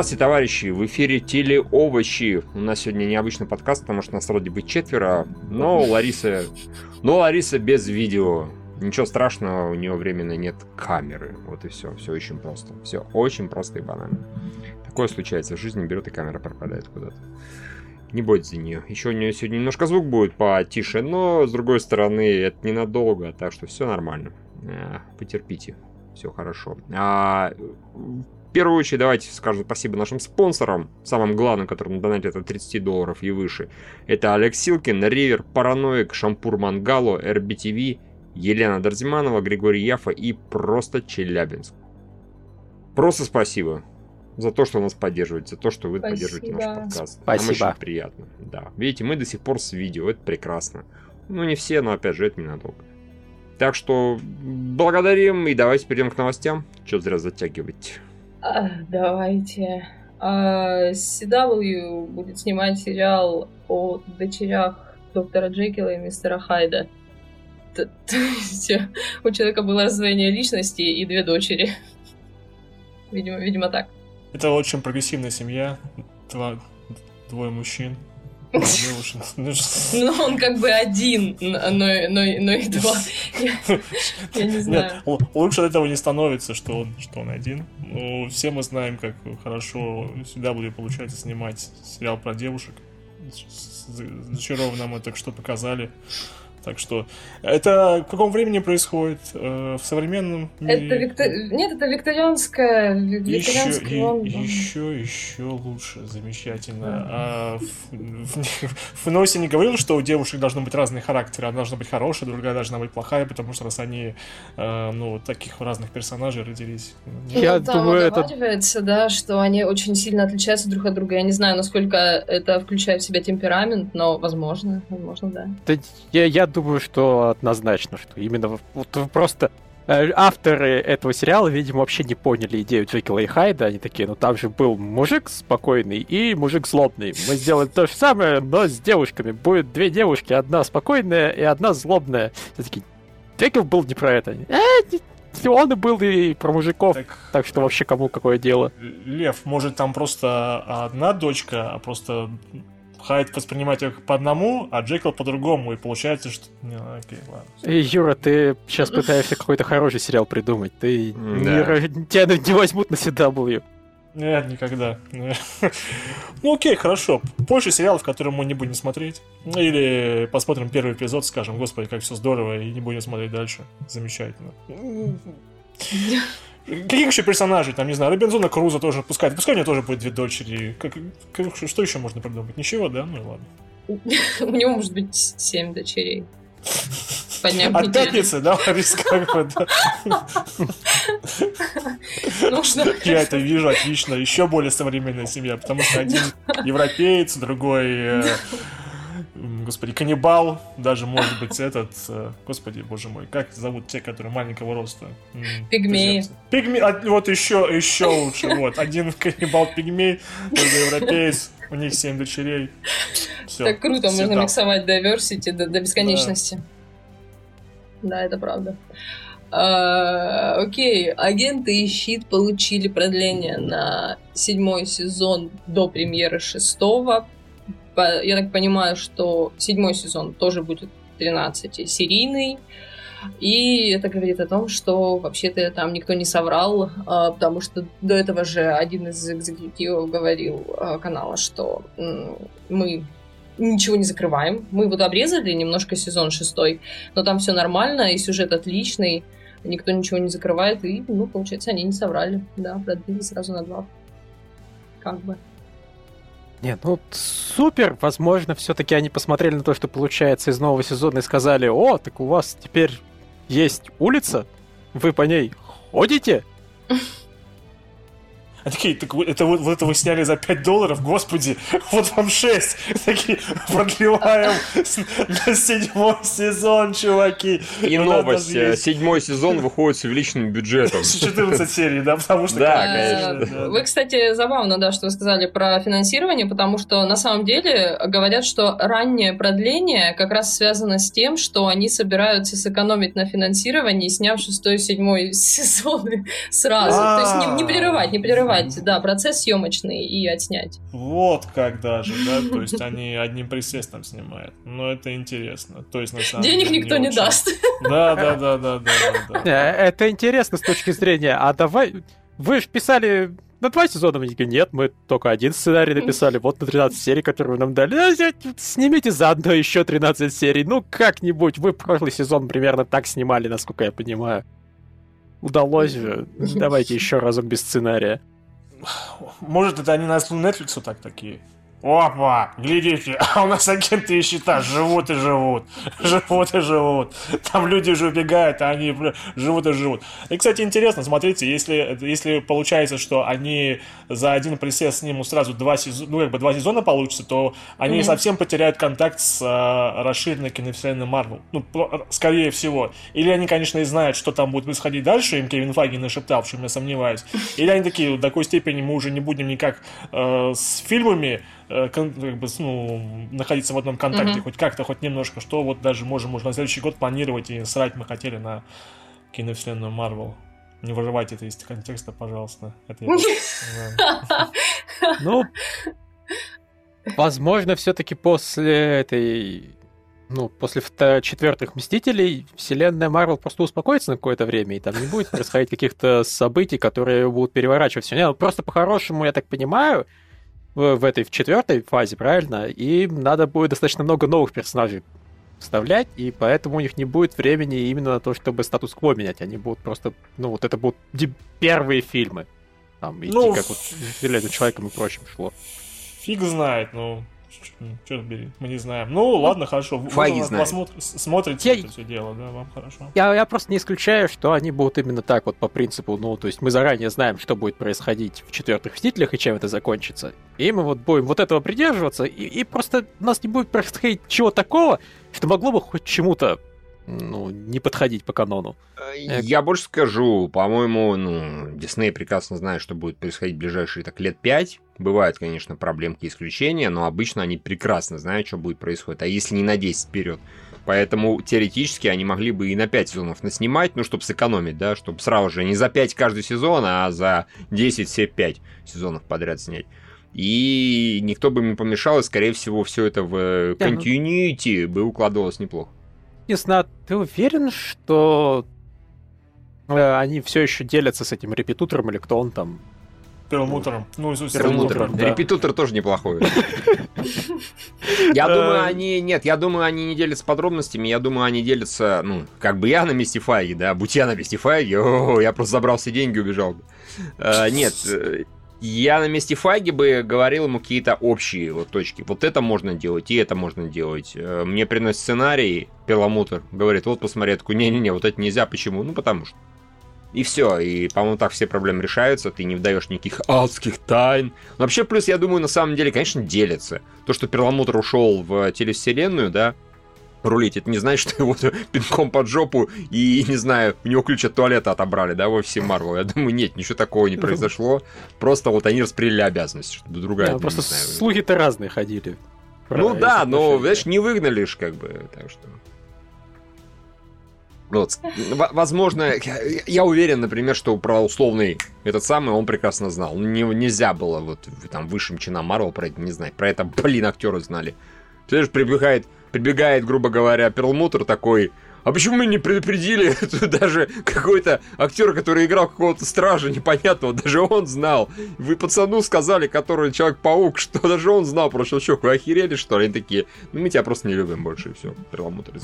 Здравствуйте, товарищи! В эфире Телеовощи. У нас сегодня необычный подкаст, потому что нас вроде бы четверо, но Лариса... Но Лариса без видео. Ничего страшного, у нее временно нет камеры. Вот и все. Все очень просто. Все очень просто и банально. Такое случается в жизни, берет и камера пропадает куда-то. Не бойтесь за нее. Еще у нее сегодня немножко звук будет потише, но с другой стороны, это ненадолго, так что все нормально. Э, потерпите. Все хорошо. А, в первую очередь давайте скажем спасибо нашим спонсорам, самым главным, которым донатят от 30 долларов и выше. Это Алекс Силкин, Ривер, Параноик, Шампур Мангало, РБТВ, Елена Дарзиманова, Григорий Яфа и просто Челябинск. Просто спасибо за то, что нас поддерживаете, за то, что вы спасибо. поддерживаете наш подкаст. Спасибо. Нам очень приятно. Да. Видите, мы до сих пор с видео, это прекрасно. Ну, не все, но опять же, это ненадолго. Так что благодарим и давайте перейдем к новостям. Что зря затягивать. Давайте. А, CW будет снимать сериал о дочерях доктора Джекила и мистера Хайда. То есть у человека было раздвоение личности и две дочери. Видимо, видимо так. Это очень прогрессивная семья. Два, двое мужчин. Ну, он как бы один, но, но, но и два. Я, я не знаю. Нет, лучше от этого не становится, что он, что он один. Ну, все мы знаем, как хорошо всегда будет получается снимать сериал про девушек. Зачарованно нам это что показали. Так что это в каком времени происходит? Э, в современном мире? Это виктор... Нет, это викторианская, викторианская еще, еще, еще лучше, замечательно. А в, в, в Носе не говорил, что у девушек должны быть разные характеры. Одна должна быть хорошая, другая должна быть плохая, потому что раз они, э, ну, таких разных персонажей родились. Ну, Я там думаю, это... да, что они очень сильно отличаются друг от друга. Я не знаю, насколько это включает в себя темперамент, но возможно, возможно, да. да я, я думаю, что однозначно, что именно вот просто э, авторы этого сериала, видимо, вообще не поняли идею Джекила и Хайда. Они такие, ну там же был мужик спокойный и мужик злобный. Мы сделаем то же самое, но с девушками. Будет две девушки, одна спокойная и одна злобная. Все такие, Джекил был не про это. Э, он и был и про мужиков. Так, так что вообще кому какое дело? Лев, может там просто одна дочка, а просто Хайд воспринимать их по одному, а Джекил по-другому, и получается, что... Не, окей, ладно. Эй, Юра, ты сейчас пытаешься какой-то хороший сериал придумать. Ты да. не, тебя не возьмут на CW. Нет, никогда. ну окей, хорошо. Больше сериалов, которые мы не будем смотреть. Или посмотрим первый эпизод, скажем, господи, как все здорово, и не будем смотреть дальше. Замечательно. Каких еще персонажей, там, не знаю, Робинзона Круза тоже пускай. Пускай у него тоже будет две дочери. Как, как, что еще можно придумать? Ничего, да? Ну и ладно. У него может быть семь дочерей. Подняв От пятницы, да, Ларис, как бы, да. Я это вижу отлично. Еще более современная семья, потому что один европеец, другой э, господи, каннибал, даже может быть этот, э, господи, боже мой, как зовут те, которые маленького роста? Пигмеи. Пигмей, а, вот еще, еще лучше, вот, один каннибал пигмей, другой европеец, у них семь дочерей. Все, так круто, можно там. миксовать diversity до, до бесконечности. Да. да, это правда. А, окей, агенты и щит получили продление на седьмой сезон до премьеры шестого я так понимаю, что седьмой сезон тоже будет 13-серийный. И это говорит о том, что вообще-то там никто не соврал, а, потому что до этого же один из экзекутивов говорил а, канала, что мы ничего не закрываем. Мы вот обрезали немножко сезон шестой, но там все нормально, и сюжет отличный, никто ничего не закрывает, и, ну, получается, они не соврали. Да, продлили сразу на два. Как бы. Нет, ну супер. Возможно, все-таки они посмотрели на то, что получается из нового сезона и сказали: О, так у вас теперь есть улица, вы по ней ходите? А такие, так это вот, вот это вы сняли за 5 долларов, господи, вот вам 6. Такие, продлеваем на седьмой сезон, чуваки. И новость, э, седьмой сезон выходит с увеличенным бюджетом. С 14 серий, да, потому что... Да, конечно. Вы, кстати, забавно, да, что вы сказали про финансирование, потому что на самом деле говорят, что раннее продление как раз связано с тем, что они собираются сэкономить на финансировании, сняв шестой и седьмой сезоны сразу. То есть не прерывать, не прерывать организовать, да, процесс съемочный и отснять. Вот как даже, да, то есть они одним присестом снимают. Но это интересно. То есть, на самом Денег деле, никто не очень. даст. Да, да, да, да, да, да, Это интересно с точки зрения, а давай... Вы же писали на два сезона, мы такие, нет, мы только один сценарий написали, вот на 13 серий, которые вы нам дали. «А, взять, Снимите заодно еще 13 серий, ну как-нибудь. Вы прошлый сезон примерно так снимали, насколько я понимаю. Удалось же. Давайте еще разок без сценария. Может, это они на Netflix так такие? Опа, глядите, а у нас агенты и счета живут и живут, живут и живут. Там люди уже убегают, а они живут и живут. И, кстати, интересно, смотрите, если, если получается, что они за один присест снимут сразу два сезона, ну, как бы два сезона получится, то они Мгм. совсем потеряют контакт с а, расширенной киновселенной Марвел. Ну, скорее всего. Или они, конечно, и знают, что там будет происходить дальше, им Кевин Файги нашептал, в чем я сомневаюсь. Или они такие, до такой степени мы уже не будем никак э, с фильмами э, как бы, ну, находиться в одном контакте, Мгм. хоть как-то, хоть немножко, что вот даже можем уже на следующий год планировать и срать мы хотели на киновселенную Марвел. Не выживайте это из контекста, пожалуйста. Это. Ну, возможно, все-таки после этой... Ну, после четвертых Мстителей вселенная Марвел просто успокоится на какое-то время, и там не будет происходить каких-то событий, которые будут переворачивать все. Не, ну, просто по-хорошему, я так понимаю, в, этой в четвертой фазе, правильно, им надо будет достаточно много новых персонажей вставлять, и поэтому у них не будет времени именно на то, чтобы статус-кво менять. Они будут просто, ну, вот это будут первые фильмы. Там, идти, Ну, как вот с Железным человеком и прочим шло. Фиг знает, ну... Черт бери, мы не знаем. Ну, ладно, хорошо. Вы знает. посмотр- смотрите Я- это все дело, да, вам хорошо. Я, я просто не исключаю, что они будут именно так вот по принципу, ну, то есть мы заранее знаем, что будет происходить в четвертых Мстителях и чем это закончится. И мы вот будем вот этого придерживаться, и, и просто у нас не будет происходить чего такого, что могло бы хоть чему-то, ну, не подходить по канону. Я больше скажу, по-моему, ну, Дисней прекрасно знает, что будет происходить в ближайшие так лет пять. Бывают, конечно, проблемки и исключения, но обычно они прекрасно знают, что будет происходить. А если не на 10 вперед? Поэтому теоретически они могли бы и на 5 сезонов наснимать, ну, чтобы сэкономить, да, чтобы сразу же не за 5 каждый сезон, а за 10 все 5 сезонов подряд снять. И никто бы им не помешал, и, скорее всего, все это в э, ну- continuity бы укладывалось неплохо. Ясно, ты уверен, что э, они все еще делятся с этим репетутором или кто он там? Первым Ну, Перламутр. да. Репетутор тоже неплохой. Я Э. думаю, они... Нет, я думаю, они не делятся подробностями. Я думаю, они делятся... Ну, как бы я на месте Файги, да? Будь я на месте Файги, я просто забрал все деньги и убежал бы. Э, Нет, я на месте Файги бы говорил ему какие-то общие вот точки. Вот это можно делать, и это можно делать. Э, Мне приносит сценарий Перламутр, говорит, вот посмотри, я такой, не-не-не, вот это нельзя, почему? Ну, потому что. И все, и, по-моему, так все проблемы решаются, ты не вдаешь никаких адских тайн. Но вообще, плюс, я думаю, на самом деле, конечно, делятся. То, что Перламутр ушел в телевселенную, да, рулить, это не значит, что его пинком под жопу и, не знаю, у него ключ от туалета отобрали, да, во все Марвел. Я думаю, нет, ничего такого не произошло. Просто вот они распределили обязанности, что другая, Да, просто слухи-то разные ходили. Ну да, но, знаешь, не выгнали ж, как бы, так что... Вот, возможно, я, уверен, например, что про условный этот самый он прекрасно знал. Не, нельзя было вот там высшим чинам Марвел про это не знать. Про это, блин, актеры знали. Ты знаешь, прибегает, прибегает, грубо говоря, Перламутр такой, а почему мы не предупредили даже какой-то актер, который играл какого-то стража непонятного, даже он знал. Вы пацану сказали, который Человек-паук, что даже он знал про что, вы охерели, что ли? Они такие, ну мы тебя просто не любим больше, и все.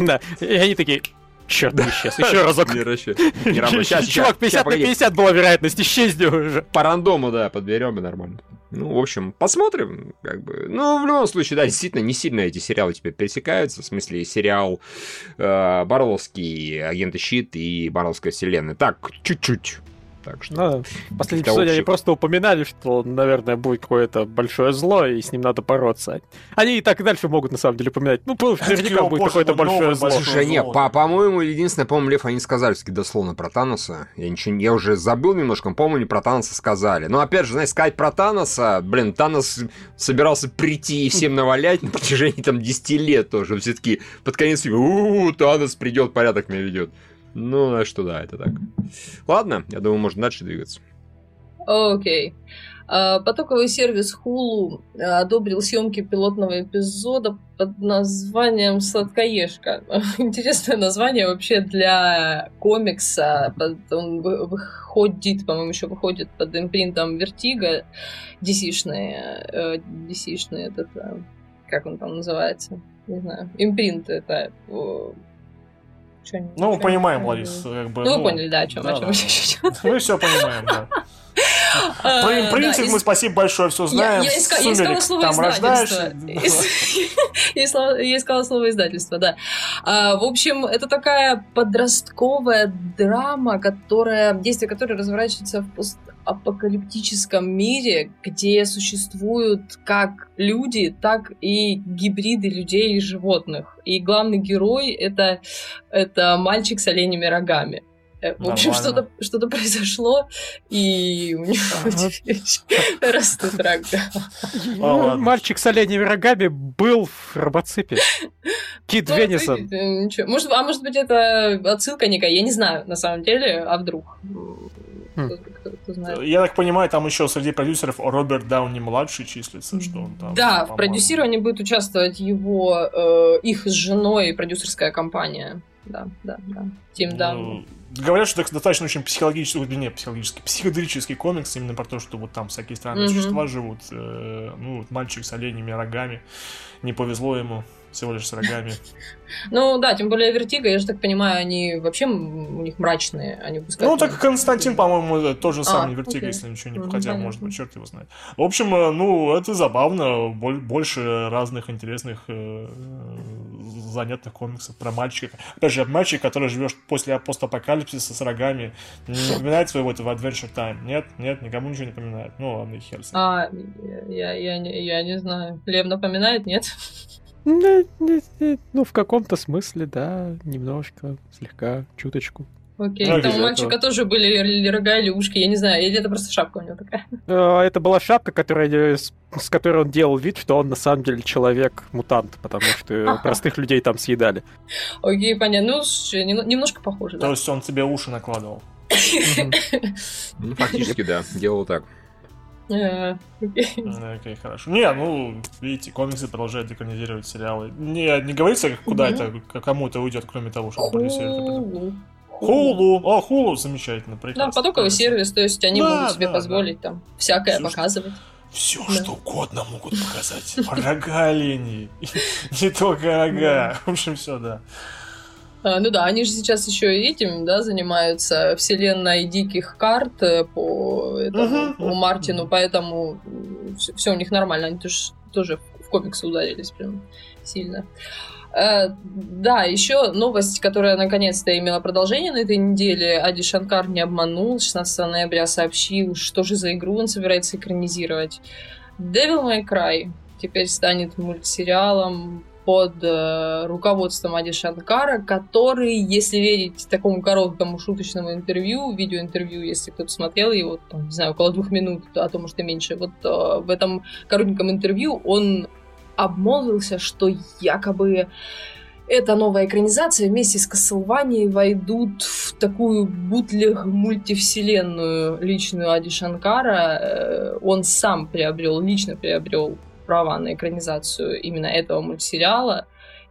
Да, и они такие, черт, не исчез, еще разок. Не расчет. Не Чувак, щас, 50 на погоди. 50 была вероятность, исчезни уже. По рандому, да, подберем и нормально. Ну, в общем, посмотрим, как бы. Ну, в любом случае, да, действительно, не сильно эти сериалы теперь пересекаются. В смысле, сериал э, Барловский, Агенты Щит и Барловская вселенная. Так, чуть-чуть. Так что... Ну, в последнем эпизоде они просто упоминали, что, наверное, будет какое-то большое зло, и с ним надо бороться. Они и так и дальше могут, на самом деле, упоминать. Ну, потому что наверняка будет какое-то большое зло. Слушай, не, по-моему, единственное, по-моему, Лев, они сказали все-таки дословно про Таноса. Я ничего, я уже забыл немножко, но, по-моему, не про Таноса сказали. Но, опять же, знаешь, сказать про Таноса, блин, Танос собирался прийти и всем навалять на протяжении, там, 10 лет тоже. Все-таки под конец фильма, у Танос придет, порядок наведет. Ну, а что, да, это так. Ладно, я думаю, можно дальше двигаться. Окей. А, потоковый сервис Hulu одобрил съемки пилотного эпизода под названием «Сладкоежка». Интересное название вообще для комикса. Он выходит, по-моему, еще выходит под импринтом Vertigo. DC-шный, DC-шный этот, э, как он там называется? Не знаю. Импринт это ну, мы понимаем, Ларис. Как бы, ну, вы поняли, да, о чем, да, о чем да. Мы все понимаем, да. Про принцип мы спасибо большое все знаем. Я искала слово издательство. Я искала слово издательство, да. А, в общем, это такая подростковая драма, которая, действие которой разворачивается в апокалиптическом мире, где существуют как люди, так и гибриды людей и животных. И главный герой это, это мальчик с оленями рогами. Э, в общем, что-то что произошло, и у него растут рога. Мальчик с оленями рогами был в робоципе. Кит ну, Веннисон. А может быть, это отсылка некая, я не знаю, на самом деле, а вдруг? Хм. Я так понимаю, там еще среди продюсеров Роберт Дауни младший числится, что он там. Да, в продюсировании будет участвовать его, э, их с женой продюсерская компания. Да, да, да. Team Downey. Ну, Говорят, что это достаточно очень психологический, не психологический, психоделический комикс, именно про то, что вот там всякие странные mm-hmm. существа живут. Э, ну, вот мальчик с оленьими рогами. Не повезло ему всего лишь с рогами. Ну да, тем более Vertigo, я же так понимаю, они вообще у них мрачные, они. Ну так Константин, по-моему, тоже самый а, Vertigo, если ничего не... Хотя, может быть, черт его знает. В общем, э, ну, это забавно, больше разных интересных э, занятных комиксов про мальчика. Опять же, мальчик, который живет после постапокалипсиса с рогами, не напоминает своего этого Adventure Time? Нет? Нет? Никому ничего не напоминает? Ну ладно, хер с А, я, я, я, я не знаю. Лев напоминает, нет? Ну, в каком-то смысле, да, немножко, слегка, чуточку. Окей, ну, там у мальчика тоже были рога или ушки, я не знаю, или это просто шапка у него такая? А, это была шапка, которая, с, с которой он делал вид, что он на самом деле человек-мутант, потому что простых людей там съедали. Окей, понятно. Ну, немножко похоже, То есть он тебе уши накладывал? Ну, фактически, да, делал так. А, окей, хорошо. Не, ну, видите, комиксы продолжают экранизировать сериалы. Не, не говорится, куда это, кому это уйдет, кроме того, что продюсирует. Хулу, а Хулу замечательно, прекрасно. Да, потоковый сервис, то есть они могут себе позволить там всякое показывать. Все, что угодно могут показать. Рога оленей. Не только рога. В общем, все, да. А, ну да, они же сейчас еще и этим, да, занимаются вселенной диких карт э, по, этому, uh-huh. по Мартину, поэтому все, все у них нормально, они тоже, тоже в комиксы ударились прям сильно. Uh, да, еще новость, которая наконец-то имела продолжение на этой неделе. Ади Шанкар не обманул. 16 ноября сообщил, что же за игру он собирается экранизировать. Devil May Cry теперь станет мультсериалом под э, руководством Ади Шанкара, который, если верить такому короткому шуточному интервью, видеоинтервью, если кто-то смотрел его, там, не знаю, около двух минут, а то, может, и меньше, вот э, в этом коротеньком интервью он обмолвился, что якобы эта новая экранизация вместе с Castlevania войдут в такую бутлег мультивселенную личную Ади Шанкара. Э, он сам приобрел, лично приобрел права на экранизацию именно этого мультсериала.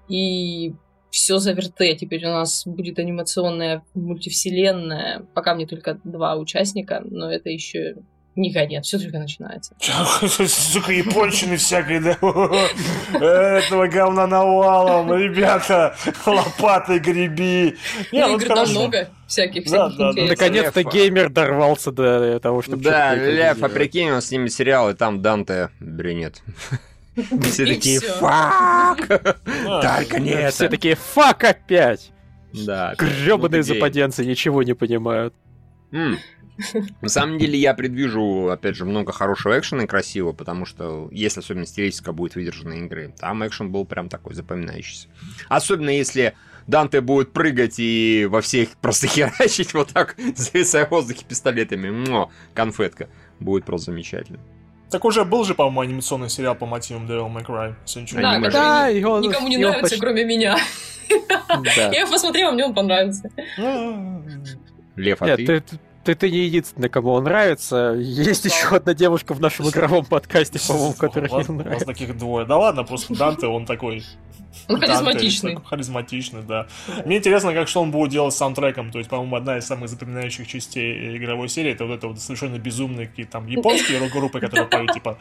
И все за верте. Теперь у нас будет анимационная мультивселенная. Пока мне только два участника, но это еще не конец, все только начинается. Сука, японщины всякой, да? Этого говна навалом, ребята, лопатой греби. Не, ну, игр много всяких, да, да, да. Наконец-то геймер дорвался до того, чтобы... Да, Лев, а прикинь, он снимет сериал, и там Данте брюнет. Все такие, фак! Только нет. Все такие, фак опять! Да. Гребаные западенцы ничего не понимают. На самом деле я предвижу, опять же, много хорошего экшена и красивого, потому что, если особенно стилистика будет выдержана игры, там экшен был прям такой запоминающийся. Особенно если Данте будет прыгать и во всех просто херачить вот так, зависая в воздухе пистолетами. Муа, конфетка. Будет просто замечательно. Так уже был же, по-моему, анимационный сериал по мотивам Devil May Cry. Да, да, да никому не нравится, почти... кроме меня. Я посмотрела, мне он понравился. Лев, а ты? ты, ты не единственный, кому он нравится. Есть еще одна девушка в нашем игровом подкасте, по-моему, которая не нравится. У вас таких двое. Да ладно, просто Данте, он такой ну, харизматичный. харизматичный, да. Мне интересно, как что он будет делать с саундтреком. То есть, по-моему, одна из самых запоминающих частей игровой серии это вот это вот совершенно безумные какие-то там японские рок-группы, которые поют, типа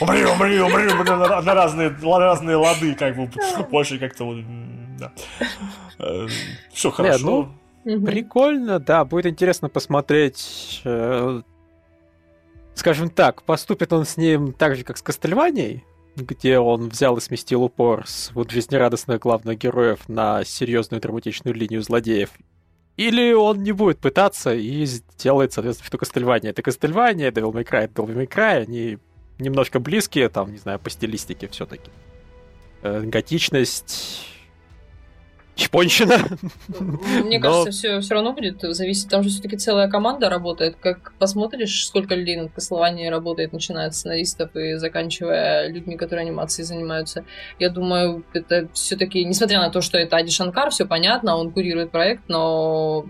умри, умри, умри, на разные, разные лады, как бы больше как-то вот, да. Э, Все хорошо. Ну, прикольно, да, будет интересно посмотреть э, скажем так, поступит он с ним так же, как с Кастельванией, где он взял и сместил упор с вот жизнерадостных главных героев на серьезную драматичную линию злодеев. Или он не будет пытаться и сделает, соответственно, что Кастельвания это Кастельвания, Devil May Cry это Devil May Cry, они немножко близкие, там, не знаю, по стилистике все-таки. Э, готичность Японщина. Мне кажется, все, все равно будет зависеть. Там же все-таки целая команда работает. Как посмотришь, сколько людей над Кослованием работает, начиная от сценаристов и заканчивая людьми, которые анимацией занимаются. Я думаю, это все-таки, несмотря на то, что это Ади Шанкар, все понятно, он курирует проект, но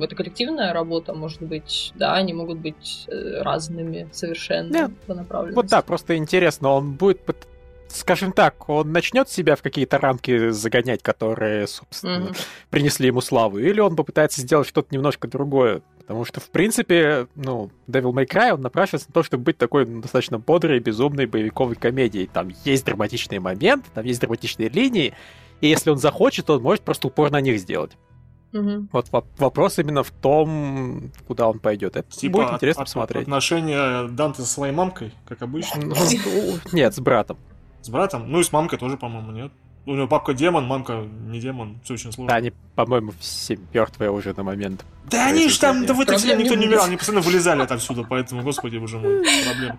это коллективная работа, может быть, да, они могут быть э, разными совершенно Нет. по направленности. Вот да, просто интересно, он будет скажем так, он начнет себя в какие-то рамки загонять, которые, собственно, mm-hmm. принесли ему славу, или он попытается сделать что-то немножко другое. Потому что, в принципе, ну, Devil May Cry, он напрашивается на то, чтобы быть такой достаточно бодрой, безумной боевиковой комедией. Там есть драматичные моменты, там есть драматичные линии, и если он захочет, он может просто упор на них сделать. Угу. Вот вопрос именно в том, куда он пойдет. Это типа будет интересно от, посмотреть. Отношения Данте со своей мамкой, как обычно? Ну, нет, с братом. С братом? Ну и с мамкой тоже, по-моему, нет? У него папка демон, мамка не демон, все очень сложно. Да, они, по-моему, все мертвые уже на момент. Да они ж там, да в этой вселенной никто не умирал, они постоянно вылезали отсюда, поэтому, господи, боже мой, проблема.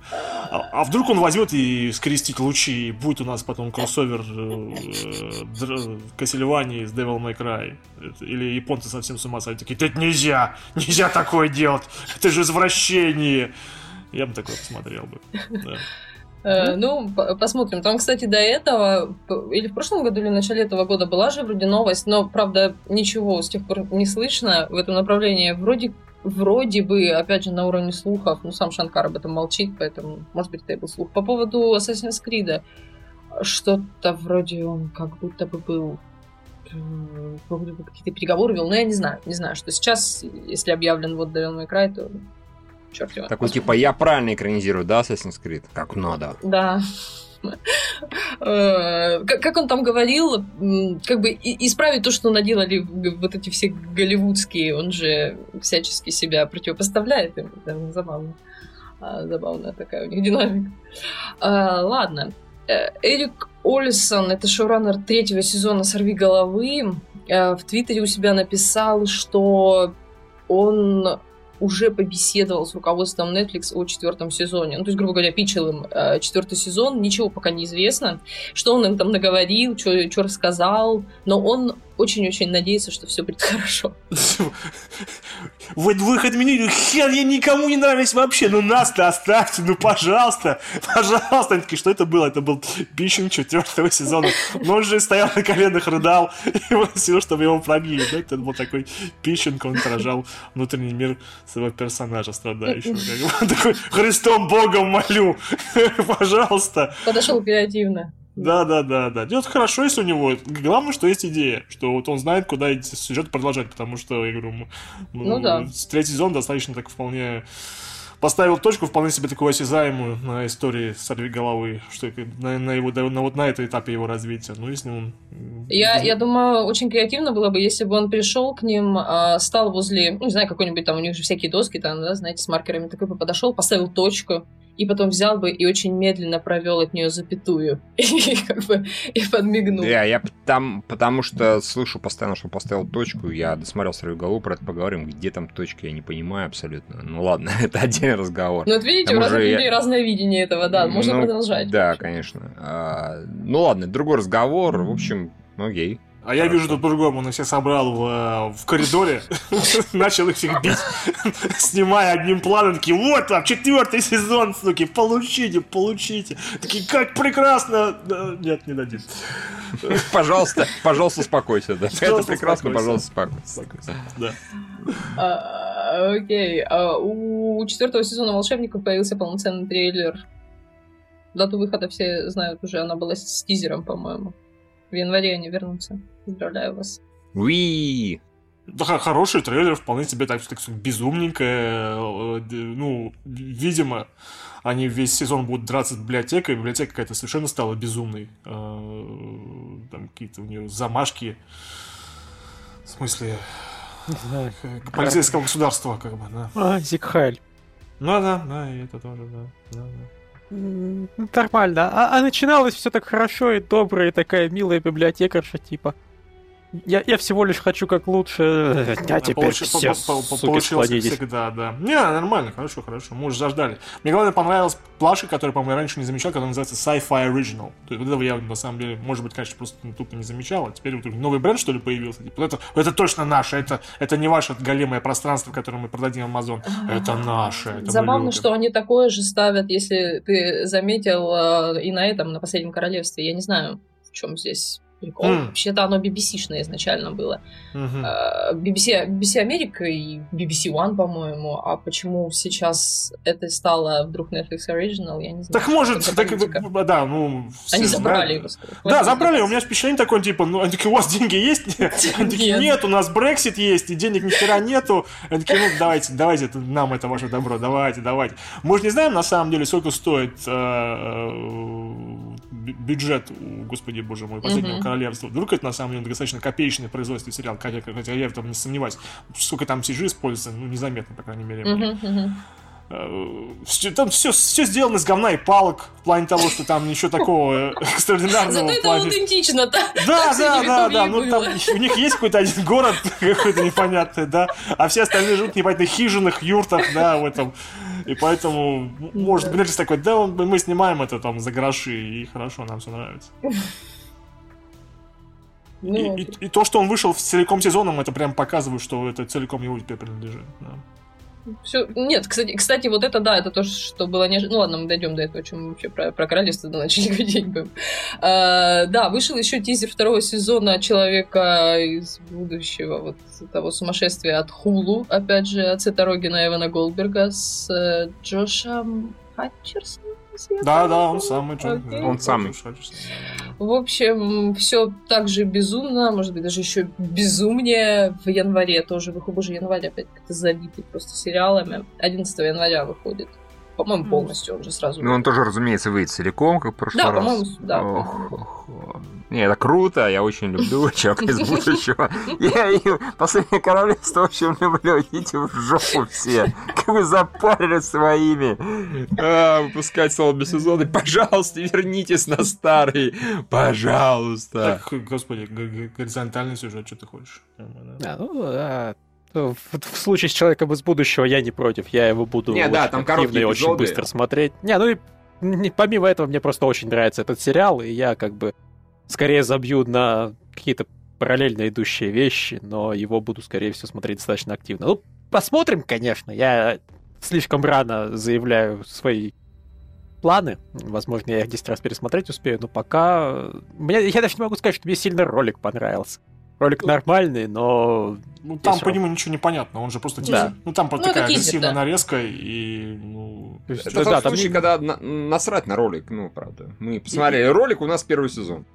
А, а вдруг он возьмет и скрестит лучи, и будет у нас потом кроссовер э, Кассельвании с Devil May Cry. Или японцы совсем с ума сойдут, такие, это нельзя, нельзя такое делать, это же извращение. Я бы такое посмотрел бы, да. Э, ну, посмотрим. Там, кстати, до этого, или в прошлом году, или в начале этого года была же вроде новость, но, правда, ничего с тех пор не слышно в этом направлении. Вроде, вроде бы, опять же, на уровне слухов, ну, сам Шанкар об этом молчит, поэтому, может быть, это и был слух. По поводу Assassin's Creed, что-то вроде он как будто бы был э, какие-то переговоры вел, но я не знаю, не знаю, что сейчас, если объявлен вот Devil May Cry, то черт его. Такой типа, я правильно экранизирую, да, Assassin's Creed? Как надо. Да. Э, как он там говорил, как бы исправить то, что наделали вот эти все голливудские, он же всячески себя противопоставляет им. Это забавно. А, забавная такая у них динамика. А, ладно. Э, Эрик Олисон, это шоураннер третьего сезона «Сорви головы», э, в Твиттере у себя написал, что он уже побеседовал с руководством Netflix о четвертом сезоне. Ну, то есть, грубо говоря, пичил им э, четвертый сезон, ничего пока не известно, что он им там наговорил, что рассказал, но он очень-очень надеется, что все будет хорошо. Вот выход меню, хер, я никому не нравлюсь вообще, ну нас-то оставьте, ну пожалуйста, пожалуйста. Они такие, что это было? Это был питчинг четвертого сезона. Но он же стоял на коленах, рыдал и просил, чтобы его продлили. Да? Это был такой питчинг, он отражал внутренний мир своего персонажа страдающего. Он такой, Христом Богом молю, пожалуйста. Подошел креативно. Да, да, да, да. Идет хорошо, если у него. Главное, что есть идея, что вот он знает, куда сюжет продолжать, потому что, я говорю, ну, ну да. третий сезон достаточно так вполне поставил точку вполне себе такую осязаемую на истории сорви головы, что на, на его на вот на этой этапе его развития. Ну, если он. Я, я думаю, очень креативно было бы, если бы он пришел к ним, а, стал возле, ну, не знаю, какой-нибудь там, у них же всякие доски там, да, знаете, с маркерами, такой бы подошел, поставил точку, и потом взял бы и очень медленно провел от нее запятую и как бы и подмигнул. Да, я там, потому что слышу постоянно, что поставил точку, я досмотрел свою голову, про это поговорим, где там точка, я не понимаю абсолютно. Ну ладно, это отдельный разговор. Ну вот видите, там у разных людей разное видение этого, да, можно ну, продолжать. Да, конечно. А, ну ладно, другой разговор, в общем, окей. А я вижу тут по-другому, он их всех собрал в, э, в коридоре, начал их всех бить, снимая одним планом, такие, вот там, четвертый сезон, суки, получите, получите. Такие, как прекрасно. Нет, не дадим. Пожалуйста, пожалуйста, успокойся, да. Это прекрасно, пожалуйста, успокойся. А, Окей. А у четвертого сезона волшебников появился полноценный трейлер. Дату выхода все знают уже, она была с тизером, по-моему. В январе они вернутся. Поздравляю вас. Уи! Да, хороший трейлер, вполне себе так, так безумненькое. Э, ну, видимо, они весь сезон будут драться с библиотекой, библиотека какая-то совершенно стала безумной. Э, там какие-то у нее замашки. В смысле, полицейского государства, как бы, да. А, Зигхайль. Ну да, да, и это тоже, да. да, да. Нормально. А, а начиналось все так хорошо и добро, и такая милая библиотекарша, типа. Я, я всего лишь хочу как лучше, а теперь Получи, все, по, по, Получилось всегда, да. Не, нормально, хорошо, хорошо, мы уже заждали. Мне главное понравилась плашка, которую, по-моему, раньше не замечал, которая называется Sci-Fi Original. То есть вот этого я, на самом деле, может быть, конечно, просто тупо не замечал, а теперь вот новый бренд, что ли, появился. Типа, это, это точно наше, это, это не ваше големое пространство, которое мы продадим Amazon. Это наше. Это Забавно, что они такое же ставят, если ты заметил э, и на этом, на Последнем Королевстве. Я не знаю, в чем здесь прикол. Mm. Вообще-то оно BBC-шное изначально было. Mm-hmm. BBC, BBC Америка и BBC One, по-моему. А почему сейчас это стало вдруг Netflix Original, я не знаю. Так может, так, да, ну... Они забрали его. Да, забрали. У меня впечатление такое, типа, ну, они такие, у вас деньги есть? Они такие, нет, у нас Brexit есть, и денег ни хера нету. Они такие, ну, давайте, давайте, нам это ваше добро, давайте, давайте. Мы же не знаем, на самом деле, сколько стоит бюджет, господи боже мой, последнего mm-hmm. королевства. Вдруг это на самом деле достаточно копеечное производство сериал, хотя, хотя я в этом не сомневаюсь. Сколько там CG используется, ну, незаметно, по крайней мере. Mm-hmm. Там все, все сделано из говна и палок, в плане того, что там ничего такого экстраординарного. Зато это аутентично, да? Да, да, да, да. Ну, там у них есть какой-то один город какой-то непонятный, да, а все остальные живут в непонятных хижинах, юртах, да, в этом. И поэтому может быть такой, да, мы снимаем это там за гроши, и хорошо, нам все нравится. Ну, и, и, и то, что он вышел целиком сезоном, это прям показывает, что это целиком его теперь принадлежит. Да. Все... Нет, кстати, кстати, вот это да, это то, что было неожиданно. Ну ладно, мы дойдем до этого, чем мы вообще про, про королевство начали говорить. А, да, вышел еще тизер второго сезона Человека из будущего, вот того сумасшествия от Хулу, опять же, от Сета Рогина и Эвана Голдберга с э, Джошем Хатчерсоном. Да, да, он самый Джон. Okay. Он самый. В общем, все так же безумно, может быть, даже еще безумнее. В январе тоже выходит. Боже, январь опять как-то забитый просто сериалами. 11 января выходит. По-моему, полностью он же сразу. Ну, он тоже, разумеется, выйдет целиком, как в прошлый да, раз. По-моему, да, ох, Не, это круто, я очень люблю человека из будущего. Я и последнее королевство очень люблю. Идите в жопу все. Как вы запарили своими. А, выпускать соло сезоны. Пожалуйста, вернитесь на старый. Пожалуйста. Так, господи, горизонтальный сюжет, что ты хочешь? А, ну, да, в, в случае с человеком из будущего я не против, я его буду не, очень да, там активно и очень быстро смотреть. Не, ну и помимо этого мне просто очень нравится этот сериал, и я как бы скорее забью на какие-то параллельно идущие вещи, но его буду, скорее всего, смотреть достаточно активно. Ну, посмотрим, конечно. Я слишком рано заявляю свои планы. Возможно, я их 10 раз пересмотреть успею, но пока... Мне, я даже не могу сказать, что мне сильно ролик понравился. Ролик нормальный, но... Ну, там по нему ничего не понятно, он же просто тизер. Да. Ну, там ну, такая агрессивная да. нарезка, и... Ну... Это да, тот да, случай, там... когда на- насрать на ролик, ну, правда. Мы посмотрели и... ролик, у нас первый сезон.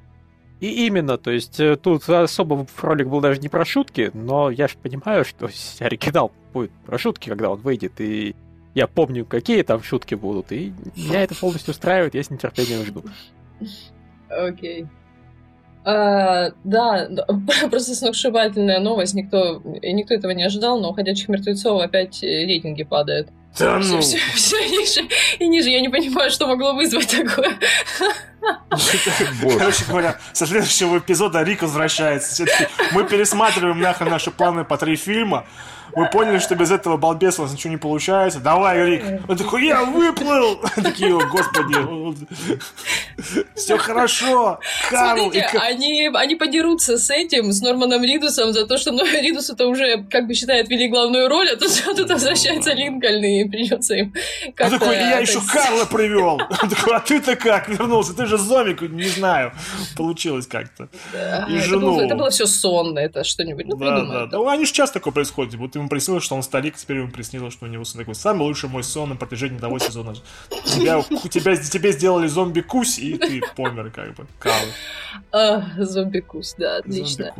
И именно, то есть э, тут особо ролик был даже не про шутки, но я же понимаю, что оригинал будет про шутки, когда он выйдет, и я помню, какие там шутки будут, и меня это полностью устраивает, я с нетерпением жду. Окей. Okay. А, да, просто сногсшибательная новость. Никто, никто этого не ожидал, но у «Ходячих мертвецов» опять рейтинги падают. Да ну! Все, все, все ниже и ниже. Я не понимаю, что могло вызвать такое. Короче говоря, со следующего эпизода Рик возвращается. Все-таки мы пересматриваем нахрен наши планы по три фильма. Мы поняли, что без этого балбеса у нас ничего не получается. Давай, Рик. Он такой, я выплыл. Такие, господи. Все хорошо. Карл. Они, они подерутся с этим, с Норманом Ридусом за то, что Ридус это уже, как бы считает, вели главную роль, а тут, тут возвращается Линкольн, и придется им Он такой, я еще Карла привел. Он такой, а ты-то как вернулся? Ты же зомби, не знаю, получилось как-то. Да, и это жену. Было, это было все сонно, это что-нибудь. Ну, да, да. Ну, они же часто такое происходит. Вот ему приснилось, что он старик, теперь ему приснилось, что у него сон такой. Самый лучший мой сон на протяжении того сезона. Тебя, тебя, тебе сделали зомби-кусь, и ты помер, как бы. А, зомби-кусь, да, отлично.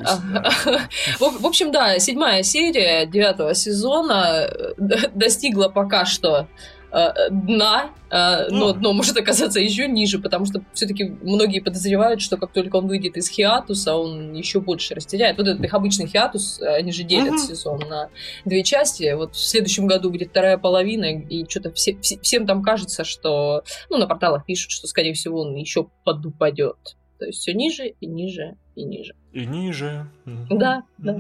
В общем, да, седьмая серия девятого сезона э, достигла пока что Э, дна, э, но дно может оказаться еще ниже, потому что все-таки многие подозревают, что как только он выйдет из хиатуса, он еще больше растеряет. Вот этот их обычный хиатус, они же делят угу. сезон на две части. Вот в следующем году будет вторая половина, и что-то все, все, всем там кажется, что, ну, на порталах пишут, что, скорее всего, он еще подупадет. То есть все ниже и ниже и ниже. И ниже. Да, да.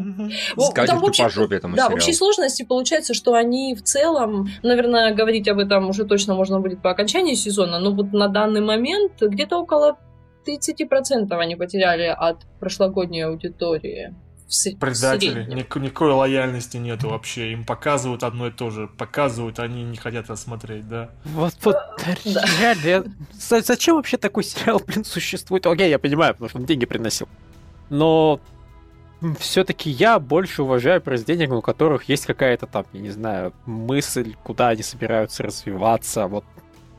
Скатерть по жопе этому Да, сериалу. в общей сложности получается, что они в целом, наверное, говорить об этом уже точно можно будет по окончании сезона, но вот на данный момент где-то около 30% они потеряли от прошлогодней аудитории в Предатели. Ник- никакой лояльности нету вообще. Им показывают одно и то же. Показывают, они не хотят рассмотреть, да. Вот, вот да. реально. Зачем вообще такой сериал, блин, существует? Окей, я понимаю, потому что он деньги приносил. Но все-таки я больше уважаю произведения, у которых есть какая-то там, я не знаю, мысль, куда они собираются развиваться, вот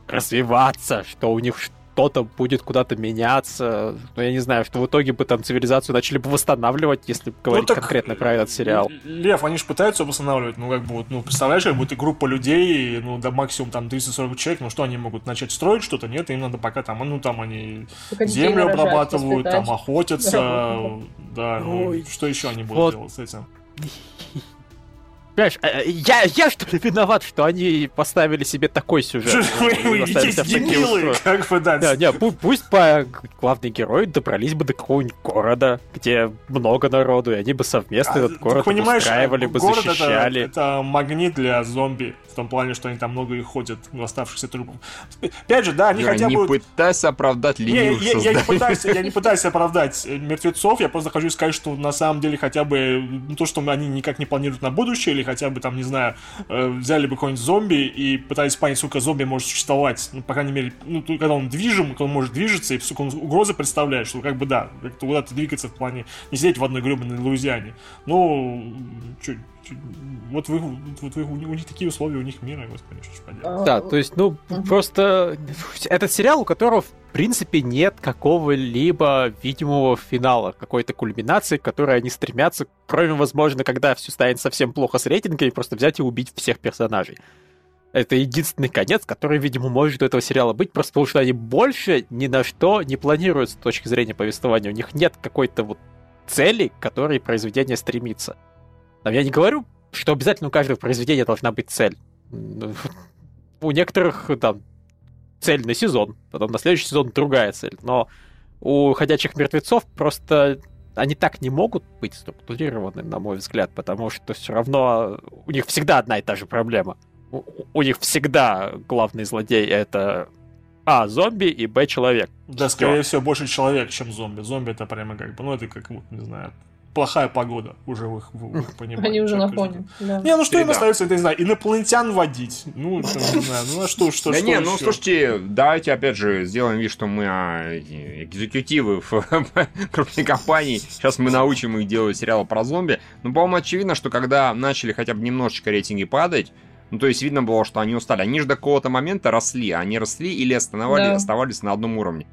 развиваться, что у них что-то будет куда-то меняться. Ну, я не знаю, что в итоге бы там цивилизацию начали бы восстанавливать, если говорить ну, так, конкретно про этот сериал. Лев, они же пытаются восстанавливать. Ну, как бы, вот, ну, представляешь, как будет группа людей, ну, до максимум там 340 человек, ну, что они могут начать строить что-то? Нет, им надо пока там, ну, там они так землю обрабатывают, там охотятся, да, ну, что еще они будут вот. делать с этим? Понимаешь, э, я, я что ли виноват, что они поставили себе такой сюжет? Вы дебилы, как бы да. Не, пусть по главный герой добрались бы до какого-нибудь города, где много народу, и они бы совместно а, этот город устраивали бы, защищали. Это магнит для зомби том плане, что они там много и ходят в оставшихся трупов. Опять же, да, они я хотя бы... Не пытайся оправдать линию я, я, я, не пытаюсь, я не пытаюсь оправдать э, мертвецов, я просто хочу сказать, что на самом деле хотя бы ну, то, что они никак не планируют на будущее, или хотя бы там, не знаю, э, взяли бы какой-нибудь зомби и пытались понять, сколько зомби может существовать. Ну, по крайней мере, ну, когда он движим, когда он может движется, и сколько он угрозы представляет, что как бы да, куда-то двигаться в плане не сидеть в одной гребаной Луизиане. Ну, чуть вот, вы, вот вы, у них такие условия, у них мира, господи, что ж поделать. Да, то есть, ну, просто этот сериал, у которого, в принципе, нет какого-либо видимого финала, какой-то кульминации, к которой они стремятся, кроме, возможно, когда все станет совсем плохо с рейтингами, просто взять и убить всех персонажей. Это единственный конец, который, видимо, может у этого сериала быть, просто потому что они больше ни на что не планируют с точки зрения повествования. У них нет какой-то вот цели, к которой произведение стремится. Там я не говорю, что обязательно у каждого произведения должна быть цель. У некоторых там цель на сезон, потом на следующий сезон другая цель. Но у ходячих мертвецов просто они так не могут быть структурированы, на мой взгляд, потому что все равно у них всегда одна и та же проблема. У, у них всегда главный злодей это а, зомби и Б, человек. Да, скорее всего, больше человек, чем зомби. Зомби это прямо как бы, ну это как, не знаю, плохая погода уже в их, в их понимании. Они уже на фоне. Да. Не, ну что им остается, это, не знаю, инопланетян водить. Ну, это, не знаю, ну а что, что, да что не, ну слушайте, давайте опять же сделаем вид, что мы а, экзекутивы в крупной компании. Сейчас мы научим их делать сериалы про зомби. Ну, по-моему, очевидно, что когда начали хотя бы немножечко рейтинги падать, ну, то есть видно было, что они устали. Они же до какого-то момента росли. Они росли или оставали, да. оставались на одном уровне.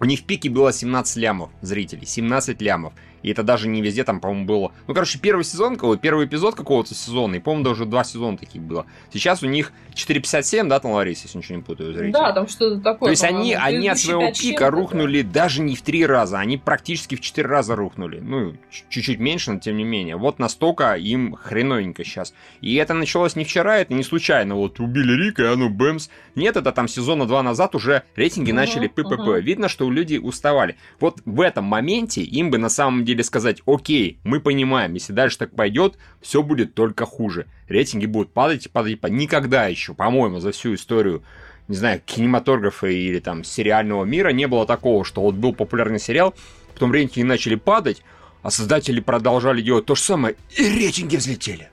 У них в пике было 17 лямов зрителей. 17 лямов. И это даже не везде там, по-моему, было. Ну, короче, первый сезон, первый эпизод какого-то сезона, и, по-моему, даже два сезона таких было. Сейчас у них 4,57, да, там, Ларис, если ничего не путаю, зрители? Да, там что-то такое. То есть они, они от своего пика рухнули да. даже не в три раза, они практически в четыре раза рухнули. Ну, чуть-чуть меньше, но тем не менее. Вот настолько им хреновенько сейчас. И это началось не вчера, это не случайно. Вот убили Рика, и оно бэмс. Нет, это там сезона два назад уже рейтинги uh-huh, начали ППП. Uh-huh. Видно, что люди уставали. Вот в этом моменте им бы на самом деле деле сказать, окей, мы понимаем, если дальше так пойдет, все будет только хуже. Рейтинги будут падать и падать. Никогда еще, по-моему, за всю историю не знаю, кинематографа или там сериального мира не было такого, что вот был популярный сериал, потом рейтинги начали падать, а создатели продолжали делать то же самое, и рейтинги взлетели.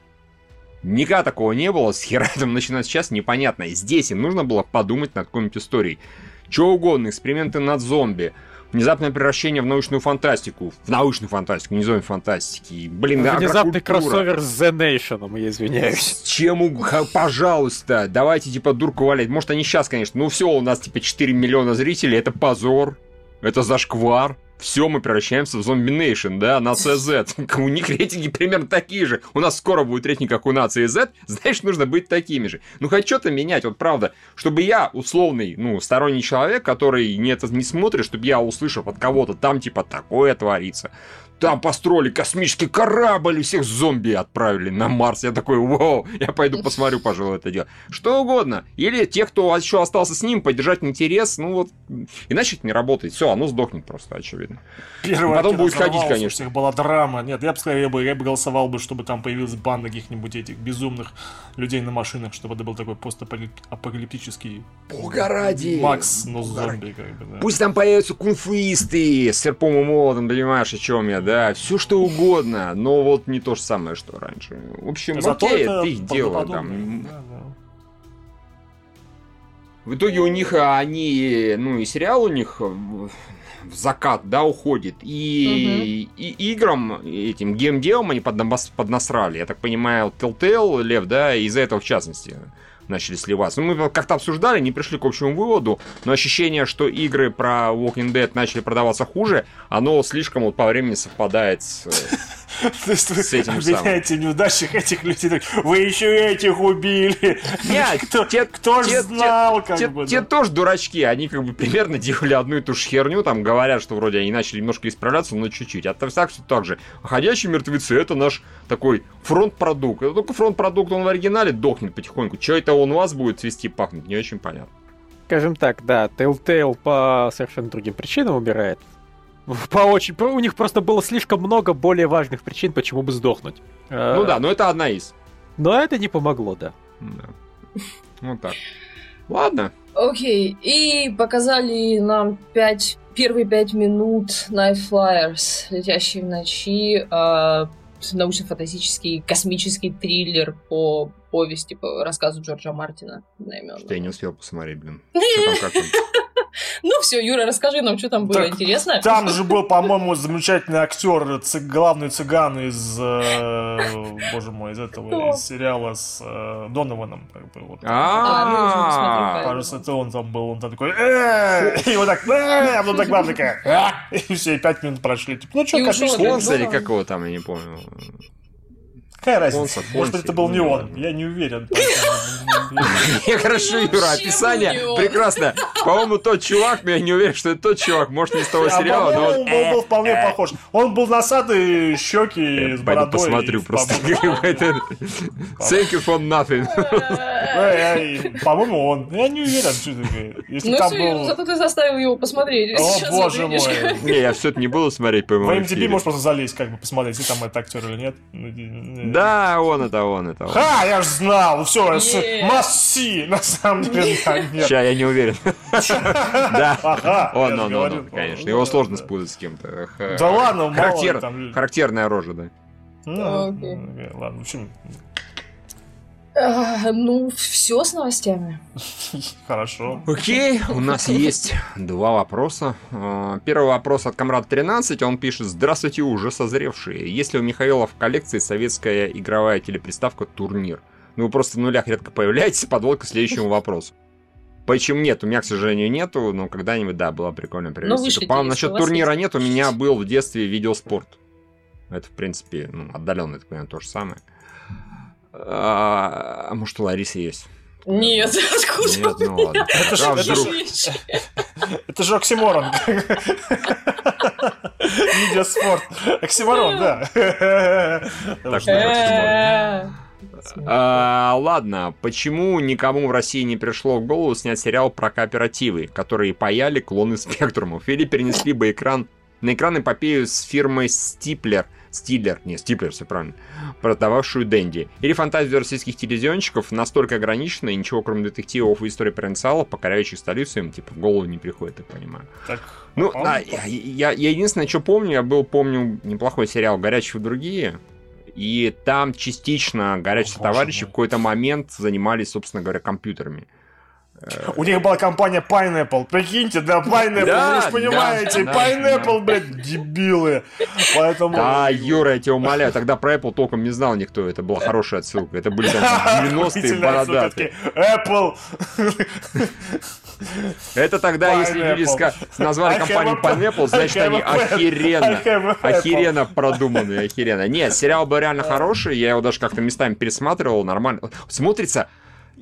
Никогда такого не было, с хера там начинать сейчас, непонятно. Здесь им нужно было подумать над какой-нибудь историей. Чего угодно, эксперименты над зомби, внезапное превращение в научную фантастику. В научную фантастику, не зомби фантастики. Блин, да, Внезапный кроссовер с The Nation, я извиняюсь. Чему, пожалуйста, давайте типа дурку валять. Может они сейчас, конечно, ну все, у нас типа 4 миллиона зрителей, это позор, это зашквар все, мы превращаемся в зомби нейшн, да, нация Z. У них рейтинги примерно такие же. У нас скоро будет рейтинг, как у нации Z, значит, нужно быть такими же. Ну, хоть что-то менять, вот правда. Чтобы я, условный, ну, сторонний человек, который не это не смотрит, чтобы я, услышав от кого-то, там, типа, такое творится, там построили космический корабль, и всех зомби отправили на Марс. Я такой, вау, я пойду посмотрю, пожалуй, это дело. Что угодно. Или те, кто еще остался с ним, поддержать интерес, ну вот, иначе это не работает. Все, оно сдохнет просто, очевидно. Первый Потом будет ходить, конечно. У всех была драма. Нет, я бы сказал, я бы, я бы голосовал бы, чтобы там появилась банда каких-нибудь этих безумных людей на машинах, чтобы это был такой постапокалиптический Погоди! Макс, но зомби, как бы, да. Пусть там появятся кунфуисты с серпом и молотом, понимаешь, о чем я, да, все что угодно, но вот не то же самое, что раньше. В общем, Зато окей, это их дело. Там. Да, да. В итоге у них они, ну и сериал у них в закат, да, уходит. И, угу. и играм, этим геймделом они поднасрали. Я так понимаю, Telltale, Лев, да, из-за этого в частности начали сливаться. Ну, мы как-то обсуждали, не пришли к общему выводу, но ощущение, что игры про Walking Dead начали продаваться хуже, оно слишком вот по времени совпадает с То есть вы с этим обвиняете неудачных этих людей. Вы еще этих убили. Нет, кто, те, кто те, знал, как те, бы. Те да. тоже дурачки. Они как бы примерно делали одну и ту же херню. Там говорят, что вроде они начали немножко исправляться, но чуть-чуть. А так все так же. Ходячие мертвецы это наш такой фронт-продукт. Это только фронт-продукт, он в оригинале дохнет потихоньку. Че это он у вас будет свести пахнуть, не очень понятно. Скажем так, да, Telltale по совершенно другим причинам убирает по очень... У них просто было слишком много более важных причин, почему бы сдохнуть. Ну да, но это одна из. Но это не помогло, да. Да. Вот так. Ладно. Окей, okay. и показали нам пять, первые пять минут Night Flyers, летящие в ночи, э, научно-фантастический космический триллер по повести, по рассказу Джорджа Мартина. Что я не успел посмотреть, блин. Что там, как Ну все, Юра, расскажи нам, что там было так, интересно. Там же был, по-моему, замечательный актер, главный цыган из, э, боже мой, из этого из сериала с э, Донованом. Как бы, вот. А, Кажется, это он там был, он там такой, и вот так, а потом так главный такая, и все, и пять минут прошли. Типа, ну что, как или какого там, я не помню. Какая разница? Может быть, это был не он. Я не уверен. Хорошо, Юра, описание прекрасно. По-моему, тот чувак, но я не уверен, что это тот чувак. Может, не из того а, сериала, но он был вполне похож. Он был носатый, щеки с бородой. посмотрю просто. Thank you for nothing. По-моему, он. Я не уверен, что это. Если там был... зато ты заставил его посмотреть. О, боже мой. Не, я все это не буду смотреть, по-моему. В MTV можешь просто залезть, как бы посмотреть, если там это актер или нет. Да, он это, он это. Он. Ха, я ж знал, все, масси, на самом деле. Сейчас я не уверен. Да, он, он, он, конечно. Его сложно спутать с кем-то. Да ладно, Характерная рожа, да. Ну, ладно, в общем, ну, все с новостями. Хорошо. Окей, у нас есть два вопроса. А, первый вопрос от Камрад 13. Он пишет: Здравствуйте, уже созревшие. Есть ли у Михаила в коллекции советская игровая телеприставка Турнир? Ну, вы просто в нулях редко появляетесь, подводка к следующему вопросу. Почему нет? У меня, к сожалению, нету, но когда-нибудь, да, было прикольно привести. По-моему, насчет турнира нет, у меня был в детстве видеоспорт. Это, в принципе, ну, отдаленно, так понимаю, то же самое. А, а может, у Ларисы есть? Нет, откуда? Нет, ну ладно. Это же, это, же, это же оксиморон. Видеоспорт. Оксиморон, да. Что а, ладно, почему никому в России не пришло в голову снять сериал про кооперативы, которые паяли клоны спектрумов, или перенесли бы экран на экран эпопею с фирмой Стиплер – Стиллер, не, Стиплер, все правильно, продававшую Дэнди. Или фантазию российских телевизионщиков настолько ограничена, и ничего кроме детективов и истории провинциалов, покоряющих столицу, им типа в голову не приходит, я понимаю. Так, ну, а да, я, я, я единственное, что помню, я был, помню, неплохой сериал «Горячие другие», и там частично горячие О, товарищи в какой-то момент занимались, собственно говоря, компьютерами. У них была компания Pineapple. Прикиньте, да, Pineapple, да, вы же понимаете, да, Pineapple, да. блядь, дебилы. Поэтому... Да, Юра, я тебя умоляю, тогда про Apple толком не знал никто. Это была хорошая отсылка. Это были там 90-е бородатые. Apple. Это тогда, если люди назвали компанию Pineapple, значит, они охеренно, охеренно продуманные, охеренно. Нет, сериал был реально хороший, я его даже как-то местами пересматривал, нормально. Смотрится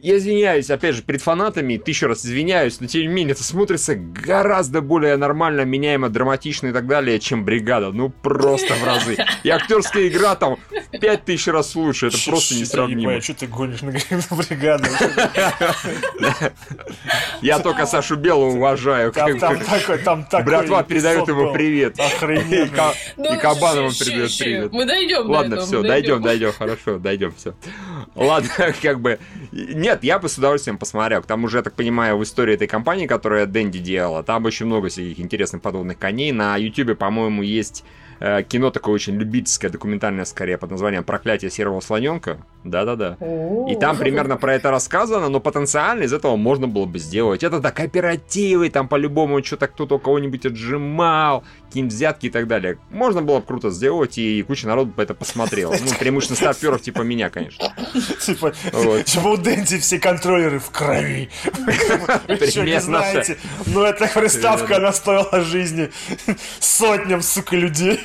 я извиняюсь, опять же, перед фанатами, тысячу раз извиняюсь, но тем не менее это смотрится гораздо более нормально, меняемо, драматично и так далее, чем «Бригада». Ну, просто в разы. И актерская игра там пять тысяч раз лучше, это просто несравнимо. Что ты гонишь на «Бригаду»? Я только Сашу Белого уважаю. Братва передает ему привет. Охрененно. И Кабанова передает привет. Мы дойдем Ладно, все, дойдем, дойдем, хорошо, дойдем, все. Ладно, как бы нет, я бы с удовольствием посмотрел. К тому же, я так понимаю, в истории этой компании, которая Дэнди делала, там очень много всяких интересных подводных коней. На Ютубе, по-моему, есть Э, кино такое очень любительское, документальное скорее, под названием «Проклятие серого слоненка». Да-да-да. И там примерно про это рассказано, но потенциально из этого можно было бы сделать. Это да, кооперативы, там по-любому что-то кто-то у кого-нибудь отжимал, какие-нибудь взятки и так далее. Можно было бы круто сделать, и куча народу бы это посмотрела. Ну, преимущественно старперов типа меня, конечно. Типа, типа у Дэнди все контроллеры в крови. Вы что, не знаете? Но эта приставка, она стоила жизни сотням, сука, людей.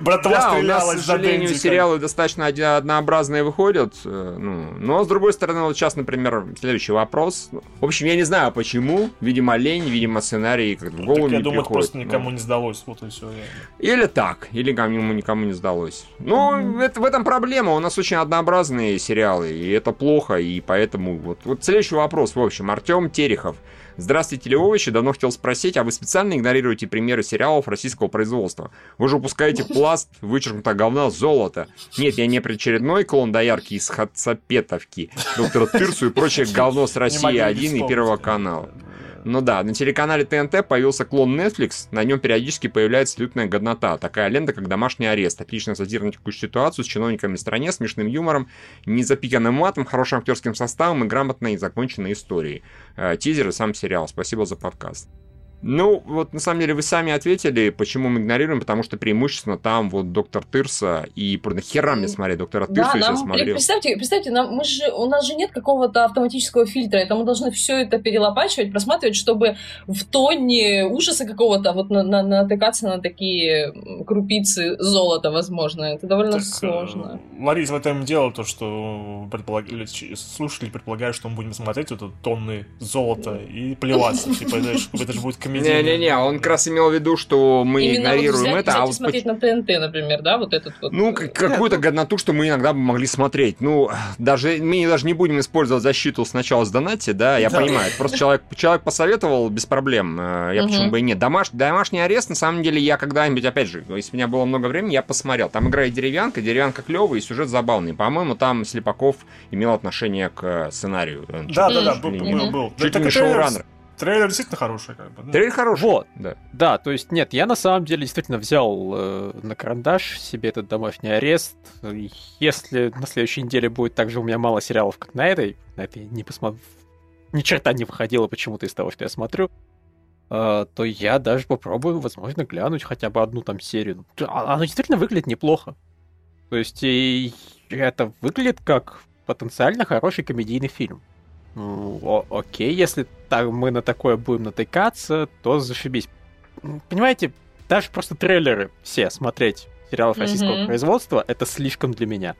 Братва стрелялась сожалению, Дэнди, сериалы достаточно однообразные выходят. Э, ну, но, с другой стороны, вот сейчас, например, следующий вопрос. В общем, я не знаю, почему. Видимо, лень, видимо, сценарий как в голову так, я не думаю, приходит. просто никому ну. не сдалось. Вот и все. Или так, или кому никому не сдалось. Ну, mm-hmm. это, в этом проблема. У нас очень однообразные сериалы, и это плохо, и поэтому... Вот, вот следующий вопрос, в общем. Артем Терехов. Здравствуйте, Леовичи. Давно хотел спросить, а вы специально игнорируете примеры сериалов российского производства? Вы же упускаете пласт вычеркнутого говна золота. Нет, я не очередной клон доярки из Хацапетовки, доктора Тырсу и прочее говно с России 1 и Первого канала. Ну да, на телеканале ТНТ появился клон Netflix, на нем периодически появляется лютная годнота. Такая лента, как «Домашний арест». Отличная сатира на текущую ситуацию с чиновниками в стране, смешным юмором, не запиканным матом, хорошим актерским составом и грамотной и законченной историей. Э, тизер и сам сериал. Спасибо за подкаст. Ну, вот на самом деле вы сами ответили, почему мы игнорируем, потому что преимущественно там вот доктор Тырса и нахера мне смотреть доктора Тырса, да, нам, смотрел. Представьте, представьте нам, мы же, у нас же нет какого-то автоматического фильтра, это мы должны все это перелопачивать, просматривать, чтобы в тоне ужаса какого-то вот на, на, натыкаться на такие крупицы золота, возможно. Это довольно так, сложно. Э, Ларис, в этом дело то, что предполаг... слушатели предполагают, что мы будем смотреть вот тонны золота и плеваться. Типа, это же будет комедийный. Не-не-не, он как раз имел в виду, что мы Именно игнорируем вот взять, это. Взять а вот смотреть на ТНТ, например, да, вот этот вот. Ну, э, какую-то годноту, что мы иногда бы могли смотреть. Ну, даже мы даже не будем использовать защиту сначала с донати, да, я да. понимаю. Просто человек, человек посоветовал без проблем. Э, я угу. почему бы и нет. Домаш, домашний арест, на самом деле, я когда-нибудь, опять же, если у меня было много времени, я посмотрел. Там играет деревянка, деревянка клевая, и сюжет забавный. По-моему, там Слепаков имел отношение к сценарию. Да, да, да, был, был, был. Чуть ли не шоураннер. Трейлер действительно хороший, как бы. Да? Трейлер хороший. Вот. Да. да, то есть, нет, я на самом деле действительно взял э, на карандаш себе этот домашний арест. Если на следующей неделе будет так же у меня мало сериалов, как на этой, на этой не посмотрю, ни черта не выходило почему-то из того, что я смотрю, э, то я даже попробую, возможно, глянуть хотя бы одну там серию. А, оно действительно выглядит неплохо. То есть, и это выглядит как потенциально хороший комедийный фильм. Ну, о- окей, если так, мы на такое будем натыкаться, то зашибись. Понимаете, даже просто трейлеры все смотреть сериалов российского mm-hmm. производства, это слишком для меня.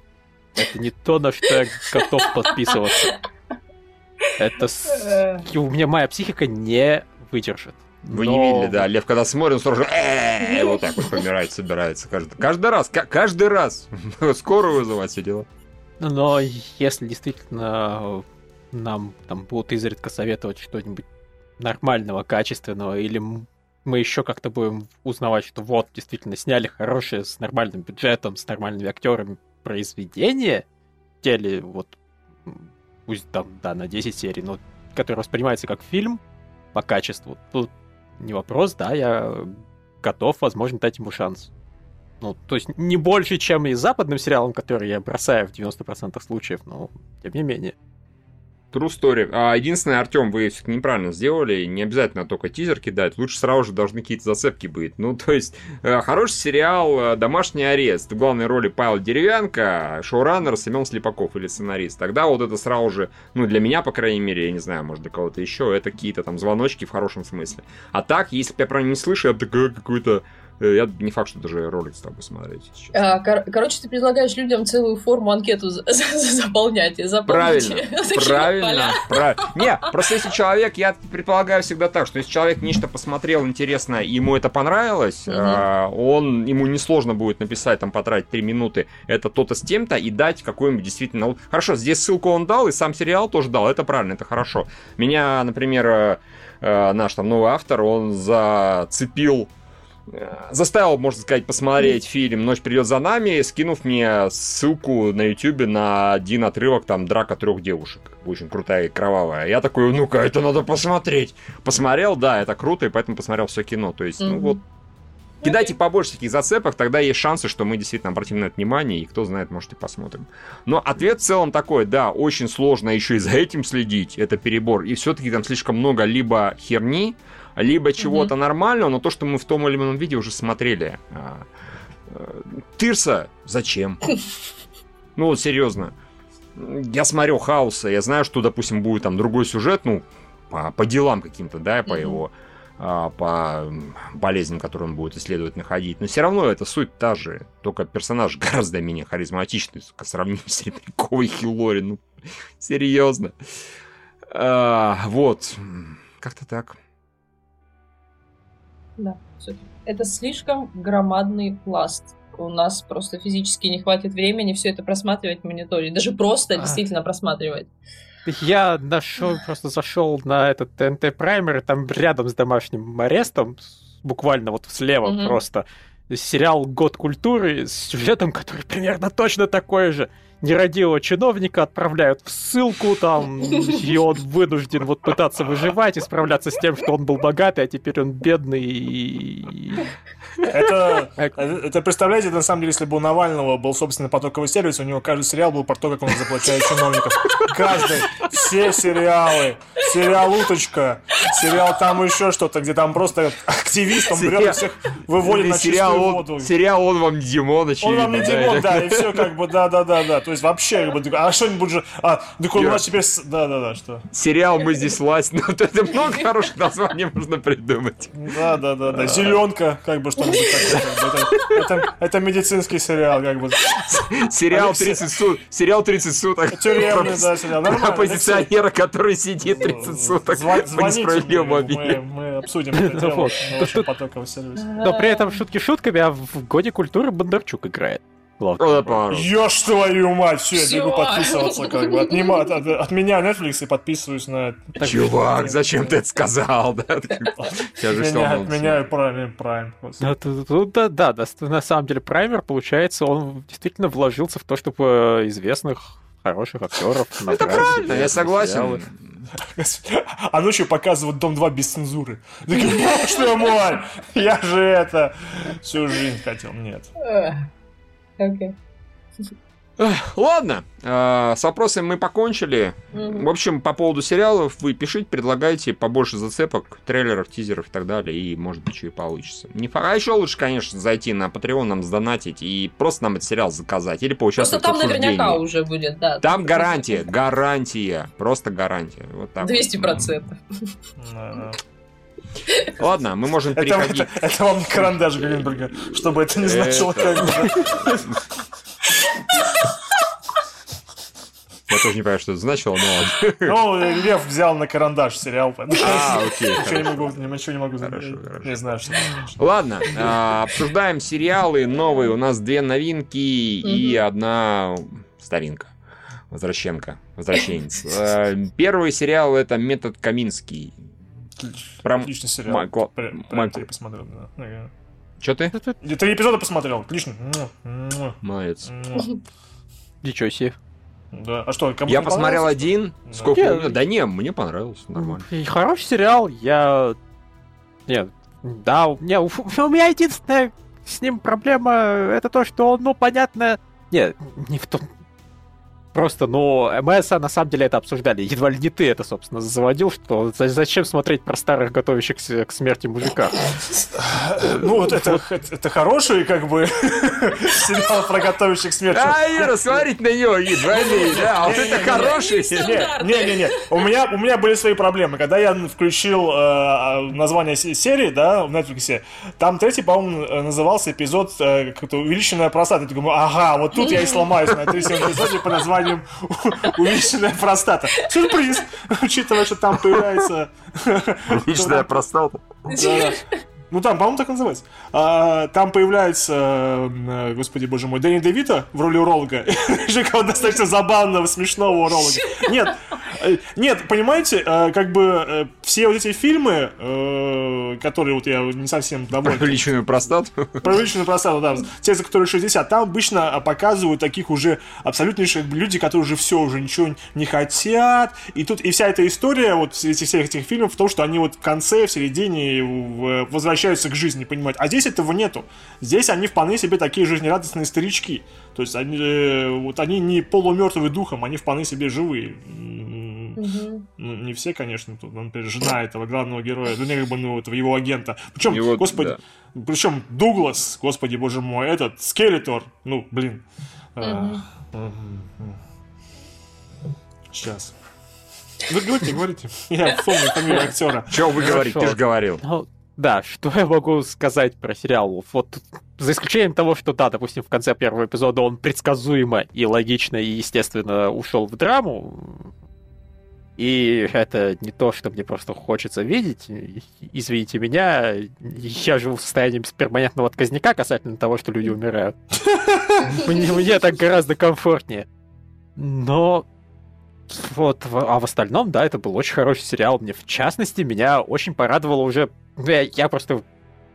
Это не то, на что я готов подписываться. Это... С... Э. У меня моя психика не выдержит. Вы Но... не видели, да, Лев, когда смотрит, он сразу же вот так вот помирает, собирается каждый, каждый раз, каждый раз. Скорую вызывать все дела. Но если действительно нам там будут изредка советовать что-нибудь нормального, качественного, или мы еще как-то будем узнавать, что вот, действительно, сняли хорошее, с нормальным бюджетом, с нормальными актерами произведение, теле, вот, пусть там, да, на 10 серий, но который воспринимается как фильм по качеству, тут не вопрос, да, я готов, возможно, дать ему шанс. Ну, то есть не больше, чем и западным сериалам, которые я бросаю в 90% случаев, но тем не менее. True story. А, единственное, Артем, вы все неправильно сделали. Не обязательно только тизер кидать. Лучше сразу же должны какие-то зацепки быть. Ну, то есть, э, хороший сериал э, «Домашний арест». В главной роли Павел Деревянко, шоураннер Семен Слепаков или сценарист. Тогда вот это сразу же, ну, для меня, по крайней мере, я не знаю, может, для кого-то еще, это какие-то там звоночки в хорошем смысле. А так, если я про не слышу, это какой-то Э, я не факт, что даже ролик стал бы смотреть сейчас. А, кор- короче, ты предлагаешь людям целую форму анкету заполнять и Правильно, правильно, правильно. Не, просто если человек, я предполагаю всегда так, что если человек нечто посмотрел интересное, и ему это понравилось, угу. он, ему несложно будет написать, там, потратить 3 минуты, это то-то с тем-то, и дать какой-нибудь действительно... Хорошо, здесь ссылку он дал, и сам сериал тоже дал, это правильно, это хорошо. Меня, например, э, э, наш там новый автор, он зацепил заставил, можно сказать, посмотреть фильм «Ночь придет за нами», скинув мне ссылку на YouTube на один отрывок, там, «Драка трех девушек». Очень крутая и кровавая. Я такой, ну-ка, это надо посмотреть. Посмотрел, да, это круто, и поэтому посмотрел все кино. То есть, mm-hmm. ну вот, Кидайте побольше таких зацепок, тогда есть шансы, что мы действительно обратим на это внимание, и кто знает, может и посмотрим. Но ответ в целом такой, да, очень сложно еще и за этим следить, это перебор, и все-таки там слишком много либо херни, либо чего-то mm-hmm. нормального, но то, что мы в том или ином виде уже смотрели. А, э, Тирса зачем? Ну вот серьезно. Я смотрю Хауса, я знаю, что, допустим, будет там другой сюжет, ну, по, по делам каким-то, да, по mm-hmm. его а, по болезням, которые он будет исследовать, находить. Но все равно это суть та же, только персонаж гораздо менее харизматичный, по сравнению с Ребенковой Хиллори. Ну, серьезно. А, вот. Как-то так. Да, все. Это слишком громадный пласт. У нас просто физически не хватит времени все это просматривать в мониторе. Даже просто а. действительно просматривать. Я нашел, просто зашел на этот ТНТ Праймер, там рядом с домашним арестом, буквально вот слева mm-hmm. просто, сериал «Год культуры» с сюжетом, который примерно точно такой же нерадивого чиновника отправляют в ссылку там, и он вынужден вот пытаться выживать и справляться с тем, что он был богатый, а теперь он бедный и... Это, это представляете, на самом деле, если бы у Навального был собственный потоковый сервис, у него каждый сериал был про то, как он заплачает чиновников. Каждый, все сериалы, сериал «Уточка», сериал там еще что-то, где там просто активистом берет всех выводит на чистую воду. Сериал «Он вам не Димон», Он вам не Димон, да, и все как бы, да-да-да-да. То есть вообще, как бы, а что-нибудь же... А, так у нас теперь... Да-да-да, что? Сериал «Мы здесь власть». Ну, это много хороших названий можно придумать. Да-да-да-да. Зеленка, как бы что-нибудь такое. Это, это медицинский сериал, как бы. Сериал 30 суток. Сериал 30 суток. Тюремный, да, сериал. Нормально. Оппозиционера, который сидит 30 суток по несправедливому Мы обсудим это дело потоковом сервисе. Но при этом шутки шутками, а в Годе культуры Бондарчук играет. Ешь твою мать, все, я бегу подписываться, как бы. Отнима, от, от, от меня Netflix и подписываюсь на. Чувак, зачем ты это сказал? Да, я же Отменяю Prime. Prime. Да, да, да, на самом деле Праймер, получается, он действительно вложился в то, чтобы известных хороших актеров Это правильно, я согласен. А ночью показывают Дом 2 без цензуры. Боже мой, я же это всю жизнь хотел. Нет. Okay. Ладно, а, с вопросами мы покончили. Mm-hmm. В общем, по поводу сериалов вы пишите, предлагайте побольше зацепок, трейлеров, тизеров и так далее, и может быть что и получится. Не А еще лучше, конечно, зайти на Patreon, нам сдонатить и просто нам этот сериал заказать или поучаствовать Просто там наверняка уже будет, да. Там гарантия, гарантия, просто гарантия. Вот так 200%. процентов. Ладно, мы можем переходить... Это, это, это вам не карандаш Гринберга, чтобы это не значило как бы. Я тоже не понимаю, что это значило, но Ну, Лев взял на карандаш сериал. А, окей. Ничего не могу, ничего не могу хорошо, хорошо. Не знаю, что Ладно, а, обсуждаем сериалы новые. У нас две новинки и одна старинка. Возвращенка, возвращенец. А, первый сериал это «Метод Каминский». Про... Отличный сериал. Майкл... Прям, прям ты посмотрел, да. Че ты? Три эпизода посмотрел. Отлично. Молодец. Ничего себе. Да. А что, кому Я посмотрел один. Да. Сколько? Нет. Да не, мне понравился. Нормально. И хороший сериал. Я... Нет. Да, у меня, у, у меня единственная с ним проблема это то, что он, ну, понятно... Нет, не в том... просто, ну, мы на самом деле это обсуждали. Едва ли не ты это, собственно, заводил, что зачем смотреть про старых, готовящихся к смерти мужика? Ну, вот это, это хороший, как бы, сериал про готовящих к смерти. А, Ира, смотреть на него, едва ли, да, а вот это хороший. Не-не-не, у меня, у меня были свои проблемы. Когда я включил э, название серии, да, в Netflix, там третий, по-моему, назывался эпизод э, как-то увеличенная простата. Я думаю, ага, вот тут я и сломаюсь на третьем эпизоде по названием увеличенная простата. Сюрприз, учитывая, что там появляется... Увеличенная простата. Ну там, по-моему, так называется. А, там появляется, э, господи боже мой, Дэнни Девита в роли уролога. Жека достаточно забавного, смешного уролога. Нет, э, нет, понимаете, э, как бы все вот эти фильмы, которые вот я не совсем доволен. Про личную простату. Про личную простату, да. Те, за которые 60. Там обычно показывают таких уже абсолютнейших люди, которые уже все, уже ничего не хотят. И тут и вся эта история вот этих всех этих фильмов в том, что они вот в конце, в середине возвращаются возвращаются к жизни, понимать. А здесь этого нету. Здесь они вполне себе такие жизнерадостные старички. То есть они, э, вот они не полумертвые духом, они вполне себе живые. Угу. Ну, не все, конечно, тут, например, жена этого главного героя, ну, не как бы, ну, этого его агента. Причем, его, господи, да. причем Дуглас, господи, боже мой, этот, Скелетор, ну, блин. Угу. А, Сейчас. Вы говорите, говорите. Я помню фамилию актера. Че вы говорите? Ты же говорил. Да, что я могу сказать про сериал? Вот за исключением того, что да, допустим, в конце первого эпизода он предсказуемо и логично и естественно ушел в драму. И это не то, что мне просто хочется видеть. Извините меня, я живу в состоянии перманентного отказника касательно того, что люди умирают. Мне так гораздо комфортнее. Но вот, а в остальном, да, это был очень хороший сериал. Мне, в частности, меня очень порадовало уже... Ну, я, я просто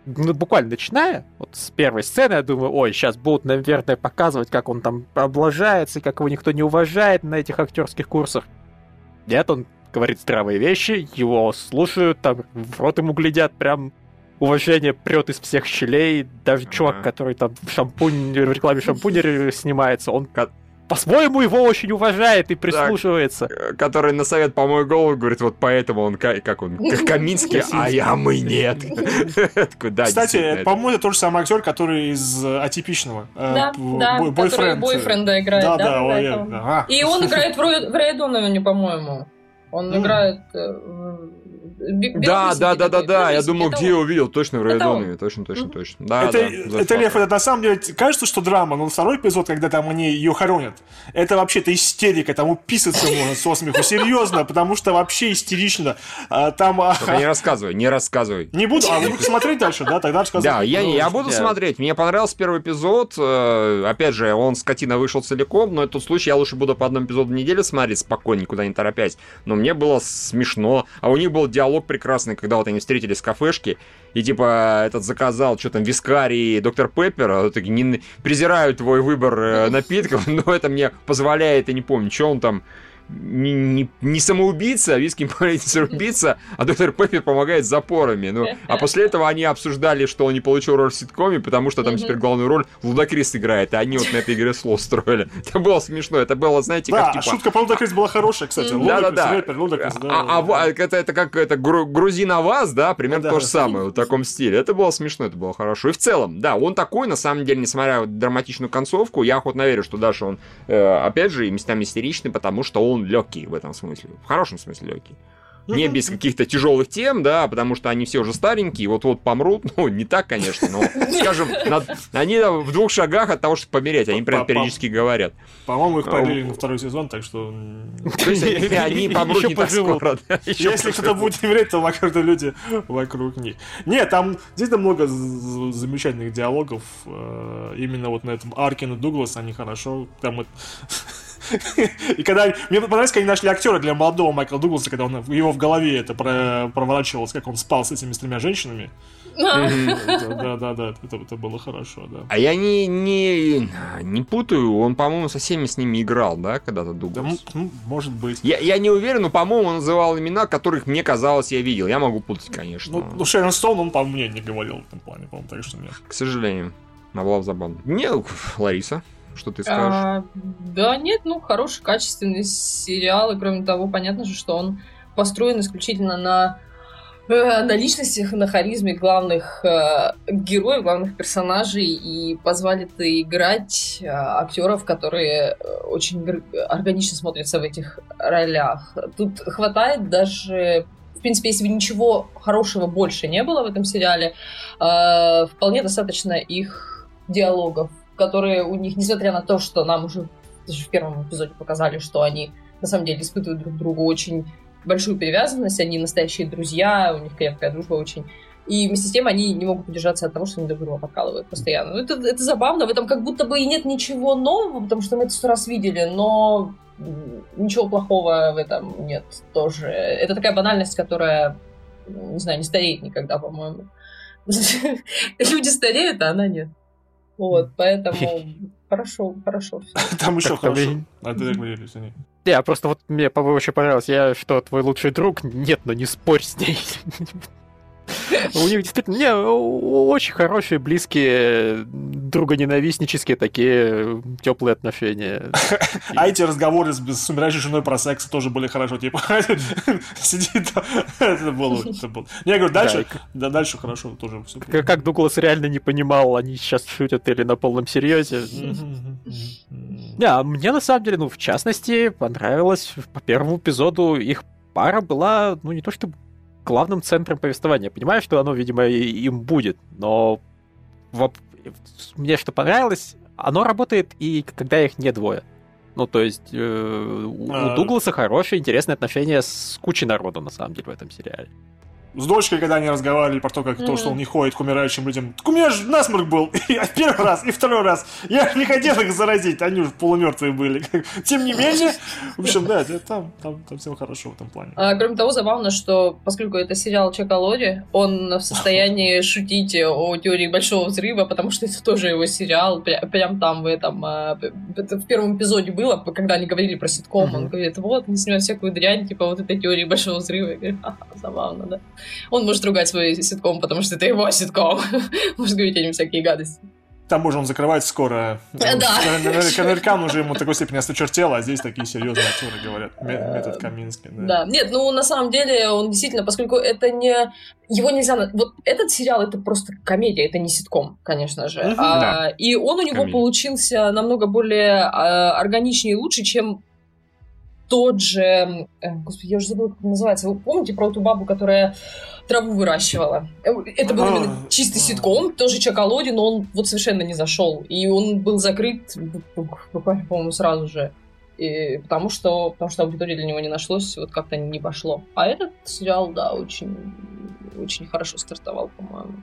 ну, буквально начиная, вот с первой сцены, я думаю, ой, сейчас будут, наверное, показывать, как он там облажается, как его никто не уважает на этих актерских курсах. Нет, он говорит здравые вещи, его слушают, там в рот ему глядят, прям уважение прет из всех щелей. Даже чувак, который там в шампунь, в рекламе шампунера снимается, он по-своему его очень уважает и прислушивается. Так, который на совет по мою голову говорит, вот поэтому он, как он, как Каминский, а я мы нет. Кстати, по-моему, это тот же самый актер, который из э, атипичного. Э, да, да, бойфренда играет. Да, да, И он играет в Рэй Доноване, по-моему. Он играет э, да, да, да, да, да. Я думал, где я увидел, точно в Райдонове, точно, точно, точно. Да, это, да, это Лев, это на самом деле кажется, что драма, но второй эпизод, когда там они ее хоронят, это вообще-то истерика, там уписаться можно со смеху, серьезно, потому что вообще истерично. А, там... Только не рассказывай, не рассказывай. Не буду, а вы будете смотреть дальше, да, тогда рассказывай. Да, я, я буду смотреть, мне понравился первый эпизод, э, опять же, он, скотина, вышел целиком, но этот случай я лучше буду по одному эпизоду в неделю смотреть спокойно, никуда не торопясь, но мне было смешно, а у них был диалог диалог прекрасный, когда вот они встретились в кафешке, и типа этот заказал, что там, вискарий и доктор Пеппер, а вот не презирают твой выбор э, напитков, но это мне позволяет, я не помню, что он там не, не, не самоубийца, а виски убийца, а доктор Пеппи помогает с запорами. Ну, а после этого они обсуждали, что он не получил роль в ситкоме, потому что там теперь главную роль Лудакрис играет, и они вот на этой игре слов строили. Это было смешно, это было, знаете, как типа... шутка про Лудакрис была хорошая, кстати. Да-да-да. А, а это, это как это грузин о вас, да, примерно то же самое, в таком стиле. Это было смешно, это было хорошо. И в целом, да, он такой, на самом деле, несмотря на драматичную концовку, я охотно верю, что Даша, он, э, опять же, местами истеричный, потому что он легкий в этом смысле. В хорошем смысле легкий. Не без каких-то тяжелых тем, да, потому что они все уже старенькие, вот-вот помрут. Ну, не так, конечно, но, скажем, над... они в двух шагах от того, чтобы помереть, они периодически говорят. По-моему, их продлили на второй сезон, так что... То есть они помрут не так скоро. Если кто-то будет умереть, то вокруг люди вокруг них. Нет, там действительно много замечательных диалогов. Именно вот на этом Аркин и Дуглас, они хорошо. Там И когда... Мне понравилось, как они нашли актера для молодого Майкла Дугласа, когда он его в голове это проворачивалось, как он спал с этими с тремя женщинами. Да, да, да, это, это было хорошо, да. А я не, не, не путаю, он, по-моему, со всеми с ними играл, да, когда-то Дуглас? Да, ну, может быть. Я, я не уверен, но, по-моему, он называл имена, которых мне казалось, я видел. Я могу путать, конечно. Ну, ну Шерон Стоун, он, по-моему, мне не говорил в этом плане, по-моему, так что нет. К сожалению. На было забавно. Не, Лариса. Что ты скажешь? А, да нет, ну, хороший, качественный сериал, и кроме того, понятно же, что он построен исключительно на Э, на личностях, на харизме главных э, героев, главных персонажей, и позволит играть э, актеров, которые э, очень органично смотрятся в этих ролях. Тут хватает даже в принципе, если бы ничего хорошего больше не было в этом сериале, э, вполне достаточно их диалогов, которые у них, несмотря на то, что нам уже даже в первом эпизоде показали, что они на самом деле испытывают друг другу очень большую привязанность, они настоящие друзья, у них крепкая дружба очень. И вместе с тем они не могут удержаться от того, что они друг друга подкалывают постоянно. Ну, это, это забавно, в этом как будто бы и нет ничего нового, потому что мы это сто раз видели, но ничего плохого в этом нет тоже. Это такая банальность, которая, не знаю, не стареет никогда, по-моему. Люди стареют, а она нет. Вот, поэтому хорошо, хорошо. Там еще хорошо. А ты говорили, извини. Не, просто вот мне, по-моему, очень понравилось. Я что, твой лучший друг? Нет, но не спорь с ней. У них действительно не, очень хорошие, близкие, другоненавистнические такие теплые отношения. А эти разговоры с умирающей женой про секс тоже были хорошо. Типа, сидит, это было, это было. Я говорю, дальше, да, дальше хорошо тоже все. Как Дуглас реально не понимал, они сейчас шутят или на полном серьезе. Да, мне на самом деле, ну, в частности, понравилось по первому эпизоду их пара была, ну, не то чтобы главным центром повествования. Я понимаю, что оно, видимо, им будет, но в... мне что понравилось, оно работает и когда их не двое. Ну, то есть э, у а... Дугласа хорошие, интересные отношения с кучей народу, на самом деле, в этом сериале с дочкой, когда они разговаривали про то, как mm-hmm. то, что он не ходит к умирающим людям. Так у меня же насморк был. И первый раз, и второй раз. Я не хотел их заразить, они уже полумертвые были. Тем не менее, в общем, да, там, там, там все хорошо в этом плане. А, кроме того, забавно, что поскольку это сериал Чека Лори, он в состоянии шутить о теории Большого Взрыва, потому что это тоже его сериал, прям там в этом, а, в первом эпизоде было, когда они говорили про ситком, он говорит, вот, не снимают всякую дрянь, типа вот этой теории Большого Взрыва. Я говорю, забавно, да. Он может ругать свой ситком, потому что это его ситком. может говорить о нем всякие гадости. Там уже он закрывает скоро. Да. Наверняка он уже ему такой степени осточертел, а здесь такие серьезные актеры говорят. Метод Каминский. Да. да. Нет, ну на самом деле он действительно, поскольку это не... Его нельзя... Вот этот сериал это просто комедия, это не ситком, конечно же. Угу, а, да. И он у него комедия. получился намного более а, органичнее и лучше, чем тот же, э, господи, я уже забыла, как он называется. Вы помните про эту бабу, которая траву выращивала? Э, это был именно чистый ситком, тоже Чакалоди, но он вот совершенно не зашел. И он был закрыт буквально, по-моему, сразу же. И потому что, потому что аудитории для него не нашлось, вот как-то не пошло. А этот сериал, да, очень, очень хорошо стартовал, по-моему.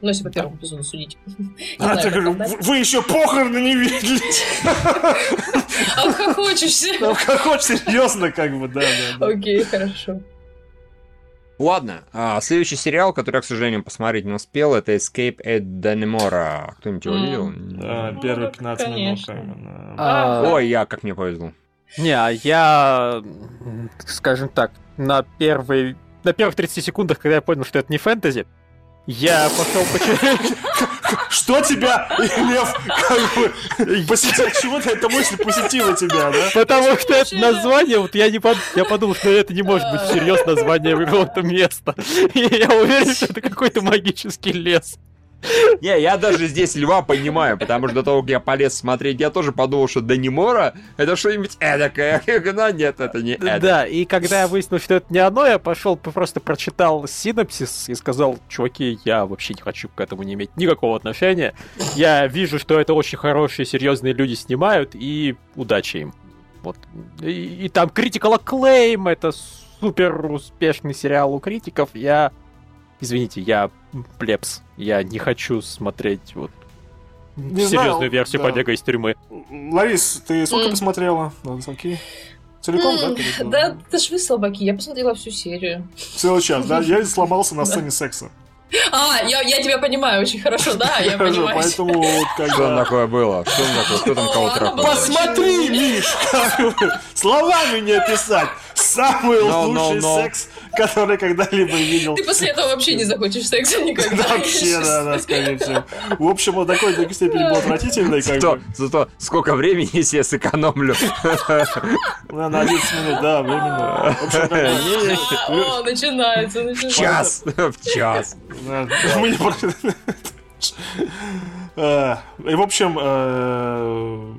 Ну, если по первому эпизоду судить. А, ты говорю, вы еще похороны не видели. А хохочешься. Ну, хохочешь серьезно, как бы, да, да. Окей, хорошо. Ладно, а, следующий сериал, который я, к сожалению, посмотреть не успел, это Escape at Dannemora. Кто-нибудь его видел? Да, первые 15 минут а, Ой, я, как мне повезло. Не, а я, скажем так, на первый на первых 30 секундах, когда я понял, что это не фэнтези, я пошел почитать. Что тебя, Лев, как бы, посетил, чего-то эта мысль посетила тебя, да? Потому что это название, вот я не под... я подумал, что это не может быть всерьез название какого-то места. И я уверен, что это какой-то магический лес. Не, я даже здесь льва понимаю, потому что до того, как я полез смотреть, я тоже подумал, что Данимора это что-нибудь эдакое. Но нет, это не это. Да, и когда я выяснил, что это не оно, я пошел, просто прочитал синопсис и сказал, чуваки, я вообще не хочу к этому не иметь никакого отношения. Я вижу, что это очень хорошие, серьезные люди снимают, и удачи им. Вот. И, и там Critical Acclaim, это супер успешный сериал у критиков. Я Извините, я плебс. Я не хочу смотреть вот не серьезную знаю, версию да. побега из тюрьмы. Ларис, ты сколько mm. посмотрела? Окей. Целиком, mm, да? Да, ты ж вы слабаки, я посмотрела всю серию. Целый час, да? Я сломался на сцене секса. А, я, я тебя понимаю очень хорошо, да, я понимаю. Поэтому вот как Что такое было? Что там такое? Кто там кого трахнул? Посмотри, Миш! Словами не описать! Самый лучший секс который когда-либо видел. Ты после этого вообще не захочешь секса никогда. Вообще, да, да, скорее всего. В общем, он такой до степени был отвратительный, как Зато, зато сколько времени, если я сэкономлю. Ну, На 11 минут, да. В как бы, О, начинается, начинается. Час. В час. Мы не Э, И, в общем, э,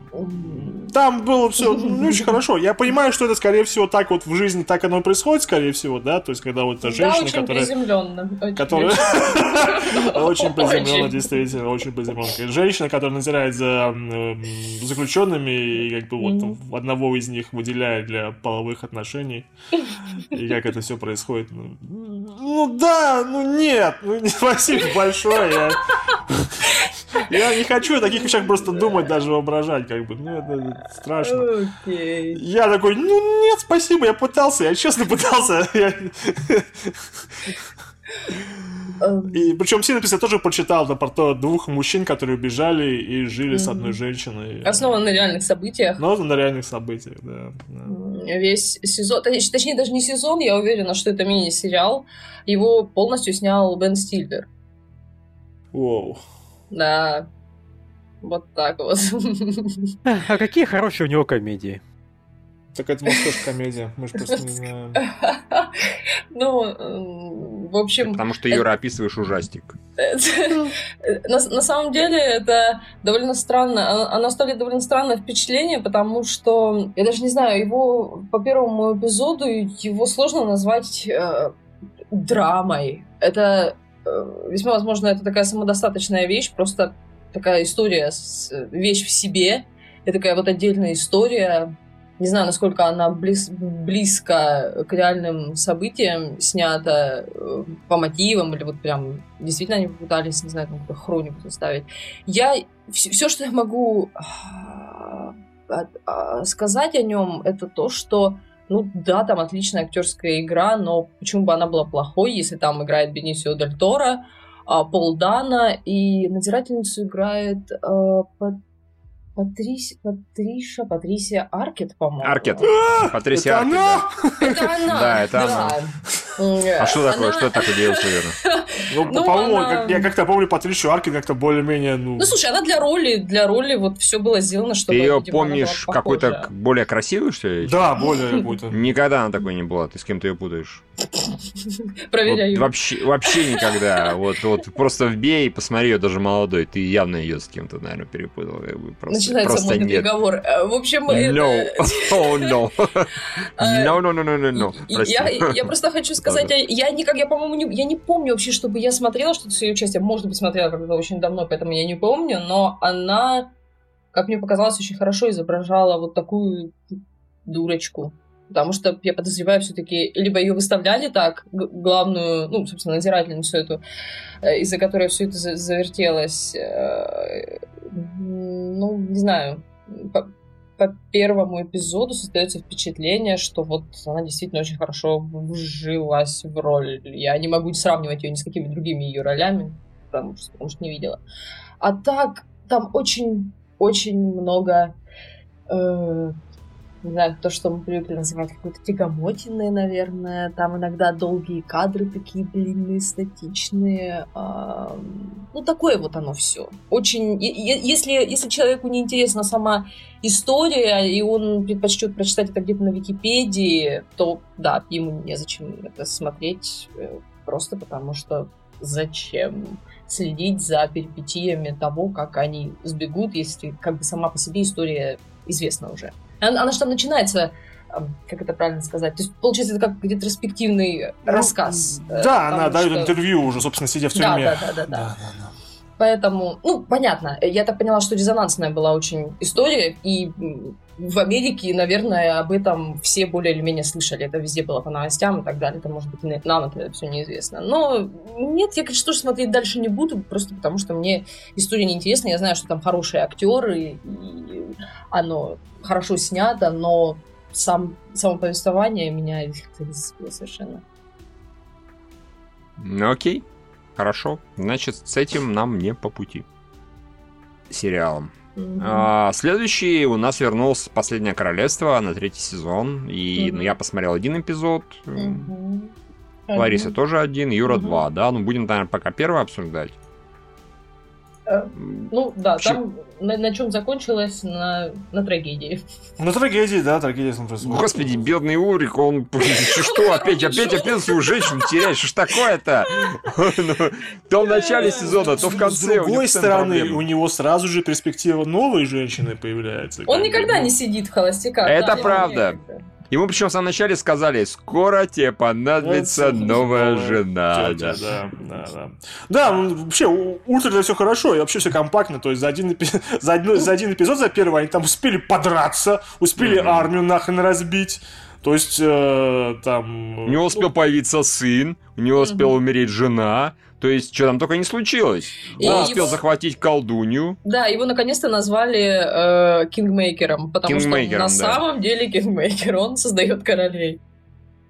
там было все не очень хорошо. Я понимаю, что это, скорее всего, так вот в жизни, так оно и происходит, скорее всего, да, то есть, когда вот эта Да, женщина, очень которая... приземленно. Очень приземленно, действительно, очень приземленно. Женщина, которая надзирает за м, заключенными и как бы вот одного из них выделяет для половых отношений. И как это все происходит. Ну, ну да, ну нет, ну спасибо большое. Я, не хочу о таких вещах просто думать, даже воображать, как бы. Ну, это, страшно. Окей. Я такой, ну нет, спасибо, я пытался, я честно пытался. Я- Эм, И причем синопсис я тоже прочитал да, про то двух мужчин, которые убежали и жили с одной женщиной. Основан на реальных событиях. Но на реальных событиях, да. да. Весь сезон, точ- точнее даже не сезон, я уверена, что это мини-сериал. Его полностью снял Бен Стиллер. Воу. Да. Вот так вот. А какие хорошие у него комедии? Так это может тоже комедия, мы же просто не знаем. Ну, в общем, Потому что, Юра, описываешь ужастик. на, самом деле это довольно странно. Оно- Оно оставляет довольно странное впечатление, потому что, я даже не знаю, его по первому эпизоду его сложно назвать э, драмой. Это весьма возможно, это такая самодостаточная вещь, просто такая история, с, вещь в себе. Это такая вот отдельная история. Не знаю, насколько она близ- близко к реальным событиям снята э, по мотивам, или вот прям действительно они попытались, не знаю, какую-то хронику составить. Я все, что я могу а, а, сказать о нем, это то, что ну да, там отличная актерская игра, но почему бы она была плохой, если там играет Бенисио Дель Торо, а, Пол Дана, и надзирательницу играет Пат- Патрис- Патриша, Патрисия Аркет, по-моему. Аркет. Патрисия Это Аркет, она? Это она. Да, это она. А что такое? Она- Что это такое делается, Юра? Ну, Ну, по-моему, она- как- я как-то помню Патрищу Арки как-то более-менее, ну... Ну, слушай, она для роли, для роли вот все было сделано, Ты чтобы... ее видимо, она была помнишь какой-то более красивый, что ли? Да, более какой-то. Никогда она такой не была. Ты с кем-то ее путаешь. Проверяю. Вот вообще, вообще никогда. Вот, вот просто вбей и посмотри ее даже молодой. Ты явно ее с кем-то, наверное, перепутал. как бы Просто, Начинается просто модный нет. приговор. Э, В общем, No. это... Oh, no. э, No, no, no, no, no, no. Прости. Я, я просто хочу сказать, я, я никак, я, по-моему, не, я не помню вообще, чтобы я смотрела что-то с ее участием. Может быть, смотрела когда-то очень давно, поэтому я не помню, но она, как мне показалось, очень хорошо изображала вот такую дурочку. Потому что, я подозреваю, все-таки либо ее выставляли так, главную, ну, собственно, надзирательницу эту, э, из-за которой все это за- завертелось. э, Ну, не знаю. По- первому эпизоду создается впечатление, что вот она действительно очень хорошо вжилась в роль. Я не могу сравнивать ее ни с какими другими ее ролями, потому что, потому что не видела. А так, там очень, очень много, э, не знаю, то, что мы привыкли называть какой-то тягомотиной, наверное. Там иногда долгие кадры такие длинные, статичные. а, ну, такое вот оно все. Очень... Если, если человеку не интересна сама история, и он предпочтет прочитать это где-то на Википедии, то да, ему незачем это смотреть, э, просто потому что зачем следить за перипетиями того, как они сбегут, если как бы сама по себе история известна уже. Она, она же там начинается, эм, как это правильно сказать, то есть получается это как где-то респективный Ну, рассказ. э, Да, она дает интервью уже, собственно, сидя в тюрьме. да, да, да, да. Поэтому, ну, понятно. Я так поняла, что резонансная была очень история, и в Америке, наверное, об этом все более или менее слышали. Это везде было по новостям и так далее. Это, может быть, и нам это все неизвестно. Но нет, я, конечно, тоже смотреть дальше не буду, просто потому что мне история неинтересна. Я знаю, что там хорошие актеры, и оно хорошо снято, но сам, само повествование меня не зацепило совершенно. Ну, окей. Хорошо. Значит, с этим нам не по пути. Сериалом. Мгм. А, следующий у нас вернулся «Последнее королевство» на третий сезон. И Мгм. ну, я посмотрел один эпизод. Мгм. Лариса тоже один, Юра угу. два, да? Ну, будем, наверное, пока первый обсуждать. Э, ну да, там на, на чем закончилось на, на трагедии. На трагедии, да, трагедия происходит. Господи, бедный Урик, он что, опять, опять, опять свою женщину теряет, что ж такое-то? Ну, то в начале сезона, то в конце. С другой стороны, у него сразу же перспектива новой женщины появляется. Он никогда не сидит в холостяках. Это правда. Ему причем в самом начале сказали, скоро тебе понадобится новая жена. Тетя, да. да, да, да. ну, вообще, у Ультра все хорошо, и вообще все компактно. То есть за один, за, одно, за один эпизод, за первый, они там успели подраться, успели mm-hmm. армию нахрен разбить. То есть э, там... У него успел появиться сын, у него успела умереть жена, то есть, что там только не случилось. И Он успел его... захватить колдунью. Да, его наконец-то назвали э, Kingmaker ом, потому что на да. самом деле Kingmaker, он создает королей.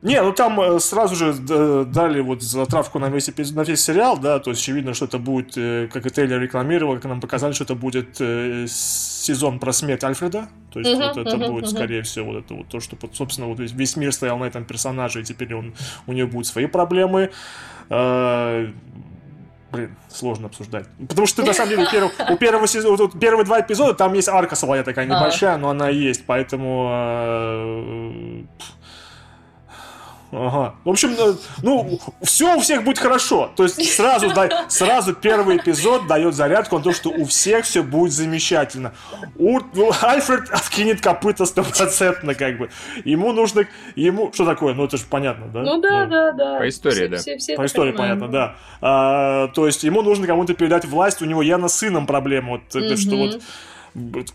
Не, ну там э, сразу же дали вот затравку на весь, на весь сериал, да, то есть очевидно, что это будет, э, как и Тейлер рекламировал, как нам показали, что это будет э, сезон про смерть Альфреда, то есть uh-huh, вот это uh-huh, будет, uh-huh. скорее всего, вот это вот то, что, собственно, вот весь мир стоял на этом персонаже, и теперь он, у него будут свои проблемы. Блин, сложно обсуждать. Потому что, на самом деле, у первого, у первого сезона, вот, первые два эпизода, там есть арка своя такая небольшая, но она есть, поэтому... Ага. В общем, э, ну, все у всех будет хорошо. То есть сразу, да, сразу первый эпизод дает зарядку на то, что у всех все будет замечательно. У, ну, Альфред откинет копыта стопроцентно, как бы. Ему нужно... Ему... Что такое? Ну, это же понятно, да? Ну, да, ну, да, да. По истории, все, да. Все, все По истории понятно, да. А, то есть ему нужно кому-то передать власть, у него явно с сыном проблема. Вот, mm-hmm. что вот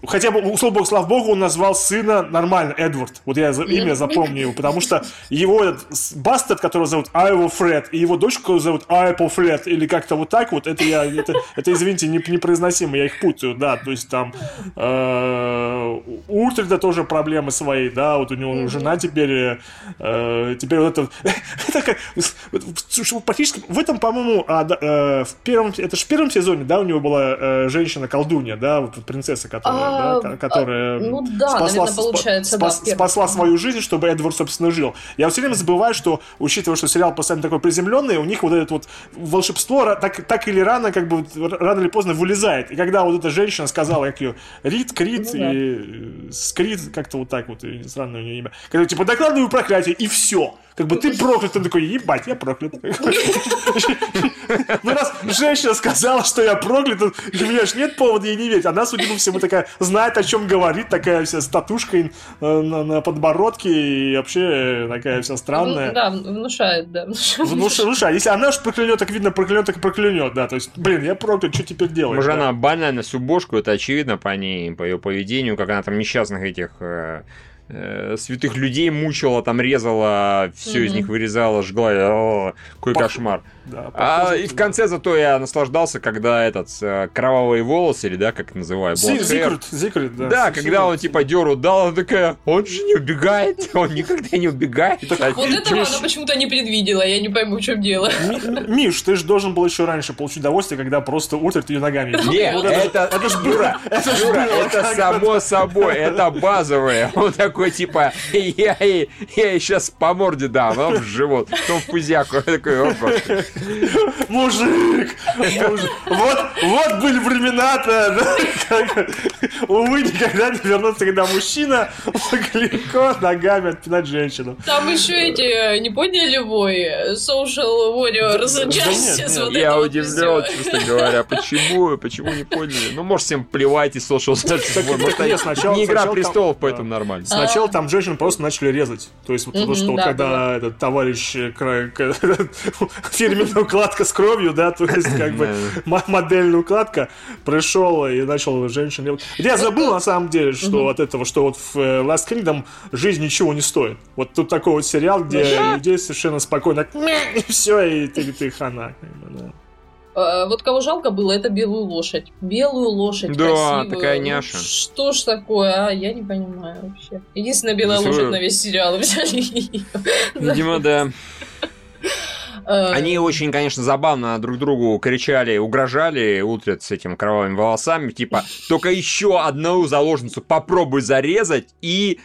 Хотя бы, условно, слава богу, он назвал сына нормально, Эдвард. Вот я имя запомню его, потому что его бастард, которого зовут Айво Фред, и его дочку зовут Айпо Фред, или как-то вот так вот, это я, это, это извините, не, непроизносимо, я их путаю, да, то есть там э, у тоже проблемы свои, да, вот у него жена теперь, э, теперь вот это, это как, практически, в этом, по-моему, а, да, э, в первом, это же в первом сезоне, да, у него была э, женщина-колдунья, да, вот принцесса, которая, а, да, которая ну, да, спасла, наверное, получается, спас, да, спасла свою жизнь, чтобы Эдвард, собственно, жил. Я все время забываю, что, учитывая, что сериал постоянно такой приземленный, у них вот это вот волшебство так, так или рано, как бы рано или поздно вылезает. И когда вот эта женщина сказала, как ее, Рит, Крит, ну, да. и э, Скрит, как-то вот так вот, странное у нее имя, когда типа докладываю проклятие, и все. Как бы ты проклят, он такой, ебать, я проклят. Ну раз женщина сказала, что я проклят, у меня же нет повода ей не верить. Она, судя по всему, такая знает, о чем говорит, такая вся с татушкой э, на, подбородке и вообще такая вся странная. Да, внушает, да. Внушает. Если она уж проклянет, так видно, проклянет, так проклянет, да. То есть, блин, я проклят, что теперь делать? Может, она банально субошку, это очевидно по ней, по ее поведению, как она там несчастных этих э, э, святых людей мучила, там резала, все mm-hmm. из них вырезала, жгла. О, какой Пох... кошмар. Да, а, и в конце зато я наслаждался, когда этот э, кровавые волосы, или да, как называю, Зикрут, Зикрут, да. Да, когда он типа деру дал, она такая, он же не убегает, он никогда не убегает. Вот этого она почему-то не предвидела, я не пойму, в чем дело. Миш, ты же должен был еще раньше получить удовольствие, когда просто Ультрик ее ногами. Нет, это, это ж Юра, это, это само собой, это базовое. Он такой типа, я ей сейчас по морде дам, а в живот, потом в пузяку. Такой, о, Мужик! Вот, вот были времена-то, да? Увы, никогда не вернуться, когда мужчина мог легко ногами отпинать женщину. Там еще эти, не поняли вой, social warriors, justice, Я удивлен, честно говоря, почему, почему не поняли? Ну, может, всем плевать и social justice. Может, не игра престолов, поэтому нормально. Сначала там женщин просто начали резать. То есть, вот то, что когда этот товарищ фирменный укладка с кровью, да, то есть как бы модельная укладка пришел и начал женщин. Я забыл на самом деле, что от этого, что вот в э, Last Kingdom жизнь ничего не стоит. Вот тут такой вот сериал, где людей совершенно спокойно и все, и ты, ты хана. Э, вот кого жалко было, это белую лошадь. Белую лошадь Да, красивую. такая няша. Что ж такое, а? Я не понимаю вообще. Единственная белая лошадь на весь сериал взяли Видимо, да. Э, Они очень, конечно, забавно друг другу кричали, угрожали Утрет с этим кровавыми волосами, типа, только еще одну заложницу попробуй зарезать, и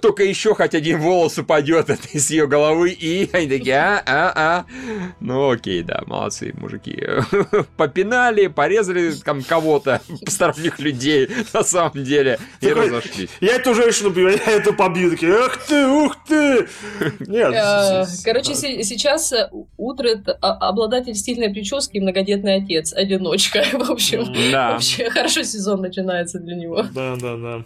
только еще хоть один волос упадет из ее головы, и они такие, а, а, а. Ну, окей, да, молодцы, мужики. Попинали, порезали там кого-то, посторонних людей, на самом деле, и Такой, разошлись. Я эту женщину бью, я эту побью. Такие, эх ты, ух ты. Нет. Э, с- с- Короче, се- сейчас Утрет а- обладатель стильной прически и многодетный отец, одиночка. В общем, Да. вообще хорошо сезон начинается для него. Да, да, да.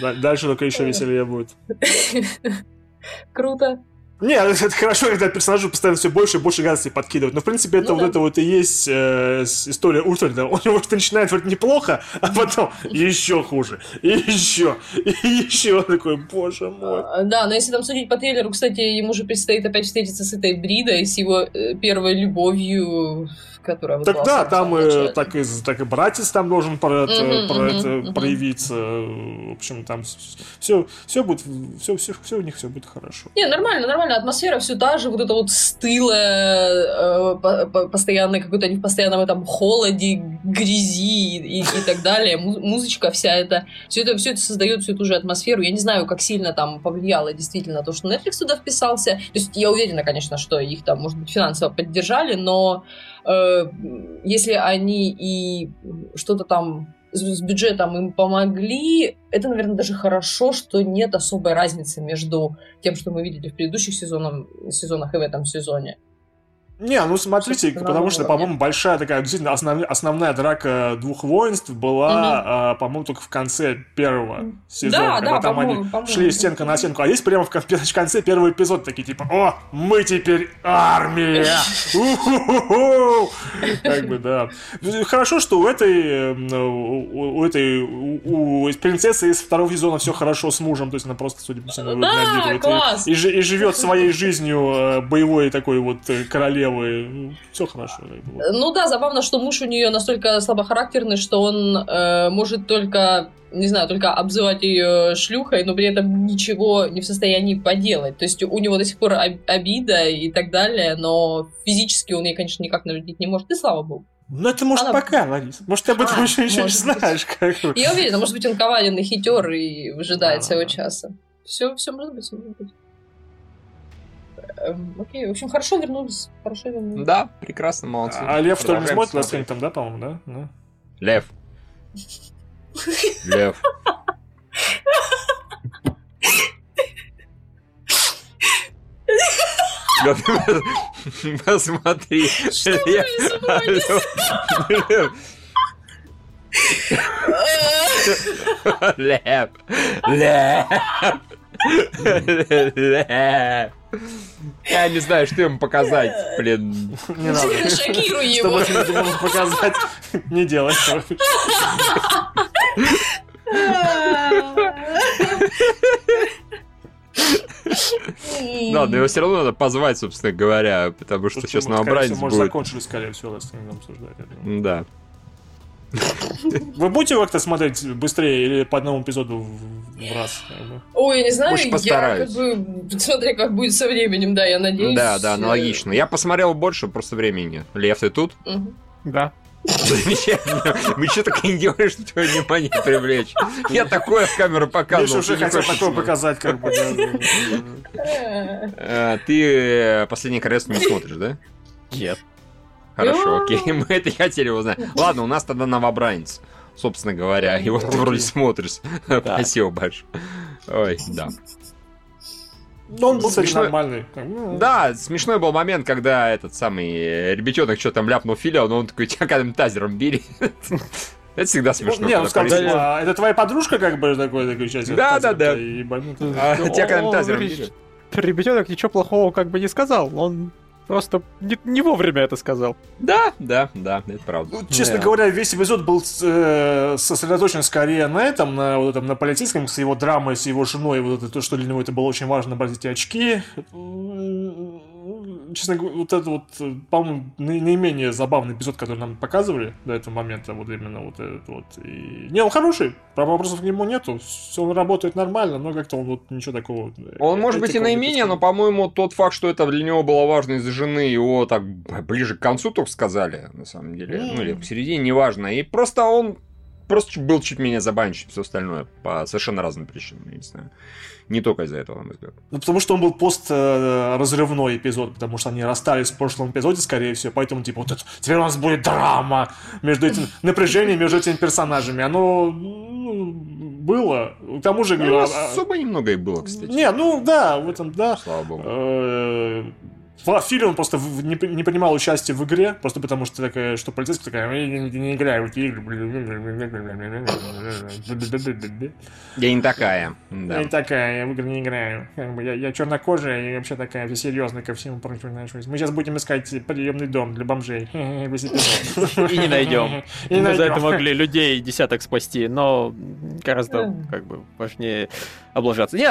Да- Дальше только еще веселее будет. Круто. Не, это хорошо, когда персонажу постоянно все больше и больше гадостей подкидывают. Но, в принципе, это Ну вот да. это вот и есть э, история Ультрада. У него что начинает вроде неплохо, а потом еще хуже. И еще. И еще. Такой, боже мой. А, Да, но если там судить по трейлеру, кстати, ему же предстоит опять встретиться с этой Бридой, с его э, первой любовью, которая Так вызывала да, там э, начало. так, и, так и братец там должен про это, Мгм, про мгм, это мгм. проявиться. В общем, там все, все будет, все, все, все у них все будет хорошо. Не, нормально, нормально. Атмосфера все та же, вот это вот стылая, э, по- по- постоянно какой-то они в постоянном этом холоде, грязи и, и так далее. Му- музычка вся эта, все это, все это создает всю ту же атмосферу. Я не знаю, как сильно там повлияло действительно то, что Netflix туда вписался. То есть я уверена, конечно, что их там, может быть, финансово поддержали, но э, если они и что-то там с бюджетом им помогли, это, наверное, даже хорошо, что нет особой разницы между тем, что мы видели в предыдущих сезонах, сезонах и в этом сезоне. Не, ну смотрите, Собственно, потому что, по-моему, большая такая действительно основ- основная драка двух воинств была, а, по-моему, только в конце первого сезона, Да, когда да, там они шли стенка на стенку. А здесь прямо в кон- в конце первого эпизода такие типа, о, мы теперь армия! У-ху-ху-ху!» Как бы, да. Хорошо, что у этой, у этой, у принцессы из второго сезона все хорошо с мужем, то есть она просто, судя по всему, и- живет своей жизнью э, боевой такой вот э, королевы. Все хорошо. Ну да, забавно, что муж у нее настолько слабохарактерный, что он э, может только, не знаю, только обзывать ее шлюхой, но при этом ничего не в состоянии поделать. То есть у него до сих пор об- обида и так далее, но физически он ей, конечно, никак навредить не может. И слава богу. Ну это может Она- пока, Ларис. Может, ты об этом А, еще ничего не быть. знаешь. Как. Я уверена, может быть, он коварен и хитер и выжидает Да. своего часа. Все, все может быть, всё может быть. Эм, окей, в общем, хорошо вернулись. Хорошо вернулись. Да, прекрасно, молодцы. А Лев что ли не смотрит. Kingdom, да, по-моему, да? Ну. Лев. Лев. Посмотри. Лев. Лев. Лев. Я не знаю, что ему показать, блин. Не надо. Шокируй его. не можешь показать, не делай. Ладно, его все равно надо позвать, собственно говоря, потому что сейчас новобранец всего, может, будет. закончили, скорее всего, Kingdom обсуждать. Да. Вы будете как-то смотреть быстрее или по одному эпизоду в раз? Ой, я не знаю, Очень я постараюсь. как бы, смотря как будет со временем, да, я надеюсь. Да, да, э, аналогично. Я посмотрел больше, просто времени. Лев, ты тут? Да. Замечательно. Мы что так и не делаем, чтобы твое внимание привлечь? Я такое в камеру Миша показывал. уже ты не хотел такое показать, как бы. Э, Ты э, «Последнее королевство» не смотришь, да? Нет. Хорошо, окей, мы это и хотели узнать. Ладно, у нас тогда новобранец, собственно говоря. И вот ты вроде смотришь. Спасибо большое. Ой, да. Но он был, кстати, Смешно. нормальный. как бы, ну, Да, смешной был момент, когда этот самый э, ребятенок что там ляпнул Филя, но он такой, тебя когда тазером бери. Это всегда смешно. Не, он когда сказал, это твоя подружка, как бы, такой, такой часть. Да, да, да. Тебя когда тазером бери. Ребятенок ничего плохого как бы не сказал. Он просто не, не вовремя это сказал. Да, да, да, это правда. Ну, честно Да. говоря, весь эпизод был э, сосредоточен скорее на этом, на вот этом, на полицейском, с его драмой, с его женой, вот это то, что для него это было очень важно, брать эти честно говоря, вот это вот, э, по-моему, наименее забавный эпизод, который нам показывали до этого момента, вот именно вот этот вот. И... Не, он хороший, вопросов к нему нету, он работает нормально, но как-то он вот ничего такого... Э, он может быть и наименее, но, по-моему, тот факт, что это для него было важно из-за жены, его так ближе к концу только сказали, на самом деле, mm. ну или в середине, неважно. И просто он просто был чуть менее забавен, чем все остальное, по совершенно разным причинам, я не знаю. Не только из-за этого, на мой взгляд. Ну, потому что он был пост-разрывной эпизод, потому что они расстались в прошлом эпизоде, скорее всего, поэтому, типа, вот это, теперь у нас будет драма между этим, напряжение между этими персонажами. Оно ну, было. К тому же... Ну, а, особо немного и было, кстати. Не, ну, да, в этом, да. Слава богу. В фильме он просто не, не принимал участие в игре, просто потому что такая, что полицейская такая, я не, не играю в эти игры. Я не такая. Да. Я не такая, я в игры не играю. Как бы я, я чернокожая и вообще такая вся серьезная ко всему прочему отношусь. Мы сейчас будем искать приемный дом для бомжей. И не найдем. Мы за это могли людей десяток спасти, но гораздо как бы важнее облажаться. Не,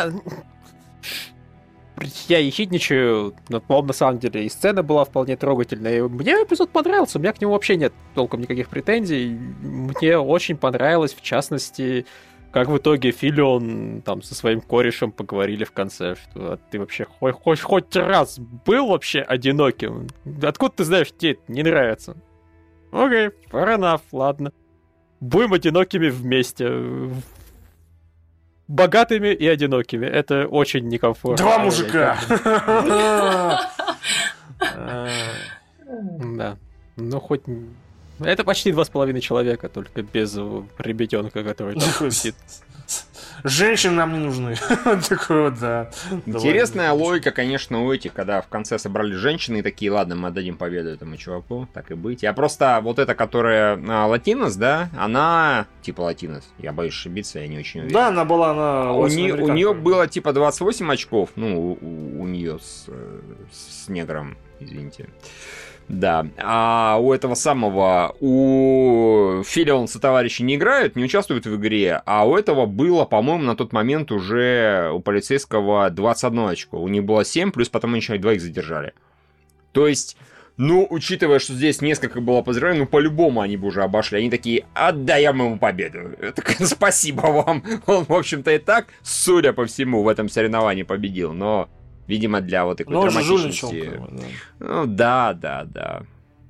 я ехидничаю, но, по на самом деле и сцена была вполне трогательная. Мне эпизод понравился, у меня к нему вообще нет толком никаких претензий. Мне очень понравилось, в частности, как в итоге Филион там со своим корешем поговорили в конце, что ты вообще хоть, хоть, хоть раз был вообще одиноким? Откуда ты знаешь, тебе это не нравится? Окей, okay, fair enough, ладно. Будем одинокими вместе богатыми и одинокими. Это очень некомфортно. Два мужика! Да. Ну, хоть... Это почти два с половиной человека, только без ребятенка, который там сидит. Женщины нам не нужны. Такой вот, да. Интересная логика, конечно, у этих, когда в конце собрали женщины и такие, ладно, мы отдадим победу этому чуваку, так и быть. Я просто, вот эта, которая а, латинос, да, она, типа латинос, я боюсь ошибиться, я не очень уверен. Да, она была, она у, не, у нее было типа 28 очков, ну, у, у нее с, э, с негром, извините. Да. А у этого самого, у Филионса товарищи не играют, не участвуют в игре, а у этого было, по-моему, на тот момент уже у полицейского 21 очко. У них было 7, плюс потом еще двоих задержали. То есть, ну, учитывая, что здесь несколько было подозреваний, ну, по-любому они бы уже обошли. Они такие, отдаем ему победу. Так, спасибо вам. Он, в общем-то, и так, судя по всему, в этом соревновании победил. Но Видимо, для вот такой Но драматичности. да. Ну да, да, да.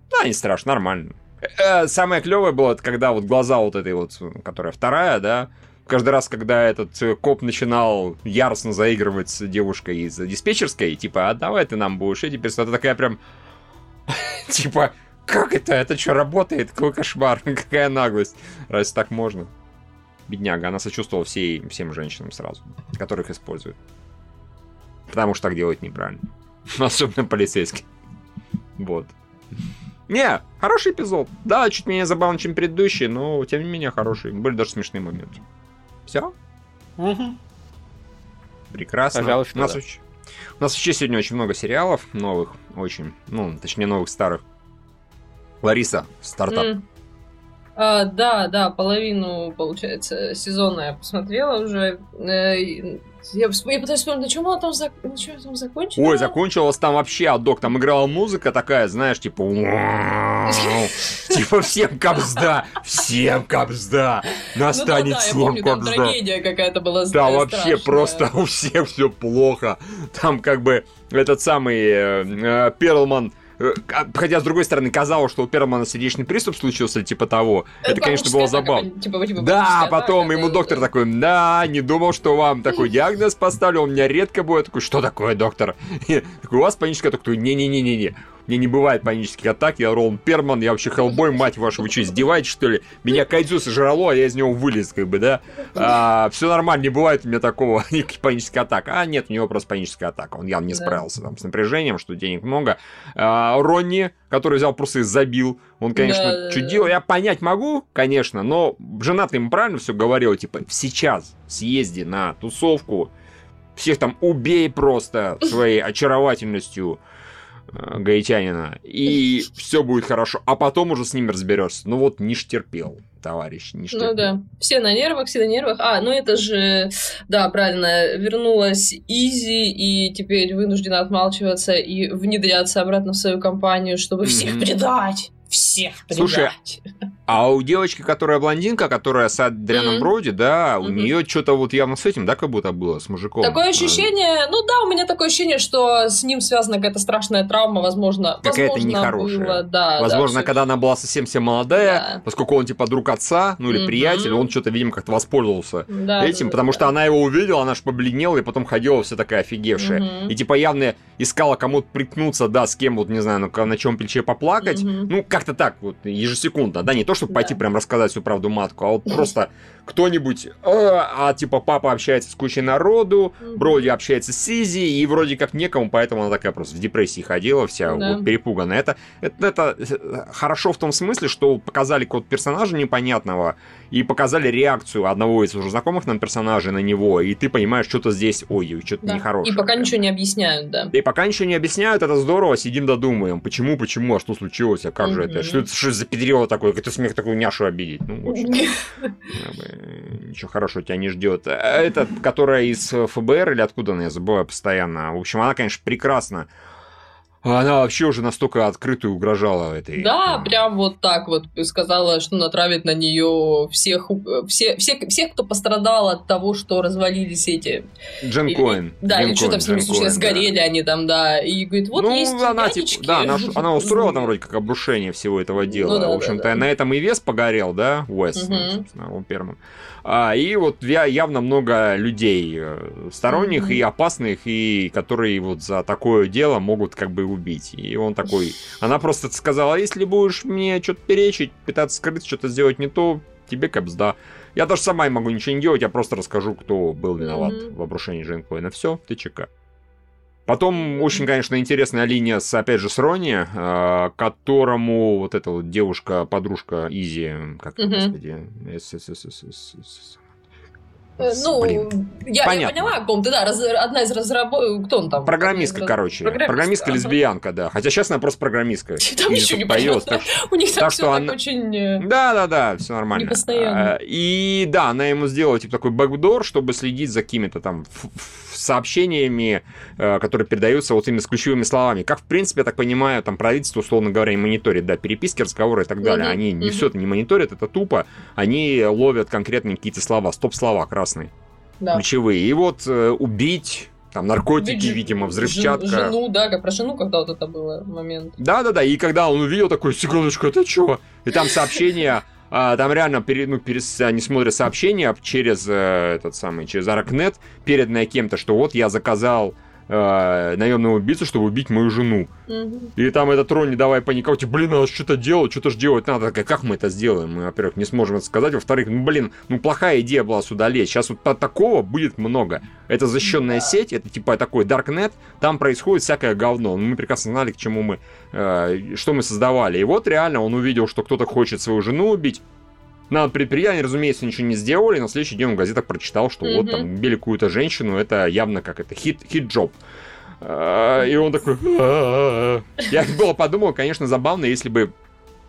Да, не страшно, нормально. Э, самое клевое было, когда вот глаза вот этой вот, которая вторая, да, каждый раз, когда этот э, коп начинал яростно заигрывать с девушкой из диспетчерской, типа, а давай ты нам будешь эти персонажи, такая прям, типа, как это? Это что, работает? Какой кошмар, какая наглость. Раз так можно? Бедняга, она сочувствовала всей, всем женщинам сразу, которых используют. Потому что так делать неправильно. Особенно полицейский. Вот. Не, хороший эпизод. Да, чуть менее забавный, чем предыдущий, но тем не менее хороший. Были даже смешные моменты. Все? Угу. Прекрасно. Пожалуйста, у, нас да. очень, у нас вообще сегодня очень много сериалов новых, очень, ну, точнее, новых старых. Лариса, стартап. Mm. А, да, да, половину, получается, сезона я посмотрела уже. Э, я, я пытаюсь вспомнить, на чем она там, зак... на чем там закончила? Ой, закончилась там вообще адок. Там играла музыка такая, знаешь, типа... Типа всем капсда, всем капсда, настанет всем капсда. трагедия какая-то была Да, вообще просто у всех все плохо. Там как бы этот самый э, э, Перлман Э, хотя, с другой стороны, казалось, что у Перлмана сердечный приступ случился, типа того. Это, это конечно, было забавно. Типа, типа, да, потом атака, ему да, доктор да. такой, да, не думал, что вам такой диагноз поставлю, у меня редко будет. Такой, что такое, доктор? такой, у вас паническая атака? Не-не-не-не-не. Мне не бывает панических атак, я Ролан Перман, я вообще Хеллбой, мать вашу, вы что, издеваетесь, что ли? Меня Кайдзю сожрало, а я из него вылез, как бы, да? А, все нормально, не бывает у меня такого никаких панических атак. А, нет, у него просто паническая атака, он явно не справился там с напряжением, что денег много. А, Ронни, который взял просто и забил, он, конечно, да, чудил. Я понять могу, конечно, но жена ему правильно все говорила, типа, сейчас съезди на тусовку, всех там убей просто своей очаровательностью, гаитянина, и все будет хорошо, а потом уже с ними разберешься. Ну вот не терпел товарищ. Не ну да, все на нервах, все на нервах. А, ну это же, да, правильно, вернулась Изи и теперь вынуждена отмалчиваться и внедряться обратно в свою компанию, чтобы всех mm-hmm. предать всех предать. Слушай, а у девочки, которая блондинка, которая с Адрианом mm-hmm. Броди, да, у mm-hmm. нее что-то вот явно с этим, да, как будто было, с мужиком. Такое ощущение, ну да, у меня такое ощущение, что с ним связана какая-то страшная травма, возможно. Какая-то нехорошая. Было, да, возможно, да, когда она была совсем-совсем молодая, да. поскольку он типа друг отца, ну или mm-hmm. приятель, он что-то, видимо, как-то воспользовался да, этим, да, потому да. что она его увидела, она же побледнела, и потом ходила вся такая офигевшая. Mm-hmm. И типа явно искала кому-то приткнуться, да, с кем вот, не знаю, ну, на чем плече поплакать. Mm-hmm. Ну, как-то так вот, ежесекундно, да, не то, чтобы да. пойти прям рассказать всю правду матку, а вот просто кто-нибудь, а, а типа папа общается с кучей народу, вроде общается с Изи, и вроде как некому, поэтому она такая просто в депрессии ходила, вся да. вот перепуганная. Это, это, это э, хорошо в том смысле, что показали код персонажа непонятного, и показали реакцию одного из уже знакомых нам персонажей на него, и ты понимаешь, что-то здесь, ой, что-то да. нехорошее. И пока ничего не объясняют, да. И пока ничего не объясняют, это здорово, сидим додумаем, почему, почему, а что случилось, а как mm-hmm. же это, что это, что за педрило такое, как ты смех такую няшу обидеть, ну, очень ничего хорошего тебя не ждет. Это, которая из ФБР или откуда она, я забываю постоянно. В общем, она, конечно, прекрасна она вообще уже настолько открытую угрожала этой. Да, а... прям вот так вот сказала, что натравит на нее всех, все, все, всех, кто пострадал от того, что развалились эти. Джен и, Коэн. Да, Джен или что там с ними случилось, сгорели да. они там, да. И говорит, вот ну, есть она, типа, да, она, она устроила там вроде как обрушение всего этого дела. Ну, да, в общем-то, да, да. на этом и вес погорел, да, Уэс, угу. ну, собственно, он первым. А, и вот явно много людей э, сторонних mm-hmm. и опасных, и которые вот за такое дело могут как бы убить. И он такой... Она просто сказала, если будешь мне что-то перечить, пытаться скрыть, что-то сделать не то, тебе капсда. Я даже сама не могу ничего не делать, я просто расскажу, кто был виноват mm-hmm. в обрушении Джейнкоина. Все, ты чека. Потом очень, конечно, интересная линия, с, опять же, с Рони, э, которому вот эта вот девушка-подружка Изи, как, угу. господи, Э, ну, Блин. Я, я поняла, о ком ты, да, раз, одна из разработчиков, кто он там? Программистка, короче. Программистка, лесбиянка, да. Хотя сейчас она просто программистка. Там ничего не поет. Так, У них так все так очень... Э, да, да, да, все нормально. И да, она ему сделала типа такой бэкдор, чтобы следить за какими-то там сообщениями, э, которые передаются вот именно с ключевыми словами. Как, в принципе, я так понимаю, там правительство, условно говоря, и мониторит, да, переписки, разговоры и так далее. Mm-hmm. Они не mm-hmm. все это не мониторят, это тупо. Они ловят конкретные какие-то слова, стоп-слова красные, да. ключевые. И вот э, убить там наркотики, Убить видимо, взрывчатка. Жену, да, как про жену когда вот это было момент. Да-да-да, и когда он увидел такой, секундочку, это что? И там сообщение а, там реально перед, ну, перед, они смотрят сообщения через э, этот самый, через Аркнет, переданное кем-то, что вот я заказал э, наемного убийцу, чтобы убить мою жену. Угу. И там этот Ронни давай паниковать, блин, надо что-то делать, что-то же делать надо. Как мы это сделаем? Мы, во-первых, не сможем это сказать. Во-вторых, ну, блин, ну плохая идея была сюда лезть. Сейчас вот такого будет много. Это защищенная да. сеть, это типа такой Darknet, там происходит всякое говно. Мы прекрасно знали, к чему мы, э, что мы создавали. И вот реально он увидел, что кто-то хочет свою жену убить, на предприятии, разумеется, ничего не сделали. На следующий день он в газетах прочитал, что mm-hmm. вот там били какую-то женщину, это явно как это хит, хит-джоб. А, и он такой... Я было подумал, конечно, забавно, если бы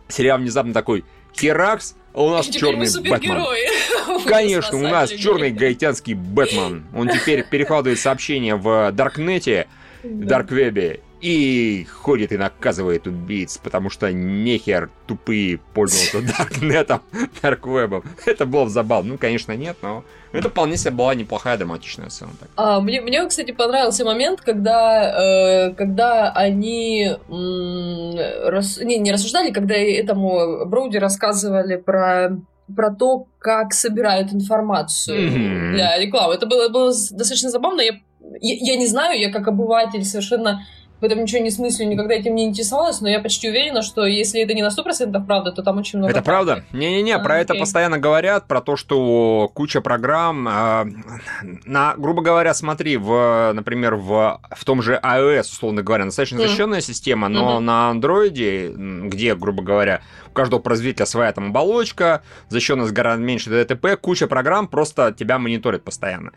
сериал внезапно такой Херакс, а у нас черный Бэтмен. Конечно, у нас черный гаитянский Бэтмен. Он теперь перекладывает сообщения в Даркнете, Дарквебе, и ходит и наказывает убийц, потому что нехер тупые пользоваться Даркнетом, Дарквебом. Это было забавно. Ну, конечно, нет, но это вполне себе была неплохая драматичная сцена. А, мне, мне, кстати, понравился момент, когда, э, когда они м, рас, не, не рассуждали, когда этому Броуди рассказывали про про то, как собирают информацию mm-hmm. для рекламы. Это было, было достаточно забавно. Я, я, я не знаю, я как обыватель совершенно в этом ничего не смысле, никогда этим не интересовалась, но я почти уверена, что если это не на 100% правда, то там очень много Это правда? Не-не-не, а, про окей. это постоянно говорят, про то, что куча программ, э, на, грубо говоря, смотри, в, например, в, в том же iOS, условно говоря, достаточно защищенная mm. система, но mm-hmm. на Android, где, грубо говоря, у каждого производителя своя там оболочка, защищенность гораздо меньше ДТП, куча программ просто тебя мониторит постоянно.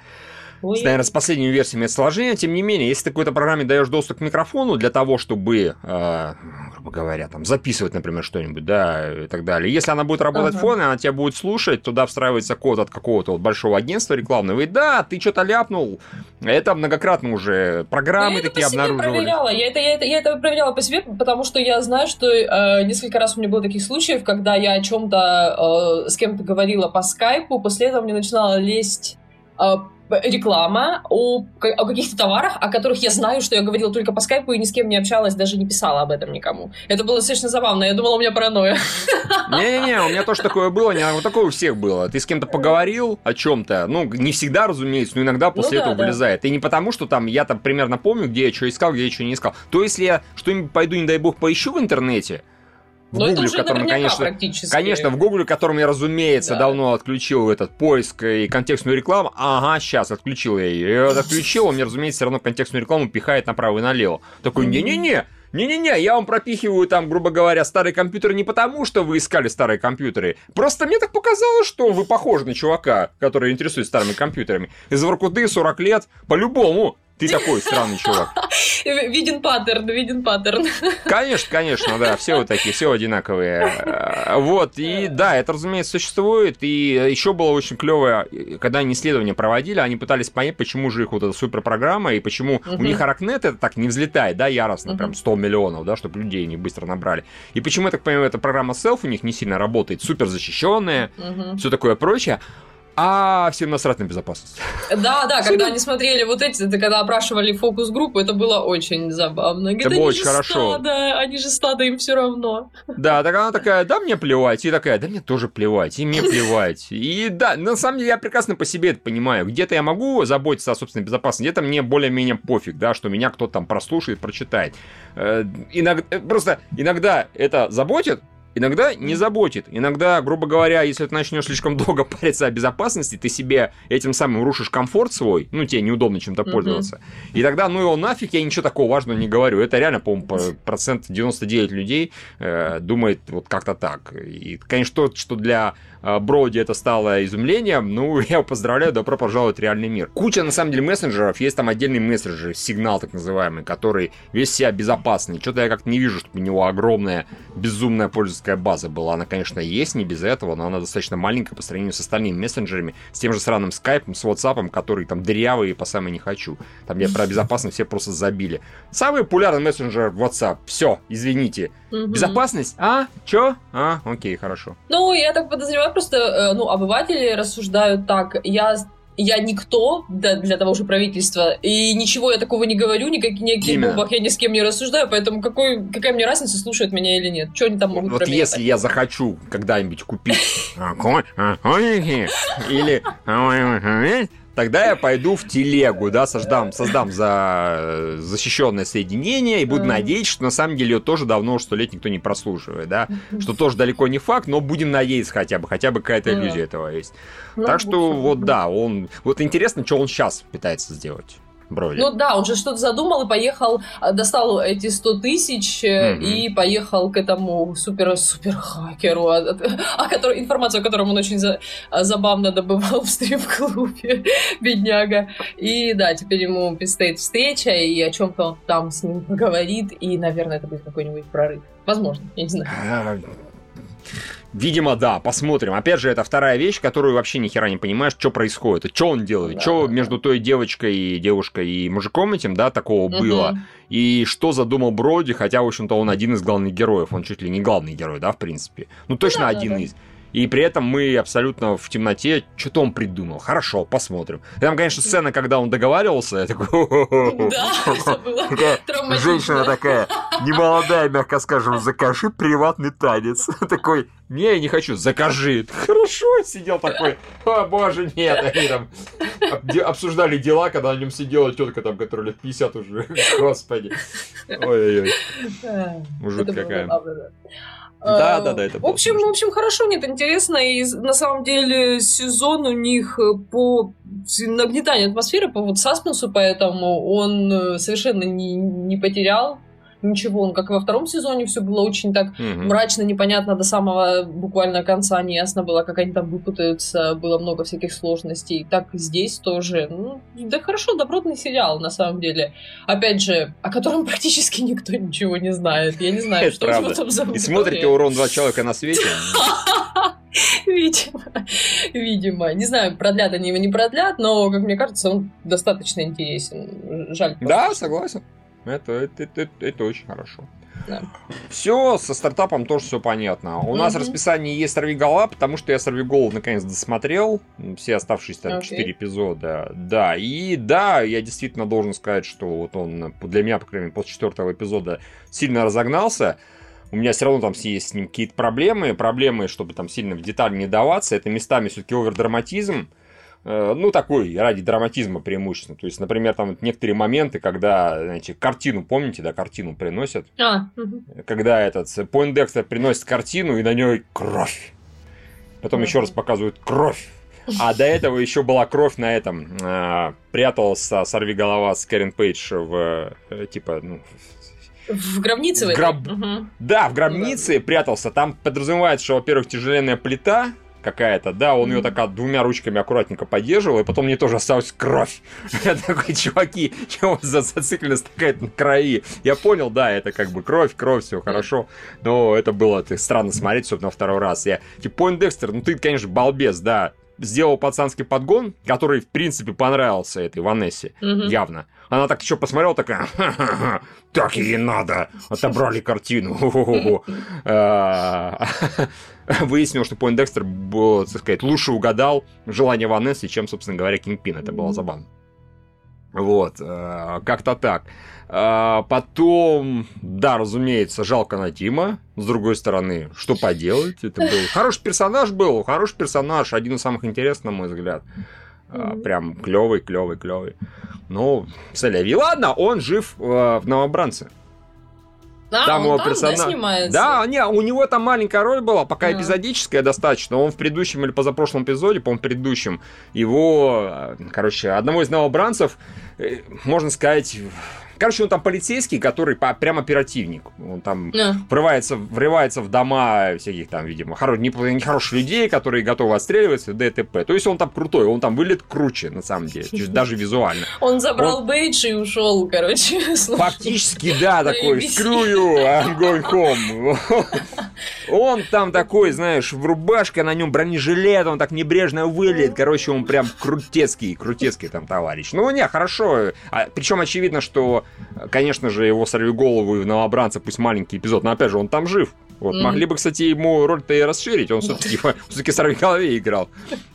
Ой. наверное, с последними версиями сложнее. Тем не менее, если ты какой-то программе даешь доступ к микрофону для того, чтобы, э, грубо говоря, там, записывать, например, что-нибудь, да, и так далее. Если она будет работать ага. в фоне, она тебя будет слушать, туда встраивается код от какого-то вот большого агентства рекламного, и да, ты что-то ляпнул. Это многократно уже программы я такие обнаруживали. Проверяла. Я это, я, это, я это проверяла по себе, потому что я знаю, что э, несколько раз у меня было таких случаев, когда я о чем-то э, с кем-то говорила по скайпу, после этого мне начинала лезть э, реклама о, о каких-то товарах, о которых я знаю, что я говорила только по скайпу и ни с кем не общалась, даже не писала об этом никому. Это было достаточно забавно. Я думала, у меня паранойя. Не-не-не, у меня тоже такое было, не, вот такое у всех было. Ты с кем-то поговорил о чем-то, ну, не всегда, разумеется, но иногда после ну, этого да, вылезает. И не потому, что там я там примерно помню, где я что искал, где я что не искал. То если я что-нибудь пойду, не дай бог, поищу в интернете, в Но Гугле, в котором, конечно, конечно, в Гугле, в котором я, разумеется, да. давно отключил этот поиск и контекстную рекламу. Ага, сейчас отключил я ее. Я отключил, он мне, разумеется, все равно контекстную рекламу пихает направо и налево. Такой, не-не-не, не-не-не, я вам пропихиваю там, грубо говоря, старые компьютеры не потому, что вы искали старые компьютеры. Просто мне так показалось, что вы похожи на чувака, который интересуется старыми компьютерами. Из Воркуты 40 лет, по-любому. Ты такой странный чувак. Виден паттерн, виден паттерн. Конечно, конечно, да, все вот такие, все одинаковые. Э, вот, и да, это, разумеется, существует. И еще было очень клевое, когда они исследования проводили, они пытались понять, почему же их вот эта суперпрограмма, и почему у них Аракнет это так не взлетает, да, яростно, прям 100 миллионов, да, чтобы людей не быстро набрали. И почему, я так понимаю, эта программа Self у них не сильно работает, супер защищенная, все такое прочее. А всем насрать на безопасность. Да, да, когда они смотрели вот эти, это когда опрашивали фокус-группу, это было очень забавно. Это было очень хорошо. Стадо, они же стадо, им все равно. Да, так она такая, да, мне плевать. И такая, да, мне тоже плевать, и мне плевать. И да, на самом деле я прекрасно по себе это понимаю. Где-то я могу заботиться о собственной безопасности, где-то мне более-менее пофиг, да, что меня кто-то там прослушает, прочитает. Э, иногда, просто иногда это заботит, иногда не заботит. Иногда, грубо говоря, если ты начнешь слишком долго париться о безопасности, ты себе этим самым рушишь комфорт свой, ну, тебе неудобно чем-то пользоваться. И тогда, ну его нафиг, я ничего такого важного не говорю. Это реально, по-моему, процент 99 людей э, думает вот как-то так. И, конечно, то, что для Броди это стало изумлением, ну, я его поздравляю, добро пожаловать в реальный мир. Куча, на самом деле, мессенджеров, есть там отдельный мессенджер, сигнал так называемый, который весь себя безопасный. Что-то я как-то не вижу, чтобы у него огромная, безумная пользовательская база была. Она, конечно, есть, не без этого, но она достаточно маленькая по сравнению с остальными мессенджерами, с тем же сраным скайпом, с WhatsApp, который там дырявый по самой не хочу. Там я про безопасность все просто забили. Самый популярный мессенджер WhatsApp. Все, извините. Безопасность? А? Чё? А, окей, хорошо. Ну, я так подозреваю, просто, э, ну, обыватели рассуждают так. Я я никто для, для того же правительства, и ничего я такого не говорю, никаких никаких бомбах я ни с кем не рассуждаю, поэтому какой, какая мне разница, слушают меня или нет? Что они там могут Вот если я захочу когда-нибудь купить или тогда я пойду в телегу, да, создам, создам за э, защищенное соединение и буду mm. надеяться, что на самом деле ее тоже давно что лет никто не прослушивает, да, что тоже далеко не факт, но будем надеяться хотя бы, хотя бы какая-то иллюзия mm. этого есть. Ну, так что вот да, он, вот интересно, что он сейчас пытается сделать брови. Ну да, он же что-то задумал и поехал, а, достал эти 100 тысяч mm-hmm. и поехал к этому супер-супер-хакеру, о, о, о информацию о котором он очень за, а, забавно добывал в стрип-клубе, бедняга. И да, теперь ему предстоит встреча, и о чем-то он там с ним поговорит, и, наверное, это будет какой-нибудь прорыв. Возможно, я не знаю. Видимо, да, посмотрим. Опять же, это вторая вещь, которую вообще ни хера не понимаешь, что происходит, что он делает, да, что да, между той девочкой и девушкой и мужиком этим, да, такого угу. было, и что задумал Броди, хотя, в общем-то, он один из главных героев, он чуть ли не главный герой, да, в принципе. Ну, точно да, один да, из. И при этом мы абсолютно в темноте, что-то он придумал. Хорошо, посмотрим. Там, конечно, сцена, когда он договаривался, я такой... Да, Женщина такая, немолодая, мягко скажем, закажи приватный танец. Такой, не, я не хочу, закажи. Хорошо, сидел такой, о боже, нет. Они там обсуждали дела, когда на нем сидела тетка там, которая лет 50 уже. Господи. Ой-ой-ой. Ужас какая. Да, да, да, это В общем, в общем, хорошо, нет, интересно. И на самом деле сезон у них э, по нагнетанию атмосферы, по вот саспенсу, поэтому он э, совершенно не, не потерял ничего. Он, как и во втором сезоне, все было очень так Мгм. мрачно, непонятно, до самого буквально конца не ясно было, как они там выпутаются, было много всяких сложностей. Так и здесь тоже. Ну, да хорошо, добротный сериал, на самом деле. Опять же, о котором практически никто ничего не знает. Я не знаю, что у него там за И смотрите урон два человека на свете. Видимо, видимо. Не знаю, продлят они его, не продлят, но, как мне кажется, он достаточно интересен. Жаль. Да, согласен. Это, это, это, это очень хорошо. Да. Все, со стартапом тоже все понятно. У нас в Мгм. расписании есть Сорвиголова, потому что я Сорвиголов наконец досмотрел. Все оставшиеся там Окей. 4 эпизода. Да, и да, я действительно должен сказать, что вот он для меня, по крайней мере, после четвертого эпизода сильно разогнался. У меня все равно там есть с ним какие-то проблемы. Проблемы, чтобы там сильно в детали не даваться. Это местами все-таки овердраматизм. Э, Ну, такой, ради драматизма преимущественно. То есть, например, там вот некоторые моменты, когда, знаете, картину, помните, да, картину приносят, А, мгм. когда этот Пойндекстер приносит картину, и на ней кровь. Потом Мгм. еще раз показывают кровь. А до этого еще была кровь на этом. э, прятался сорви голова с Кэрен Пейдж в э, типа, ну, в гробнице в гроб- Мгм. да, в гробнице прятался. Там подразумевается, что, во-первых, тяжеленная плита какая-то, да, он ее так двумя ручками аккуратненько поддерживал, и потом мне тоже осталась кровь. Я такой, чуваки, чего за зацикленность такая на крови? Я понял, да, это как бы кровь, кровь, все хорошо, но это было ты, странно смотреть, особенно второй раз. Я, типа, Пойнт Декстер, ну ты, конечно, балбес, да, сделал пацанский подгон, который, в принципе, понравился этой Ванессе, явно. Она так еще посмотрела, такая, «Ха-ха-ха, так ей надо, отобрали картину. Ху-ху-ху». А, Выяснилось, что Пойнт Декстер, был, так сказать, лучше угадал желание Ванессы, чем, собственно говоря, Кингпин. Это было забавно. Вот, э, как-то так. А, Потом, да, разумеется, жалко Надима. С другой стороны, что поделать? Это был хороший персонаж был, хороший персонаж, один из самых интересных, на мой взгляд. Мгм. Прям клевый, клевый, клевый. Ну, соляви. Ладно, он жив э, в новобранце. А, Там его там, да, персонаж. снимается? Да, не, у него там маленькая роль была, пока А. эпизодическая достаточно. Он в предыдущем или позапрошлом эпизоде, по-моему, предыдущем, его, э, короче, одного из новобранцев, э, можно сказать, короче, он там полицейский, который по- прям оперативник. Он там А, врывается, врывается в дома всяких там, видимо, хоро- нехороших людей, которые готовы отстреливаться, ДТП. То есть он там крутой, он там вылет круче, на самом деле, даже визуально. Он забрал бейдж и ушел, короче. Фактически, да, такой, you, I'm going home. Он там такой, знаешь, в рубашке, на нем бронежилет, он так небрежно вылет. Короче, он прям крутецкий, крутецкий там товарищ. Ну, не, хорошо. А, причем очевидно, что, конечно же, его сорви голову и в новобранца, пусть маленький эпизод, но опять же, он там жив. Вот. Мгм. Могли бы, кстати, ему роль-то и расширить. Он все-таки все-таки голове играл.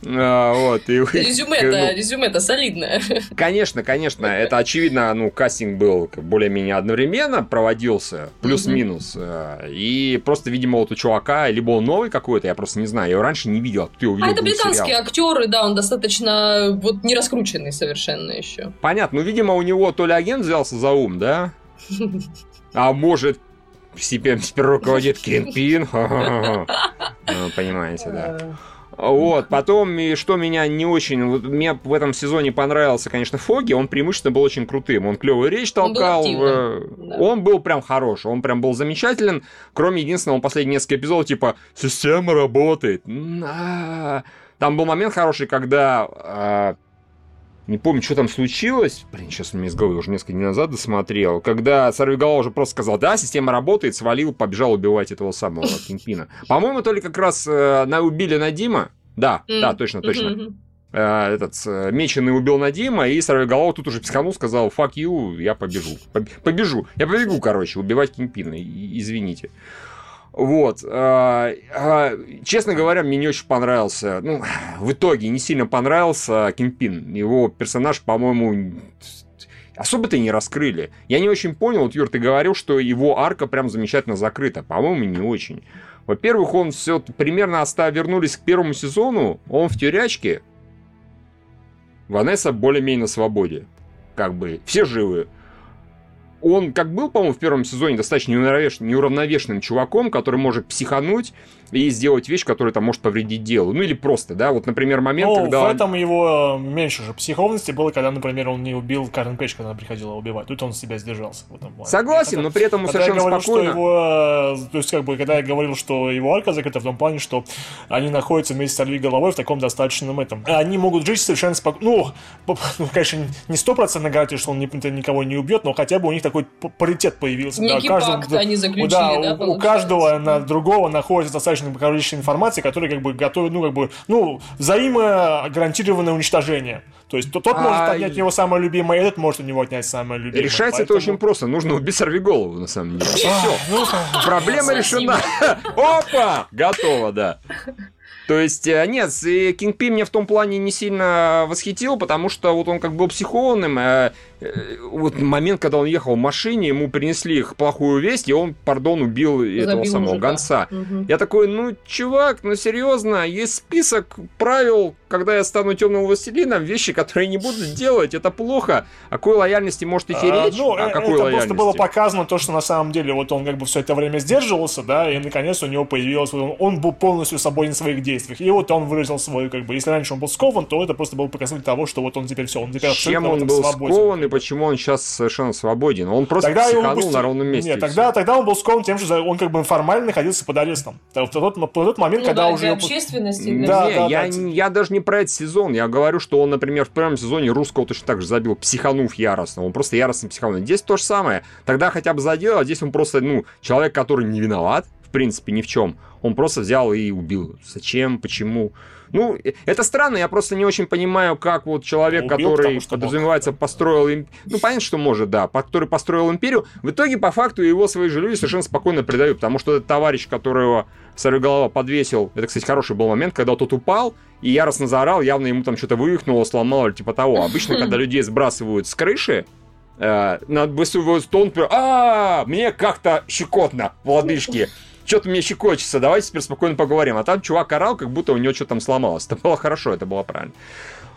А, вот. и- Резюме-то, ну, резюме-то солидное. Конечно, конечно, это очевидно, ну, кастинг был более-менее одновременно проводился, плюс-минус, э, и просто, видимо, вот у чувака, либо он новый какой-то, я просто не знаю, я его раньше не видел, я увидел. А это британские сериал. актеры, да, он достаточно вот не раскрученный совершенно еще. Понятно, ну, видимо, у него то ли агент взялся за ум, да, а может, себе теперь руководит Ха-ха-ха. Ну, понимаете, да. Вот, потом, и что меня не очень... Вот, мне в этом сезоне понравился, конечно, Фоги, он преимущественно был очень крутым. Он клевую речь Он был толкал. активным, э, да. Он был прям хороший, он прям был замечателен. Кроме единственного, он последние несколько эпизодов, типа, система работает. Там был момент хороший, когда... не помню, что там случилось. Блин, сейчас у меня из головы уже несколько дней назад досмотрел. Когда Сорвиголова уже просто сказал, да, система работает, свалил, побежал убивать этого самого Кингпина. По-моему, то ли как раз э, на убили Надима. Да, М. да, точно, точно. Мгм. Э, этот э, меченый убил Надима, и Сорвиголова тут уже психанул, сказал, fuck you, я побежу. Поб- Побежу. Я побегу, короче, убивать Кингпина, извините. Вот. а, а, Честно говоря, мне не очень понравился. Ну, в итоге не сильно понравился Кингпин. Его персонаж, по-моему, особо-то и не раскрыли. Я не очень понял, вот, Юр, ты говорил, что его арка прям замечательно закрыта. По-моему, не очень. Во-первых, он все примерно оста- вернулись к первому сезону, он в тюрячке. Ванесса более-менее на свободе. Как бы, все живы. Он как был, по-моему, в первом сезоне достаточно неуравновеш- неуравновешенным чуваком, который может психануть и сделать вещь, которая там может повредить делу. Ну или просто, да, вот, например, момент, ну, когда... в этом его меньше же психовности было, когда, например, он не убил Карен Пейдж, когда она приходила убивать. Тут он себя сдержался в этом плане. Согласен, когда, но при этом совершенно я говорил, спокойно... Что его, то есть, как бы, когда я говорил, что его арка закрыта в том плане, что они находятся вместе с Орви головой в таком достаточном этом. Они могут жить совершенно спокойно. Ну, ну, конечно, не стопроцентно гарантия, что он никого не убьет, но хотя бы у них такой паритет появился. Некий да, каждому, пакт они заключили, да, да у, у каждого на другого находится достаточно количество информации, которая как бы готовит, ну, как бы, ну, взаимо гарантированное уничтожение. То есть тот а... может отнять у него самое любимое, этот может у него отнять самое любимое. Решается поэтому... это очень просто. Нужно убить сорвиголову, на самом деле. Все. Ну, Проблема решена. Опа! Готово, да. То есть, э, нет, Кингпи мне в том плане не сильно восхитил, потому что вот он как был психованным, э, э, вот момент, когда он ехал в машине, ему принесли их плохую весть, и он, пардон, убил Забил этого самого мужика. гонца. Угу. Я такой, ну, чувак, ну, серьезно, есть список правил, когда я стану темным властелином, вещи, которые я не буду делать, это плохо. О какой лояльности может идти а, речь? Ну, а какой это лояльности? просто было показано то, что на самом деле вот он как бы все это время сдерживался, да, и наконец у него появилось, он был полностью свободен в своих действиях. И вот он выразил свой, как бы, если раньше он был скован, то это просто был показатель того, что вот он теперь все, он теперь Чем он был свободен. скован и почему он сейчас совершенно свободен? Он просто тогда психанул пусти... на ровном месте. Нет, тогда, тогда он был скован тем, что он как бы формально находился под арестом. В тот, в тот момент, ну, когда да, уже... Для общественности. Для... Да, не, да, я, да. я даже не про этот сезон, я говорю, что он, например, в первом сезоне русского точно так же забил, психанув яростно. Он просто яростно психанул. Здесь то же самое. Тогда хотя бы задел, а здесь он просто, ну, человек, который не виноват, в принципе, ни в чем. Он просто взял и убил. Зачем? Почему? Ну, это странно, я просто не очень понимаю, как вот человек, Убил, который, подразумевается, построил... Ну, понятно, что может, да, который построил империю, в итоге, по факту, его свои же люди совершенно спокойно предают, потому что этот товарищ, которого голова подвесил, это, кстати, хороший был момент, когда тот упал, и яростно заорал, явно ему там что-то вывихнуло, сломало, или типа того. Обычно, когда людей сбрасывают с крыши, э, на быстрый тон, а, мне как-то щекотно в лодыжке что-то мне щекочется, давайте теперь спокойно поговорим. А там чувак орал, как будто у него что-то там сломалось. Это было хорошо, это было правильно.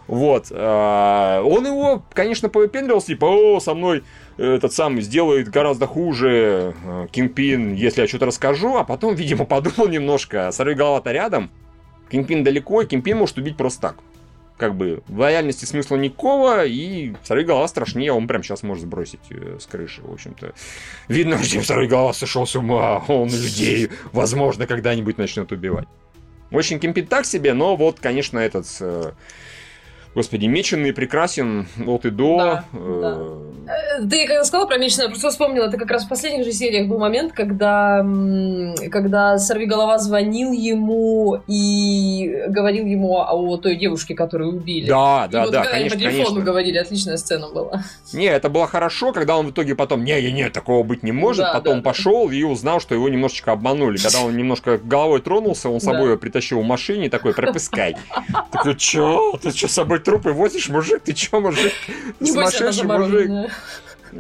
Вот. Э, он его, конечно, повыпендривался, типа, о, со мной этот самый сделает гораздо хуже э, Кингпин, если я что-то расскажу, а потом, видимо, подумал немножко, сорви голова-то рядом, Кингпин далеко, и Кингпин может убить просто так как бы в лояльности смысла никакого, и вторая голова страшнее, он прям сейчас может сбросить э, с крыши, в общем-то. Видно, что вторая голова сошел с ума, он людей, возможно, когда-нибудь начнет убивать. Очень кемпит так себе, но вот, конечно, этот э, Господи, Меченый прекрасен от и до. Да, э... да. Ты когда сказала про Меченого, просто вспомнила, это как раз в последних же сериях был момент, когда, когда Сорвиголова звонил ему и говорил ему о, той девушке, которую убили. Да, да, и вот да, конечно, по телефону конечно. говорили, отличная сцена была. Не, это было хорошо, когда он в итоге потом, не, не, не, такого быть не может, да, потом да, пошел да. и узнал, что его немножечко обманули. Когда он немножко головой тронулся, он с собой ее притащил в машине, такой, пропускай. Такой, чё? Ты что, с собой трупы возишь, мужик? Ты чё, мужик? Сумасшедший мужик.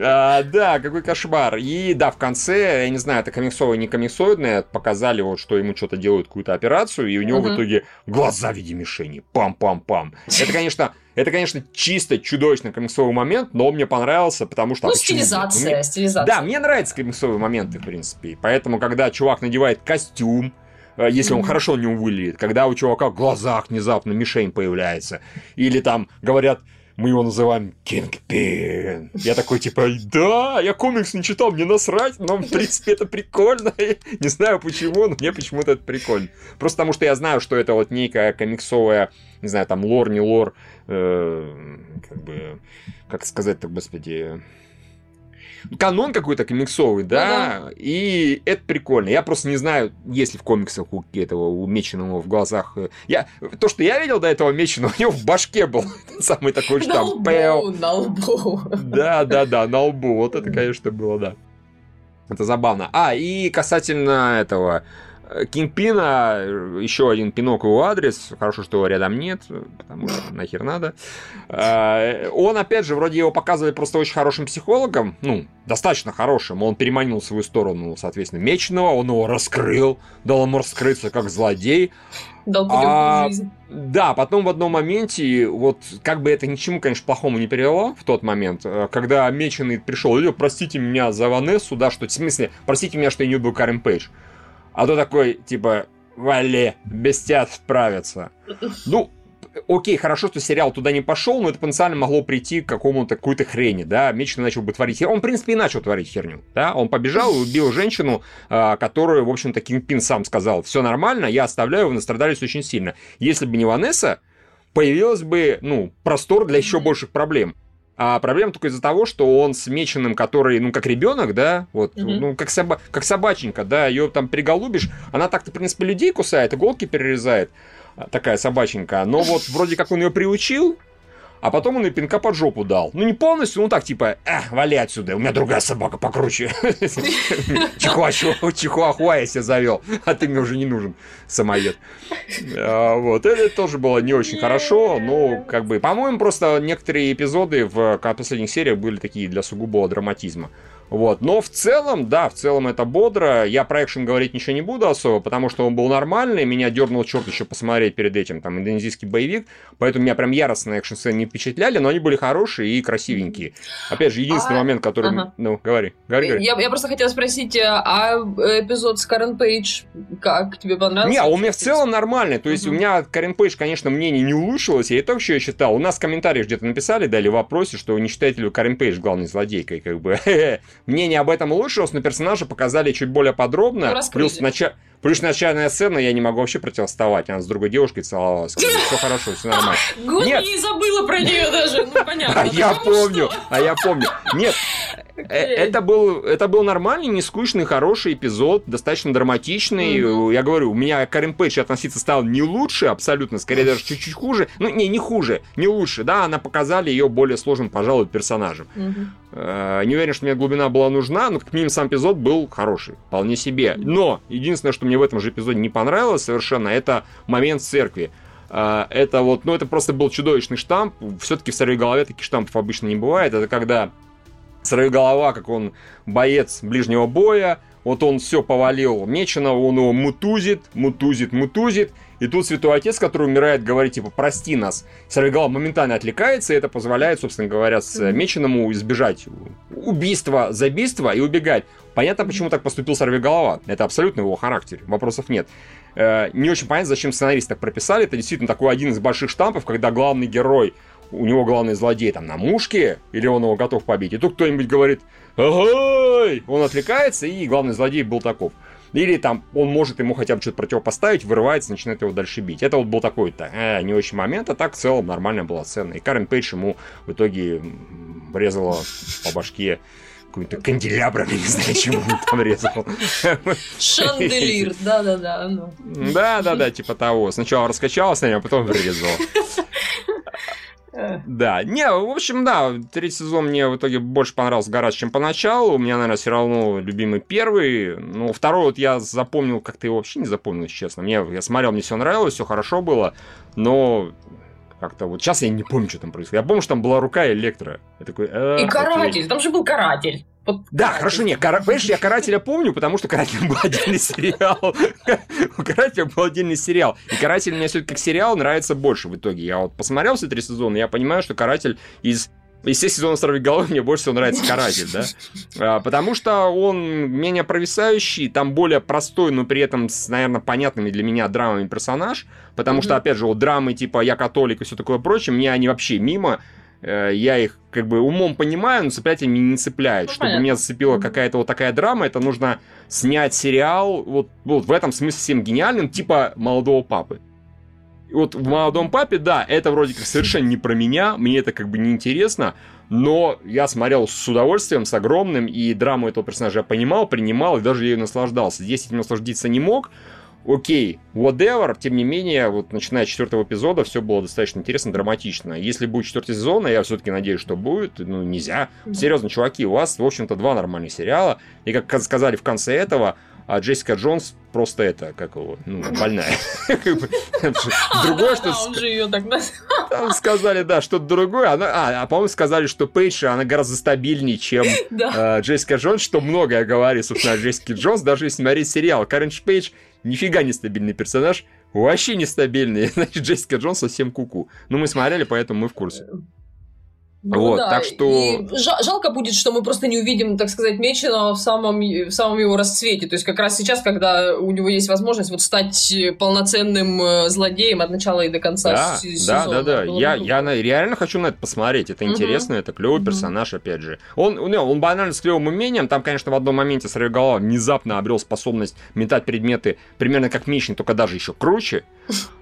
А, да, какой кошмар. И да, в конце, я не знаю, это комиксовое, не комиксоидное, показали вот, что ему что-то делают, какую-то операцию, и у него uh-huh. в итоге глаза в виде мишени. Пам-пам-пам. Это, конечно, это, конечно, чисто чудовищный комиксовый момент, но он мне понравился, потому что... Ну, стилизация, мне... стилизация. Да, мне нравятся комиксовые моменты, в принципе. Поэтому, когда чувак надевает костюм, если он хорошо не выглядит, когда у чувака в глазах внезапно мишень появляется, или там говорят, мы его называем Кингпин. Я такой, типа, да, я комикс не читал, мне насрать, но, в принципе, это прикольно. не знаю почему, но мне почему-то это прикольно. Просто потому что я знаю, что это вот некая комиксовая, не знаю, там, лор, не лор, э, как бы, как сказать-то, господи, канон какой-то комиксовый, да, ну, да, и это прикольно. Я просто не знаю, есть ли в комиксах у этого у Меченого в глазах. Э, я, то, что я видел до этого Меченого, у него в башке был самый такой штамп. На лбу, на лбу. Да, да, да, на лбу. Вот это, конечно, было, да. Это забавно. А, и касательно этого Кингпина, еще один пинок его адрес, хорошо, что его рядом нет, потому что нахер надо. А, он, опять же, вроде его показывали просто очень хорошим психологом, ну, достаточно хорошим, он переманил в свою сторону, соответственно, Меченого, он его раскрыл, дал ему раскрыться как злодей. Дал а, жизнь. Да, потом в одном моменте, вот как бы это ничему, конечно, плохому не привело в тот момент, э, когда Меченый пришел, простите меня за Ванессу, да, что, в смысле, простите меня, что я не убил Карен Пейдж. А то такой, типа, вали, тебя справятся. Ну, окей, хорошо, что сериал туда не пошел, но это потенциально могло прийти к какому-то какой-то хрени, да, Мечин начал бы творить херню. Он, в принципе, и начал творить херню, да, он побежал и убил женщину, а, которую, в общем-то, Кингпин сам сказал, все нормально, я оставляю, вы настрадались очень сильно. Если бы не Ванесса, появилось бы, ну, простор для еще больших проблем. А проблема только из-за того, что он с меченым, который, ну, как ребенок, да, вот, mm-hmm. ну, как, соба- как собаченька, да, ее там приголубишь, она так-то, в принципе, людей кусает, иголки перерезает, такая собаченька, но вот вроде как он ее приучил, а потом он и пинка под жопу дал. Ну, не полностью, ну так, типа, э, вали отсюда, у меня другая собака покруче. Чихуахуа я себе завел, а ты мне уже не нужен, самоед. А, вот, это тоже было не очень хорошо, но, как бы, по-моему, просто некоторые эпизоды в последних сериях были такие для сугубого драматизма. Вот. Но в целом, да, в целом это бодро. Я про экшен говорить ничего не буду особо, потому что он был нормальный. Меня дернул черт еще посмотреть перед этим, там, индонезийский боевик. Поэтому меня прям яростно экшн-сцены не впечатляли, но они были хорошие и красивенькие. Опять же, единственный а... момент, который... Ага. Ну, говори, говори, говори. Я, я просто хотела спросить, а эпизод с Карен Пейдж, как тебе понравился? Не, у меня в целом нормальный. То есть, угу. у меня Карен Пейдж, конечно, мнение не улучшилось. Я и так еще считал. У нас в комментариях где-то написали, дали в вопросе, что не считаете ли Карен Пейдж главной злодейкой, как бы. мнение об этом улучшилось, но персонажа показали чуть более подробно. Ну, плюс, нача... плюс начальная сцена, я не могу вообще противостоять. Она с другой девушкой целовалась. Все хорошо, все нормально. Год не забыла про нее даже. Ну, понятно. А я помню, а я помню. Нет, это был, это был нормальный, не скучный, хороший эпизод, достаточно драматичный. Mm-hmm. Я говорю, у меня Карен Пейдж относиться стал не лучше, абсолютно, скорее даже чуть-чуть хуже. Ну, не, не хуже, не лучше, да, она показали ее более сложным, пожалуй, персонажем. Mm-hmm. Э, не уверен, что мне глубина была нужна, но как минимум сам эпизод был хороший, вполне себе. Но единственное, что мне в этом же эпизоде не понравилось совершенно, это момент в церкви. Э, это вот, ну это просто был чудовищный штамп. Все-таки в «Сорви голове» таких штампов обычно не бывает. Это когда «Сорви голова», как он боец ближнего боя, вот он все повалил Меченого, он его мутузит, мутузит, мутузит, и тут Святой Отец, который умирает, говорит, типа, прости нас. Сорвиголова моментально отвлекается, и это позволяет, собственно говоря, с Меченому избежать убийства, забийства и убегать. Понятно, почему так поступил Сорвиголова. Это абсолютно его характер, вопросов нет. Э, не очень понятно, зачем сценаристы так прописали. Это действительно такой один из больших штампов, когда главный герой у него главный злодей там на мушке, или он его готов побить, и тут кто-нибудь говорит «Ага!» Он отвлекается, и главный злодей был таков. Или там он может ему хотя бы что-то противопоставить, вырывается, начинает его дальше бить. Это вот был такой-то э, не очень момент, а так в целом нормальная была сцена. И Карен Пейдж ему в итоге врезала по башке какой-то канделябром, я не знаю, чему он там резал. Шанделир, да-да-да. Да-да-да, типа того. Сначала раскачалась на нем, а потом врезал. Да, не, в общем, да, третий сезон мне в итоге больше понравился гораздо, чем поначалу. У меня, наверное, все равно любимый первый. Ну, второй вот я запомнил, как-то его вообще не запомнил, честно. Мне, я смотрел, мне все нравилось, все хорошо было, но как-то вот сейчас я не помню, что там происходит. Я помню, что там была рука электро. Я такой, «А, и каратель, там же был каратель. Вот да, каратель. хорошо, нет, кара... понимаешь, я «Карателя» помню, потому что «Каратель» был отдельный сериал. У «Карателя» был отдельный сериал. И «Каратель» мне все-таки как сериал нравится больше в итоге. Я вот посмотрел все три сезона, и я понимаю, что «Каратель» из из всех сезонов «Сорви головы» мне больше всего нравится «Каратель», да? А, потому что он менее провисающий, там более простой, но при этом с, наверное, понятными для меня драмами персонаж, потому что, опять же, вот драмы типа «Я католик» и все такое прочее, мне они вообще мимо, я их как бы умом понимаю, но цеплять меня не цепляют. Ну, Чтобы понятно. меня зацепила какая-то вот такая драма, это нужно снять сериал вот, вот в этом смысле всем гениальным, типа «Молодого папы». И вот в «Молодом папе», да, это вроде как совершенно не про меня, мне это как бы не интересно, но я смотрел с удовольствием, с огромным, и драму этого персонажа я понимал, принимал, и даже ею наслаждался. Здесь этим насладиться не мог, окей, whatever, тем не менее, вот начиная с четвертого эпизода все было достаточно интересно, драматично. Если будет четвертый сезон, а я все-таки надеюсь, что будет, ну, нельзя. Серьезно, чуваки, у вас, в общем-то, два нормальных сериала, и, как сказали в конце этого, а Джессика Джонс просто это, как его, ну, больная. Другое, что... Там сказали, да, что-то другое. А, а по-моему, сказали, что Пейдж, она гораздо стабильнее, чем а, Джессика Джонс, что многое говорит, собственно, о Джессике Джонс, даже если смотреть сериал. Карен Пейдж нифига не стабильный персонаж, вообще нестабильный. Значит, Джессика Джонс совсем куку. Ну, мы смотрели, поэтому мы в курсе. Ну, вот, да. так что... И жалко будет, что мы просто не увидим, так сказать, Меченого в самом, в самом его расцвете. То есть как раз сейчас, когда у него есть возможность вот стать полноценным э, злодеем от начала и до конца да, сезона. Да, да, да. Я, я на, реально хочу на это посмотреть. Это интересно, это клевый персонаж, опять же. Он, он, он банально с клевым умением. Там, конечно, в одном моменте Сорвиголова внезапно обрел способность метать предметы примерно как Мечник, только даже еще круче.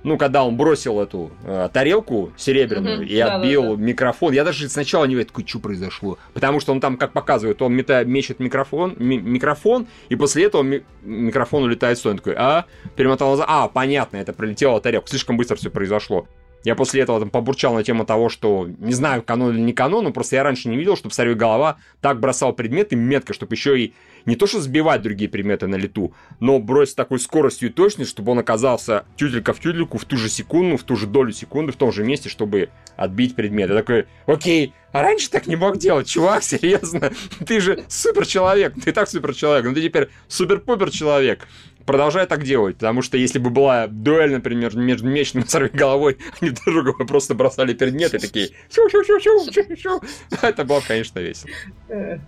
Ну, когда он бросил эту э, тарелку серебряную и отбил микрофон. Я даже сначала не такой, что произошло. Потому что он там, как показывает, он мета, мечет микрофон, ми, микрофон, и после этого ми, микрофон улетает в сторону. Такой, а? Перемотал назад. А, понятно, это пролетела тарелка. Слишком быстро все произошло. Я после этого там побурчал на тему того, что не знаю, канон или не канон, но просто я раньше не видел, чтобы Сорви голова так бросал предметы метко, чтобы еще и не то что сбивать другие предметы на лету, но бросить такой скоростью и точностью, чтобы он оказался тюделька в тюдельку в ту же секунду, в ту же долю секунды, в том же месте, чтобы отбить предмет. Я такой, окей, а раньше так не мог делать, чувак, серьезно, ты же супер человек, ты так супер человек, но ты теперь супер-пупер человек продолжай так делать, потому что если бы была дуэль, например, между мечным и головой, они друг друга просто бросали предметы такие шу-шу-шу-шу-шу-шу. Это было, конечно, весело.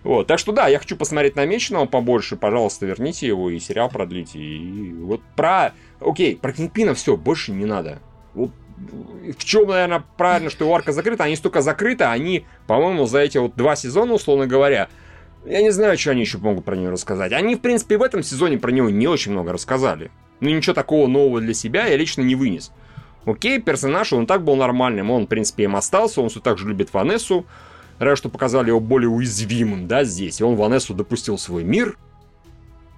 Вот, так что да, я хочу посмотреть на Меченого побольше, пожалуйста, верните его и сериал продлите. И вот про... Окей, про Кингпина все, больше не надо. Вот в чем, наверное, правильно, что его арка закрыта, они столько закрыты, они, по-моему, за эти вот два сезона, условно говоря, я не знаю, что они еще могут про него рассказать. Они, в принципе, в этом сезоне про него не очень много рассказали. Ну, ничего такого нового для себя я лично не вынес. Окей, персонаж, он так был нормальным, он, в принципе, им остался, он все так же любит Ванессу. Разве что показали его более уязвимым, да, здесь. И он Ванессу допустил в свой мир.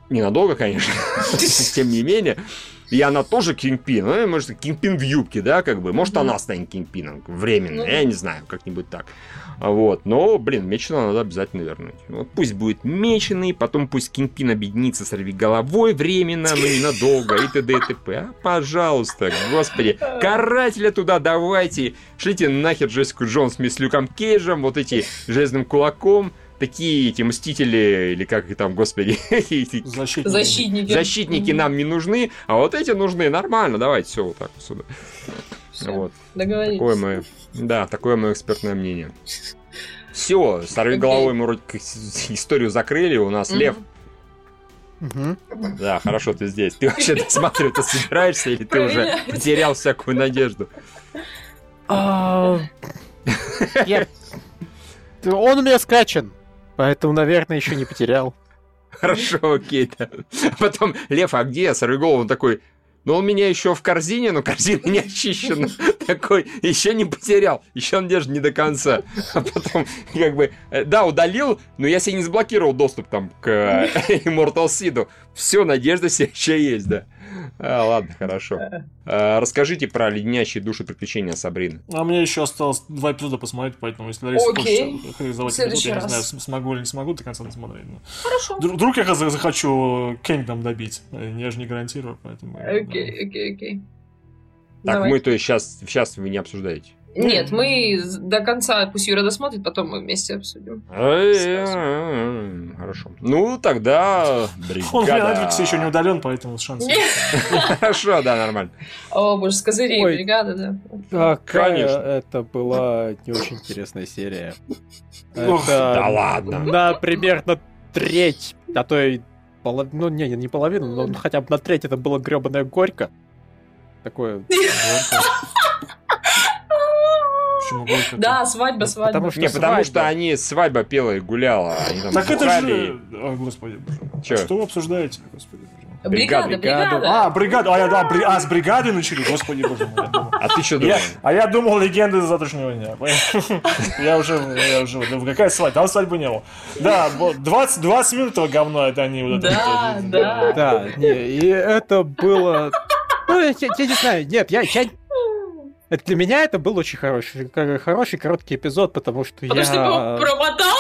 Ненадолго, конечно, тем не менее. И она тоже Кингпин. Ну, может, Кингпин в юбке, да, как бы. Может, она станет Кингпином временно. Ну я не знаю, как-нибудь так. Вот. Но, блин, Меченого надо обязательно вернуть. Вот пусть будет Меченый, потом пусть Кингпин объединится с головой временно, но ненадолго, и т.д. и т.п. А, пожалуйста, господи. Карателя туда давайте. Шлите нахер Джессику Джонс с Люком Кейджем, вот эти железным кулаком такие эти мстители, или как их там, господи, защитники. защитники. Защитники нам не нужны, а вот эти нужны. Нормально, давайте все вот так сюда. Все, вот. Договорились. Такое мое, да, такое мое экспертное мнение. Все, сорви okay. головой мы вроде историю закрыли, у нас mm-hmm. лев. Mm-hmm. Да, хорошо, ты здесь. Ты вообще смотрю, ты собираешься или ты уже потерял всякую надежду? А, он у меня скачан. Поэтому, наверное, еще не потерял. Хорошо, окей. Да. Потом, Лев, а где я? Сорвиголов, он такой, ну, он меня еще в корзине, но корзина не очищена. Такой, еще не потерял, еще он держит не до конца. А потом, как бы, э, да, удалил, но я себе не заблокировал доступ там к э, Immortal Seed. Все, надежда все еще есть, да. А, ладно, хорошо. А, расскажите про леденящие души приключения Сабрины. А мне еще осталось два эпизода посмотреть, поэтому если Лариса Окей. хочет характеризовать эпизод, я не знаю, смогу или не смогу до конца досмотреть. Но... Хорошо. Вдруг я захочу Kingdom добить. Я же не гарантирую, поэтому... Окей, окей, окей. Так, мы то есть сейчас, сейчас вы не обсуждаете? Нет, мы до конца, пусть Юра досмотрит, потом мы вместе обсудим. Хорошо. Ну, тогда бригада. Он на Netflix еще не удален, поэтому шанс. Хорошо, да, нормально. О, боже, с козырей бригада, да. Конечно. Это была не очень интересная серия. Да ладно. На примерно треть, а то и ну, не, не половину, но хотя бы на треть это было гребаное горько. Такое... Горько? Да, свадьба, свадьба. Потому что, не, потому что они свадьба пела и гуляла. Они там так это же... О, господи, боже Че? Что вы обсуждаете, господи, Бригада, бригада. А, бригада. А, я, да, бри... а, с бригады начали, господи боже мой. А ты что думал? а я думал легенды завтрашнего дня. я уже, я уже, ну, какая свадьба? Там свадьбы не было. Да, 20, 20 минут этого говна, это они вот Да, да. Да, не, и это было... Ну, я, я не знаю, нет, я, я это для меня это был очень хороший, хороший короткий эпизод, потому что потому я... что ты промотал?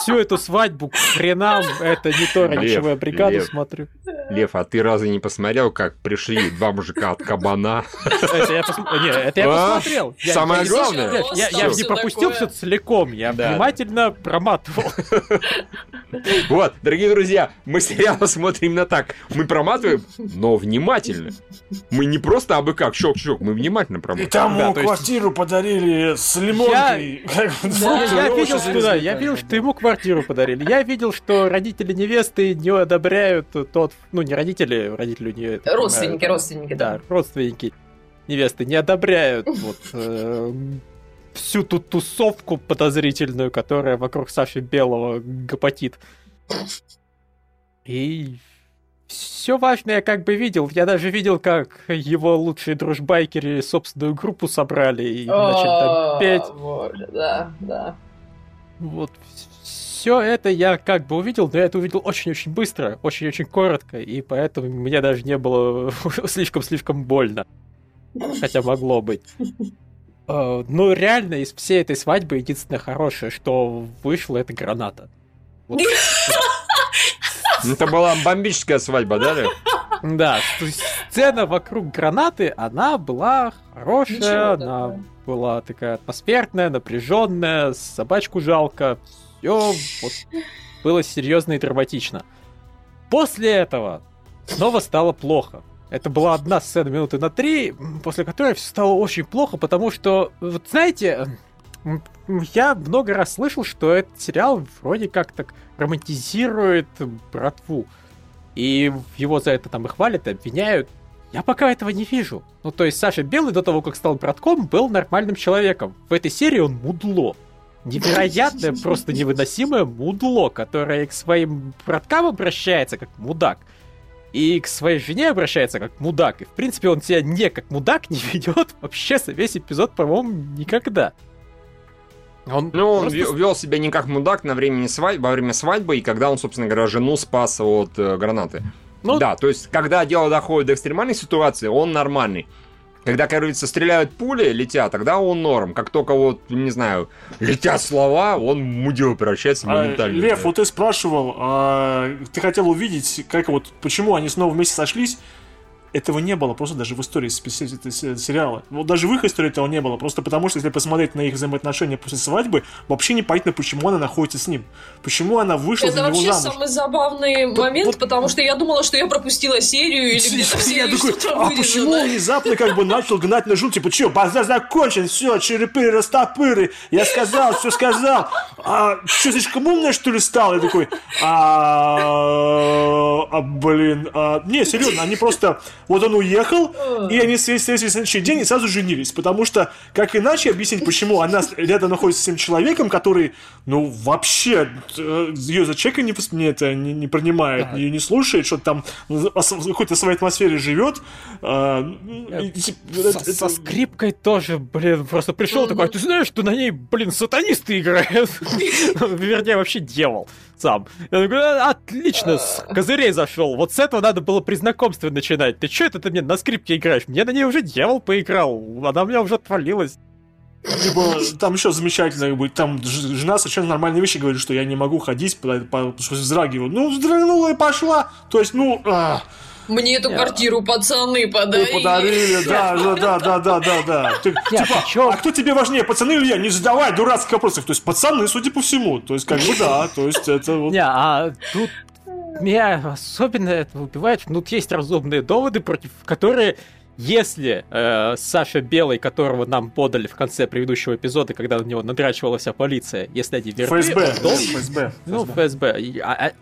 Всю эту свадьбу к хренам, это не то, ради чего я бригаду смотрю. Лев, а ты разве не посмотрел, как пришли два мужика от кабана? Это я пос- не, это я А? посмотрел. Я- Самое я- главное. Я не пропустил такое. все целиком, я Да. внимательно проматывал. Вот, дорогие друзья, мы сериал смотрим именно так. Мы проматываем, но внимательно. Мы не просто абы как, щелк-щелк, мы внимательно И проматываем. там Да, есть- квартиру подарили с лимонкой. Я видел, что я видел, что ему квартиру подарили. Я видел, что родители невесты не одобряют тот, ну не родители, родители у нее Родственники, родственники, да. да, родственники невесты не одобряют вот э, всю ту тусовку подозрительную, которая вокруг Саши Белого гопотит. И все важное я как бы видел. Я даже видел, как его лучшие дружбайкеры собственную группу собрали и начали там петь. боже, Да, да. Вот все это я как бы увидел, но я это увидел очень-очень быстро, очень-очень коротко, и поэтому мне даже не было слишком-слишком больно. Хотя могло быть. Э, Ну, реально, из всей этой свадьбы единственное хорошее, что вышло, это граната. Вот. Ну, Это была бомбическая свадьба, да? Да, то есть сцена вокруг гранаты, она была хорошая, она была такая атмосферная, напряженная, собачку жалко, все вот, было серьезно и драматично. После этого снова стало плохо. Это была одна сцена минуты на три, после которой все стало очень плохо, потому что, вот знаете, я много раз слышал, что этот сериал вроде как так романтизирует братву. И его за это там и хвалят, и обвиняют. Я пока этого не вижу. Ну, то есть Саша Белый до того, как стал братком, был нормальным человеком. В этой серии он мудло. Невероятное, просто невыносимое мудло, которое к своим браткам обращается как мудак. И к своей жене обращается как мудак. И, в принципе, он себя не как мудак не ведет вообще за весь эпизод, по-моему, никогда. Он Ну, он просто ве- вел себя не как мудак на времени свадьбы, во время свадьбы, и когда он, собственно говоря, жену спас от э, гранаты. Ну- Да, то есть, когда дело доходит до экстремальной ситуации, он нормальный. Когда, говорится, стреляют пули, летят, тогда он норм. Как только вот, не знаю, летят слова, он в мудила превращается А, моментально. Лев, Да. вот ты спрашивал, а, ты хотел увидеть, как вот, почему они снова вместе сошлись. Этого не было просто даже в истории сериала. Вот даже в их истории этого не было. Просто потому, что если посмотреть на их взаимоотношения после свадьбы, вообще непонятно, почему она находится с ним. Почему она вышла Это за него вообще замуж. самый забавный момент, вот- потому что я думала, что я пропустила серию или где-то серии такой, а почему вырезано. он внезапно как бы начал гнать на жил, типа, что, базар закончен, все, черепыры, растопыры, я сказал, все сказал, а что, слишком умная, что ли, стал? Я такой, а, а, блин, а, не, серьезно, они просто, вот он уехал, и они встретились на следующий день и сразу женились, потому что, как иначе объяснить, почему она рядом находится с тем человеком, который, ну, вообще, э, ее за человека не, не, это, не, не принимает, ее не слушает, что там в какой-то своей атмосфере живет. а, и, типа, Со, это- со скрипкой тоже, блин, просто пришел такой, «А ты знаешь, что на ней, блин, сатанисты играют? Вернее, вообще дьявол сам. Я такой, «А, отлично, с козырей зашел. Вот с этого надо было при знакомстве начинать. Ты что это ты мне на скрипке играешь? Мне на ней уже дьявол поиграл. Она у меня уже отвалилась. Типа, там еще замечательно, как бы, там жена совершенно нормальные вещи говорит, что я не могу ходить, по- по- потому что вздрагиваю. Ну, вздрагнула и пошла. То есть, ну, а, Мне эту квартиру пацаны ну, подарили. подарили, да, да, да, да, да, да, Типа, а кто тебе важнее, пацаны или я? Не задавай дурацких вопросов. То есть, пацаны, судя по всему. То есть, как бы, да, то есть, это вот... Не, а тут меня особенно это убивает, что тут есть разумные доводы, против которые если э, Саша Белый, которого нам подали в конце предыдущего эпизода, когда на него надрачивала вся полиция, если они верны, ФСБ, он должен- ФСБ. ну, ФСБ. А- а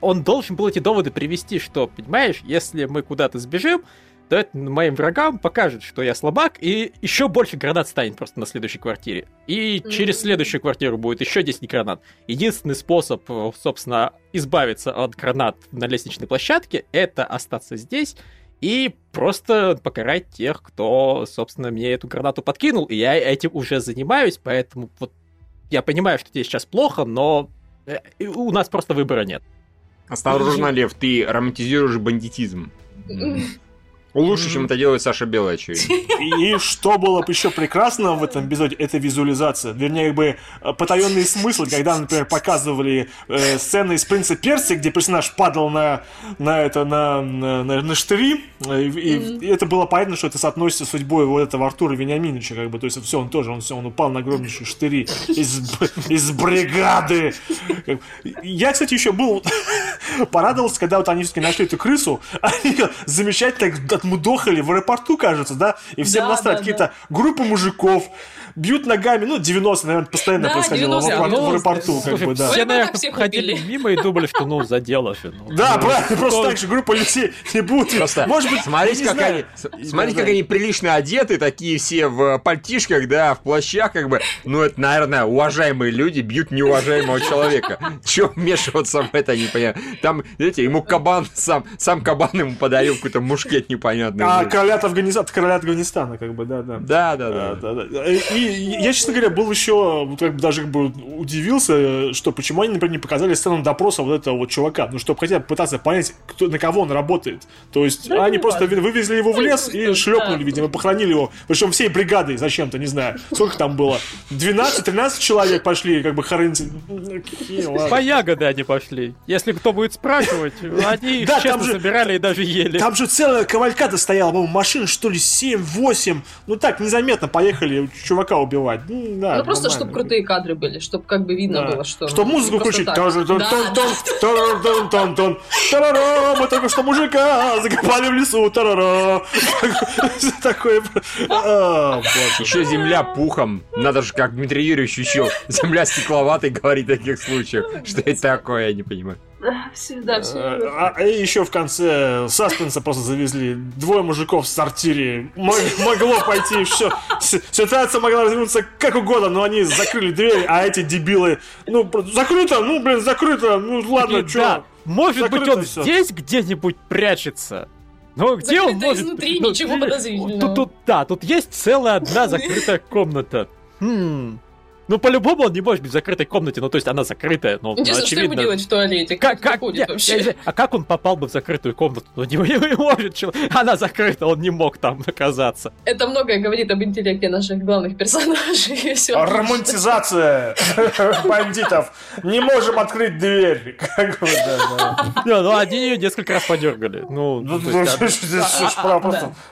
он должен был эти доводы привести, что, понимаешь, если мы куда-то сбежим, то это моим врагам покажет, что я слабак, и еще больше гранат станет просто на следующей квартире. И через следующую квартиру будет еще 10 гранат. Единственный способ, э, собственно, избавиться от гранат на лестничной площадке, это остаться здесь и просто покарать тех, кто, собственно, мне эту гранату подкинул, и я этим уже занимаюсь, поэтому вот я понимаю, что тебе сейчас плохо, но э, у нас просто выбора нет. Осторожно, Лев, ты романтизируешь бандитизм. Лучше, чем это делает Саша Белый, очевидно. И что было бы еще прекрасно в этом эпизоде, это визуализация. Вернее, как бы э, потаенный смысл, когда, например, показывали э, сцены из «Принца Перси», где персонаж падал на, на, это, на, на, на, на штыри, э, и, mm-hmm. и это было понятно, что это соотносится с судьбой вот этого Артура Вениаминовича, как бы, то есть все, он тоже, он все, он упал на огромнейшие штыри из, из бригады. Я, кстати, еще был порадовался, когда вот они все-таки нашли эту крысу, они замечательно отмудохали в аэропорту, кажется, да, и всем да, насрать, да, какие-то да. группы мужиков, бьют ногами, ну, 90, наверное, постоянно да, происходило 90, в, аэропорту, в аэропорту, как бы, да. Все, наверное, ходили мимо и думали, что, ну, задело же. Ну, да, ну, правильно, просто так же группа людей не будут. Просто, может быть, смотрите, как они, смотрите, как они прилично одеты, такие все в пальтишках, да, в плащах, как бы, ну, это, наверное, уважаемые люди бьют неуважаемого человека. Чего вмешиваться в это, не понимаю. Там, знаете, ему кабан, сам, сам кабан ему подарил какой-то мушкет непонятный. А, короля Афганистана, короля Афганистана, как бы, да, да. Да, да, да. да, да. И я, честно говоря, был еще, как бы даже как бы удивился, что почему они, например, не показали сцену допроса вот этого вот чувака, ну, чтобы хотя бы пытаться понять, кто, на кого он работает. То есть да, они просто важно. вывезли его в лес и шлепнули, да. видимо, похоронили его, причем всей бригадой зачем-то, не знаю, сколько там было, 12-13 человек пошли, как бы хоронить. По ягоды они пошли. Если кто будет спрашивать, они их честно собирали и даже ели. Там же целая кавалькада стояла, по-моему, машин, что ли, 7-8. Ну так, незаметно поехали чувака чувака убивать. Ну, да, ну просто, чтобы крутые кадры были, чтобы как бы видно да. было, что... Чтобы ну, музыку включить. Мы только что мужика закопали в лесу. Такое... А, еще земля пухом. Надо же, как Дмитрий Юрьевич учил. Земля стекловатой говорит в таких случаях. Что это такое, я не понимаю. Всегда все. А, а и еще в конце саспенса просто завезли. Двое мужиков в сортире. Могло пойти все. Ситуация могла развернуться как угодно, но они закрыли дверь, а эти дебилы. Ну, закрыто, ну, блин, закрыто. Ну, ладно, что. Да. Может закрыто быть, он все. здесь где-нибудь прячется. Ну, где он может... изнутри, ну, ничего подозрительного. Тут, тут, да, тут есть целая одна закрытая комната. Хм, ну, по-любому он не может быть в закрытой комнате, ну, то есть она закрытая, но Интересно, очевидно... что ему делать в туалете? Как, как, нет, вообще? Я, а как он попал бы в закрытую комнату? Ну, не, не может, она закрыта, он не мог там оказаться. Это многое говорит об интеллекте наших главных персонажей. Романтизация бандитов. Не можем открыть дверь. Как бы, да, да. Не, ну, они ее несколько раз подергали. Ну, ну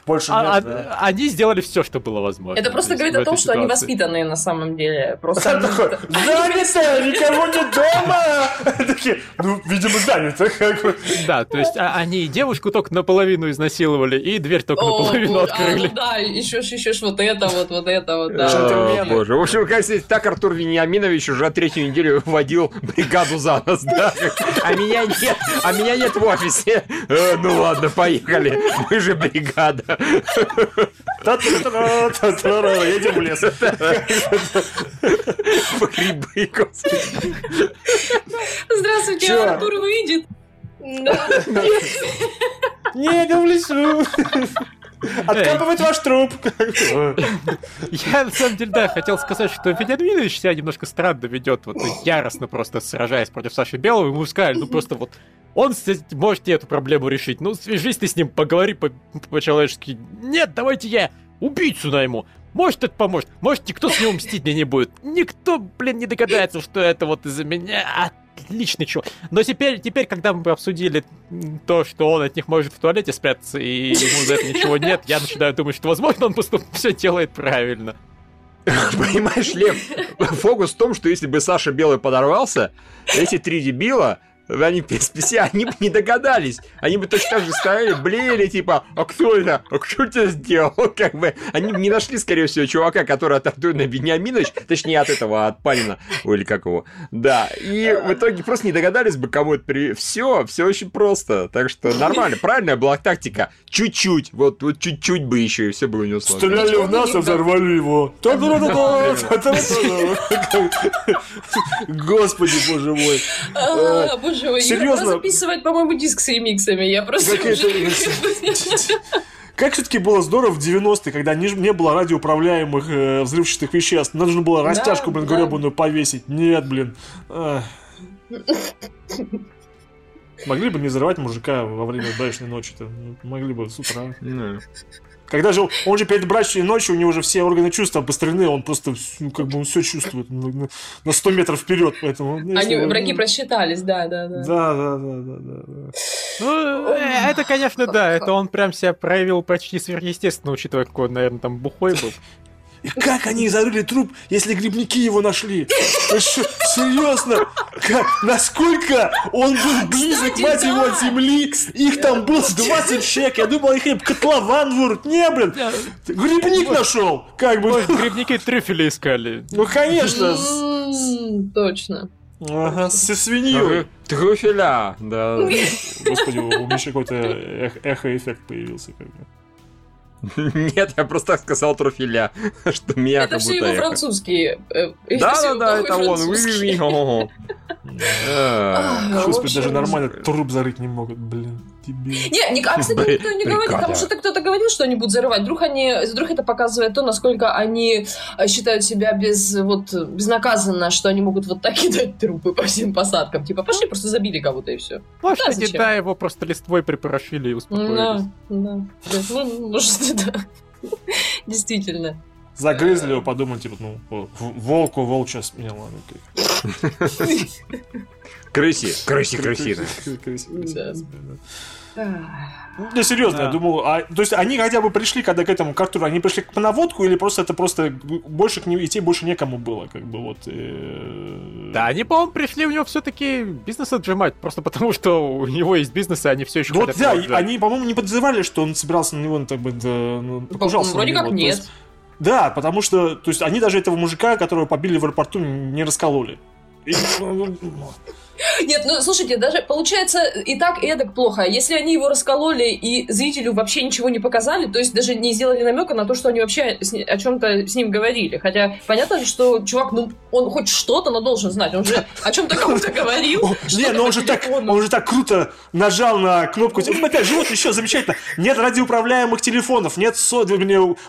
больше нет. Они сделали все, что было возможно. Это просто говорит о том, что они воспитанные на самом деле просто... Такой, занято, никого нет дома! Такие, ну, видимо, занято. Да, то есть а, они девушку только наполовину изнасиловали, и дверь только наполовину открыли. Да, еще ж, еще ж вот это вот, вот это вот, да. Боже, в общем, кажется, так Артур Вениаминович уже третью неделю водил бригаду за нос, да? А меня нет, а меня нет в офисе. Э, ну ладно, поехали, мы же бригада. Едем в лес. По грибы, господи. Здравствуйте, Чё? Артур выйдет. Не, иду в лесу. Откапывать ваш труп. Я, на самом деле, да, хотел сказать, что Вениаминович себя немножко странно ведет, вот яростно просто сражаясь против Саши Белого, ему сказали, ну просто вот он может эту проблему решить. Ну, свяжись ты с ним, поговори по-человечески. Нет, давайте я убийцу найму. Может, это поможет. Может, никто с него мстить мне не будет. Никто, блин, не догадается, что это вот из-за меня. Отличный чувак. Но теперь, теперь, когда мы обсудили то, что он от них может в туалете спрятаться, и ему за это ничего нет, я начинаю думать, что, возможно, он просто все делает правильно. Понимаешь, Лев, фокус в том, что если бы Саша Белый подорвался, эти три дебила они все, они бы не догадались. Они бы точно так же стояли, блеяли, типа, а кто это? А кто это сделал? Как бы, они бы не нашли, скорее всего, чувака, который от Антона Бениаминович, точнее, от этого, от Панина, или как его. Да, и в итоге просто не догадались бы, кому это при... Все, все очень просто. Так что нормально, правильная была тактика. Чуть-чуть, вот, вот чуть-чуть бы еще, и все бы у него сложилось. Стреляли в нас, а взорвали его. Господи, боже мой. Мой, Серьезно? записывать, по-моему, диск с ремиксами. Я просто Как все-таки было здорово в 90-е, когда не, не было радиоуправляемых э, взрывчатых веществ. Нужно было растяжку, да, блин, да. гребаную повесить. Нет, блин. Могли бы не взрывать мужика во время брачной ночи-то. Могли бы с утра. Ну, Когда же он же перед брачной ночью, у него уже все органы чувств обострены, он просто ну, как бы он все чувствует на, на- на 100 метров вперед, поэтому... ну, Они, если- враги просчитались, да, да, да. Да, да, да, да, да, да. Ну, э, это, конечно, да, это он прям себя проявил почти сверхъестественно, учитывая, какой он, наверное, там бухой был. И как они зарыли труп, если грибники его нашли? Серьезно? Как, насколько он был близок, Кстати, мать его, от земли? Их там было 20 человек. Я думал, их котлован вырут. Не, блин. Грибник нашел. Как бы. Ой, грибники трюфели искали. Ну, конечно. Точно. Ага, со свиньей. Трюфеля, да. Господи, у Миши какой-то эх- эхо-эффект появился. Как бы. Нет, я просто так сказал труфеля, что меня Это как все будто его эхо. французские. э, Да, всё да, его да, плохой это он. общем, даже нормально труп зарыть не могут, блин. Дебил. Не, никак, кстати, никто не говорит, потому что кто-то говорил, что они будут зарывать. Вдруг они, вдруг это показывает то, насколько они э, считают себя без, вот, безнаказанно, что они могут вот так кидать трупы по всем посадкам. Типа, пошли, просто забили кого-то и все. Может, Да, они, зачем? да, его просто листвой припорошили и Да, успокоились. да. Да, Ну, может, да. Действительно. Загрызли его, подумали, типа, ну, волку волчья смела. Ну. Крыси, крыси, крысина. Крыси, крыси, крыси, Да. серьезно, Да. я думал, а, то есть они хотя бы пришли, когда к этому к Артуру, они пришли по наводку или просто это просто больше к ним идти больше некому было, как бы вот. э, Да, они, по-моему, пришли у него все-таки бизнес отжимать, просто потому что у него есть бизнес, и они все еще Ну вот да, и они, по-моему, не подозревали, что он собирался на него, ну, так бы, да, ну, Ну, покушался на Вроде него. как нет. есть- да, потому что, то есть они даже этого мужика, которого побили в аэропорту, не раскололи. И, ну, ну, Нет, ну слушайте, даже получается и так, и эдак плохо. Если они его раскололи и зрителю вообще ничего не показали, то есть даже не сделали намека на то, что они вообще с о чем-то с ним говорили. Хотя понятно же, что чувак, ну, он хоть что-то, но должен знать. Он же о чем-то кому-то говорил. Не, что-то ну он же так, он же так круто нажал на кнопку. Опять же, вот еще замечательно. Нет радиоуправляемых телефонов, нет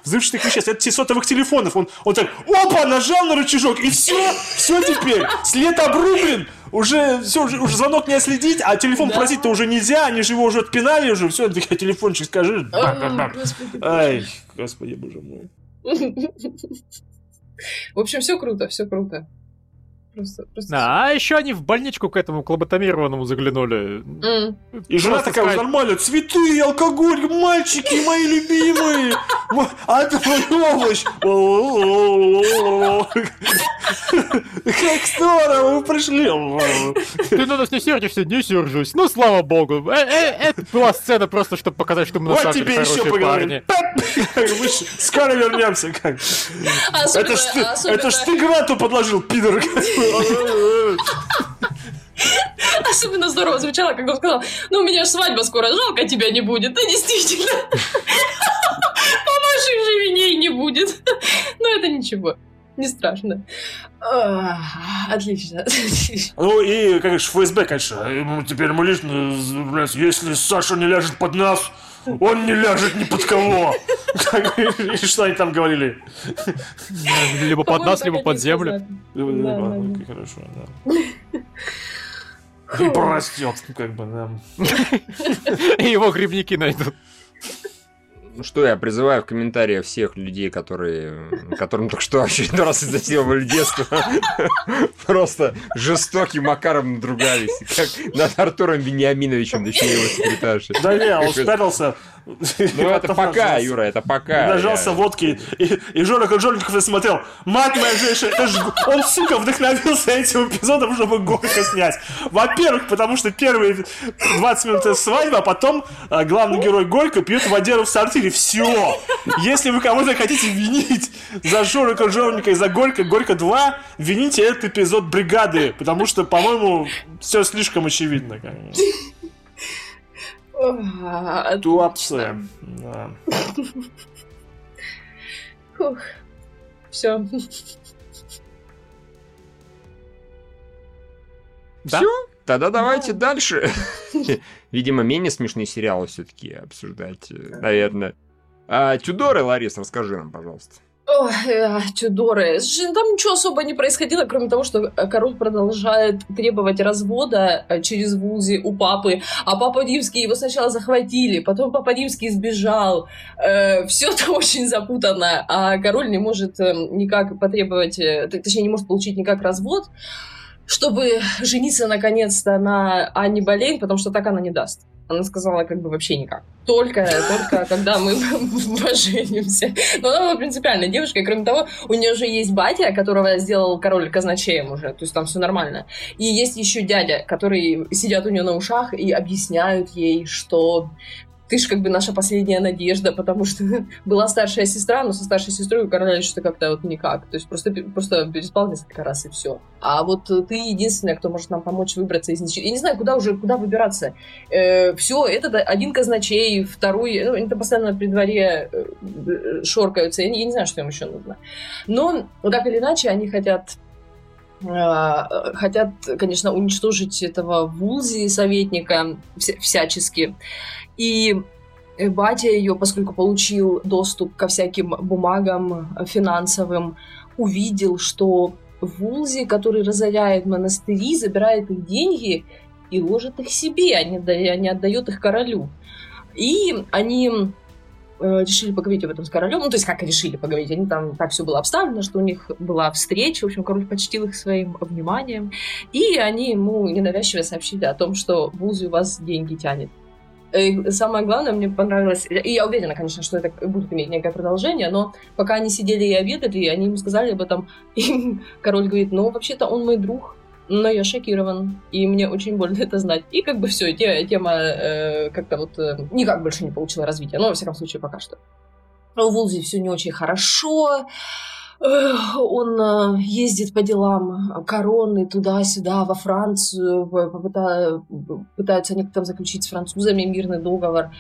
взрывчатых веществ, нет сотовых телефонов. Он, он так, опа, нажал на рычажок, и все, все теперь, след обрублен. Уже все, уже, уже звонок не отследить, а телефон Да. просить-то уже нельзя, они же его уже отпинали уже, все, телефончик скажи. А, Бам-бам-бам. господи, Ай, господи, боже мой. В общем, все круто, все круто. Просто, просто Да, а еще они в больничку к этому, к лоботомированному заглянули. М. И жена Просто такая сказать- нормально, цветы, алкоголь, мальчики, мои любимые. А это мой овощ. Как здорово, вы пришли. Ты на нас не сердишься, не сержусь. Ну, слава богу. Э, э, Это была сцена просто, чтобы показать, что мы на самом деле хорошие парни. Скоро вернемся. ты, это ж ты гранату подложил, пидор. Особенно здорово звучало, когда он сказал, ну, у меня ж свадьба скоро, жалко тебя не будет. Да, действительно. По нашей же вине не будет. Но это ничего. Не страшно. Отлично. Ну и, конечно, ФСБ, конечно. Теперь мы лично, блядь, если Саша не ляжет под нас, он не ляжет ни под кого. И что они там говорили? Либо под нас, либо под землю. сказали. Ну, окей, Хорошо, да. И порастет, как бы, да. И его грибники найдут. Ну что, я призываю в комментариях всех людей, которые, которым только что очередной раз изнасиловали детство, просто жестоким макаром надругались, как над Артуром Вениаминовичем, точнее его секретаршей. Да не, он спрятался. Ну это пока, Юра, это пока. Нажался водки, и, и Жора Кожольников смотрел. Мать моя женщина, он, сука, вдохновился этим эпизодом, чтобы горько снять. Во-первых, потому что первые 20 минут свадьба, а потом а, главный герой Горько пьет водеру в сортире. Все. Если вы кого-то хотите винить за Жора Кожевника и за Горько, Горько 2, вините этот эпизод бригады, потому что, по-моему, все слишком очевидно. Туапсе. Да. Все. Да? Всё? Тогда давайте дальше. Видимо, менее смешные сериалы все-таки обсуждать, э, наверное. А, Тюдоры, Ларис, расскажи нам, пожалуйста. Ой, э, Тюдоры. Там ничего особо не происходило, кроме того, что э, король продолжает требовать развода через Вулзи у папы, а папа Римский его сначала захватили, потом папа Римский сбежал. Все это очень запутано, а король не может никак потребовать, точнее, не может получить никак развод, чтобы жениться наконец-то на Анне Болейн, потому что так она не даст. Она сказала, как бы вообще никак. Только, только когда мы поженимся. Но она была принципиальная девушка, и кроме того, у нее же есть батя, которого сделал король казначеем уже, то есть там все нормально. И есть еще дядя, который сидят у нее на ушах и объясняют ей, что ты же как бы наша последняя надежда, потому что была старшая сестра, но со старшей сестрой у короля что-то как-то вот никак. То есть просто, просто переспал несколько раз и все. А вот ты единственная, кто может нам помочь выбраться из ничего. Я не знаю, куда уже, куда выбираться. Э, все, этот один казначей, второй, ну, они там постоянно при дворе э, шоркаются. Я не, я не знаю, что им еще нужно. Но, так или иначе, они хотят э, хотят, конечно, уничтожить этого Вулзи, советника, всячески. И э, батя ее, поскольку получил доступ ко всяким бумагам финансовым, увидел, что Вулзи, который разоряет монастыри, забирает их деньги и ложит их себе, а не, а не отдает их королю. И они э, решили поговорить об этом с королем. Ну, то есть, как решили поговорить? Они там так все было обставлено, что у них была встреча. В общем, король почтил их своим вниманием. И они ему ненавязчиво сообщили о том, что Вулзи у вас деньги тянет. И самое главное, мне понравилось, и я уверена, конечно, что это будет иметь некое продолжение, но пока они сидели и обедали, они ему сказали об этом, и король говорит, ну, вообще-то он мой друг, но я шокирован, и мне очень больно это знать. И как бы все, тема э, как-то вот э, никак больше не получила развития, но, во всяком случае, пока что. У Вулзи все не очень хорошо, он э, ездит по делам короны туда-сюда, во Францию, пытаются они там заключить с французами мирный договор,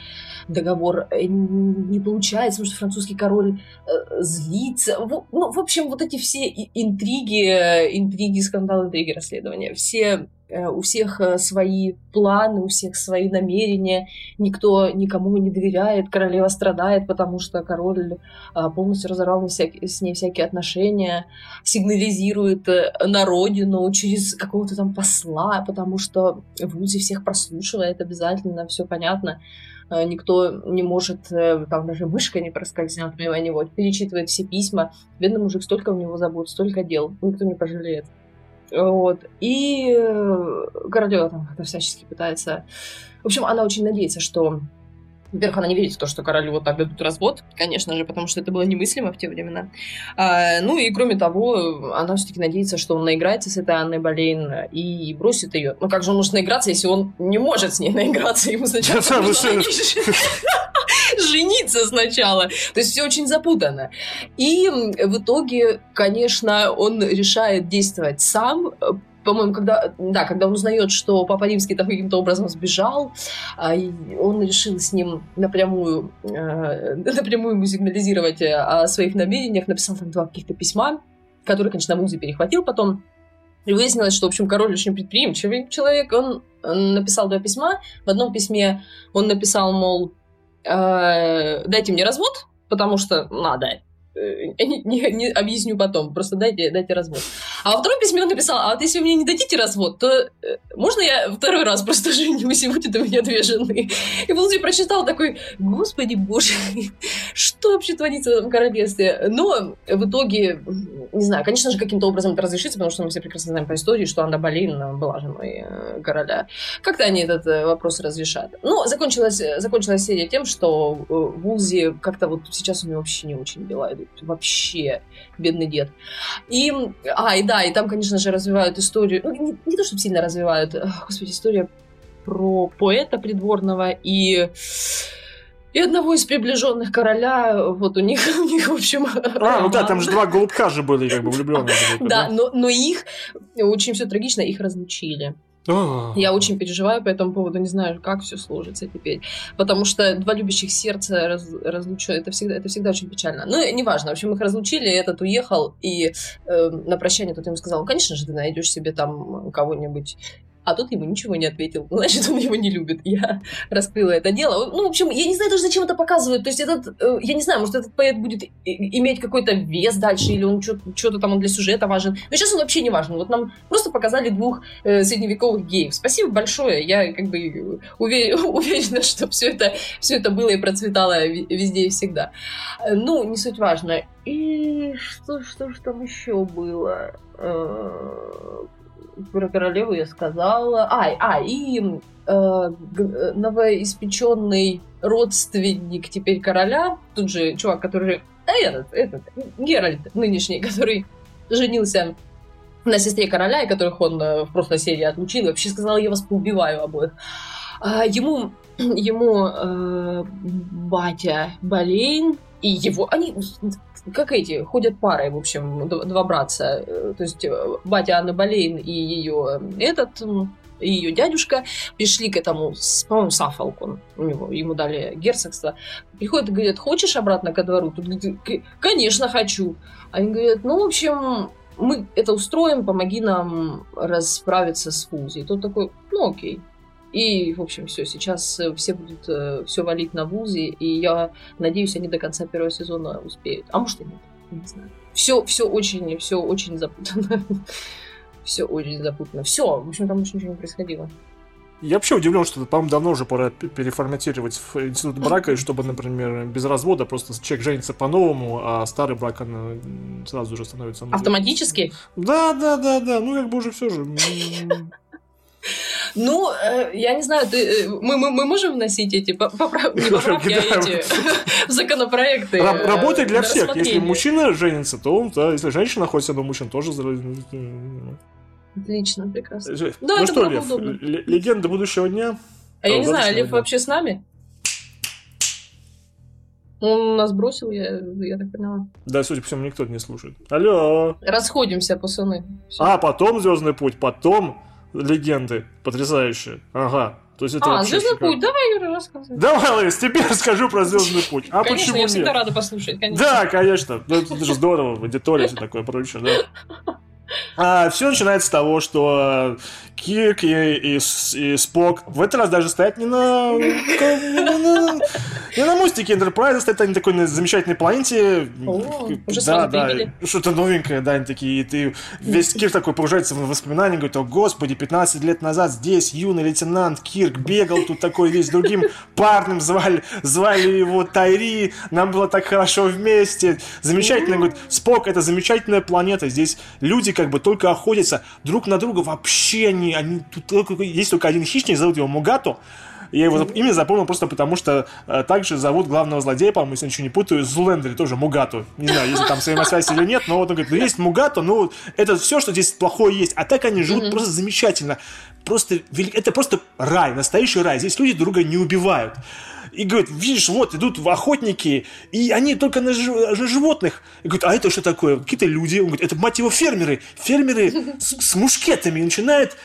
договор э, не получается, потому что французский король э, злится. Ну, в общем, вот эти все интриги, интриги, скандалы, интриги, расследования, все у всех э, свои планы, у всех свои намерения, никто никому не доверяет, королева страдает, потому что король э, полностью разорвал с ней всякие отношения, сигнализирует на родину через какого-то там посла, потому что в УЗИ всех прослушивает обязательно, все понятно никто не может, там даже мышка не проскользнет мимо него, перечитывает все письма. Бедный мужик, столько у него забот, столько дел, никто не пожалеет. Вот. И э, Королева там всячески пытается... В общем, она очень надеется, что во-первых, она не верит в то, что королю вот так дадут развод, конечно же, потому что это было немыслимо в те времена. А, ну и кроме того, она все-таки надеется, что он наиграется с этой Анной Болейн и бросит ее. Ну как же он может наиграться, если он не может с ней наиграться? Ему сначала жениться сначала. То есть все очень запутано. И в итоге, конечно, он решает действовать сам, по-моему, когда, да, когда он узнает, что Папа Римский каким-то образом сбежал, а, он решил с ним напрямую, э, напрямую ему сигнализировать э, о своих намерениях, написал там два каких-то письма, которые, конечно, Музи перехватил потом. И выяснилось, что, в общем, король очень предприимчивый человек. Он написал два письма. В одном письме он написал, мол, э, дайте мне развод, потому что надо. Э, не, не, не объясню потом, просто дайте, дайте развод. А во втором письме он написал, а вот если вы мне не дадите развод, то э, можно я второй раз просто женюсь, и будет у меня две жены? И Володя прочитал такой, господи боже, что вообще творится в этом королевстве? Но в итоге, не знаю, конечно же, каким-то образом это разрешится, потому что мы все прекрасно знаем по истории, что Анна Болейн была женой э, короля. Как-то они этот вопрос разрешат. Ну, закончилась, закончилась серия тем, что Вулзи как-то вот сейчас у него вообще не очень дела идут вообще бедный дед. И, а, и да, и там, конечно же, развивают историю, ну, не, не то, чтобы сильно развивают, господи, история про поэта придворного и и одного из приближенных короля, вот у них, у них в общем... А, ну да, там же два голубка же были, как бы влюбленные. Да, но, но их, очень все трагично, их разлучили. Я очень переживаю по этому поводу, не знаю, как все сложится теперь. Потому что два любящих сердца раз, разлучают, это всегда, это всегда очень печально. Ну, неважно, в общем, их разлучили, этот уехал, и э, на прощание тот ему сказал, конечно же, ты найдешь себе там кого-нибудь а тот ему ничего не ответил. Значит, он его не любит. Я раскрыла это дело. Ну, в общем, я не знаю даже, зачем это показывают. То есть этот, э, я не знаю, может, этот поэт будет иметь какой-то вес дальше, или он что-то там он для сюжета важен. Но сейчас он вообще не важен. Вот нам просто показали двух э, средневековых геев. Спасибо большое. Я как бы увер... уверена, что все это, все это было и процветало везде и всегда. Ну, не суть важно. И что, что же там еще было? Э, про королеву я сказала. А, а и э, новоиспеченный родственник теперь короля, тут же чувак, который... А этот, этот, Геральт нынешний, который женился на сестре короля, и которых он э, в прошлой серии отлучил, и вообще сказал, я вас поубиваю обоих. А, ему ему э, батя Болейн и его... Они как эти, ходят парой, в общем, два братца. Э, то есть э, батя Анны Болейн и ее э, этот и ее дядюшка пришли к этому, по-моему, Сафолку, у него, ему дали герцогство. Приходят и говорят, хочешь обратно ко двору? Тут говорит, конечно, хочу. Они говорят, ну, в общем, мы это устроим, помоги нам расправиться с Фузи. И тот такой, ну, окей. И, в общем, все, сейчас э, все будут э, все валить на вузы, и я надеюсь, они до конца первого сезона успеют. А может и нет, не знаю. Все, все очень, все очень запутано. все очень запутано. Все, в общем, там больше ничего не происходило. Я вообще удивлен, что, по-моему, давно уже пора переформатировать институт брака, и чтобы, например, без развода просто человек женится по-новому, а старый брак он сразу же становится... Автоматически? Да, да, да, да. Ну, как бы уже все же. Ну, э, я не знаю, ты, э, мы, мы, мы можем вносить эти поправки, не поправки, а эти законопроекты. Э, работает для всех. Если мужчина женится, то он, да, если женщина находится но мужчина тоже Отлично, прекрасно. Да, ну это что, Лев, легенда будущего дня? А я не знаю, Лев вообще с нами? Он нас бросил, я, я так поняла. Да, судя по всему, никто не слушает. Алло. Расходимся, пацаны. Все. А, потом Звездный путь, потом легенды. Потрясающие. Ага. То есть это а, Звездный путь, давай, Юра, рассказывай. Давай, Ларис, тебе расскажу про Звездный путь. А конечно, почему я всегда нет? рада послушать, конечно. Да, конечно. Ну, это же здорово, аудитория, все такое прочее, да. А, все начинается с того, что Кирк и, и, и Спок. В этот раз даже стоят не на, не на, не на мостике Enterprise, стоят они такой на замечательной планете. О, уже да, да, что-то новенькое, да, они такие, и ты весь Кирк такой погружается в воспоминания, говорит, о господи, 15 лет назад здесь юный лейтенант Кирк бегал тут такой весь другим парнем, звали, звали его Тайри, нам было так хорошо вместе, замечательно, говорит, Спок это замечательная планета, здесь люди как бы только охотятся друг на друга, вообще не они, они тут только, есть только один хищник, зовут его Мугато. Я его имя запомнил просто потому, что э, также зовут главного злодея, по-моему, если ничего не путаю, Зулендри тоже Мугату. Не знаю, если там взаимосвязь или нет, но вот он говорит, ну есть Мугато, ну это все, что здесь плохое есть. А так они живут mm-hmm. просто замечательно. Просто, это просто рай, настоящий рай. Здесь люди друга не убивают и говорит, видишь, вот идут охотники, и они только на, на животных. И говорит, а это что такое? Какие-то люди. Он говорит, это, мать его, фермеры. Фермеры с, с мушкетами. И начинает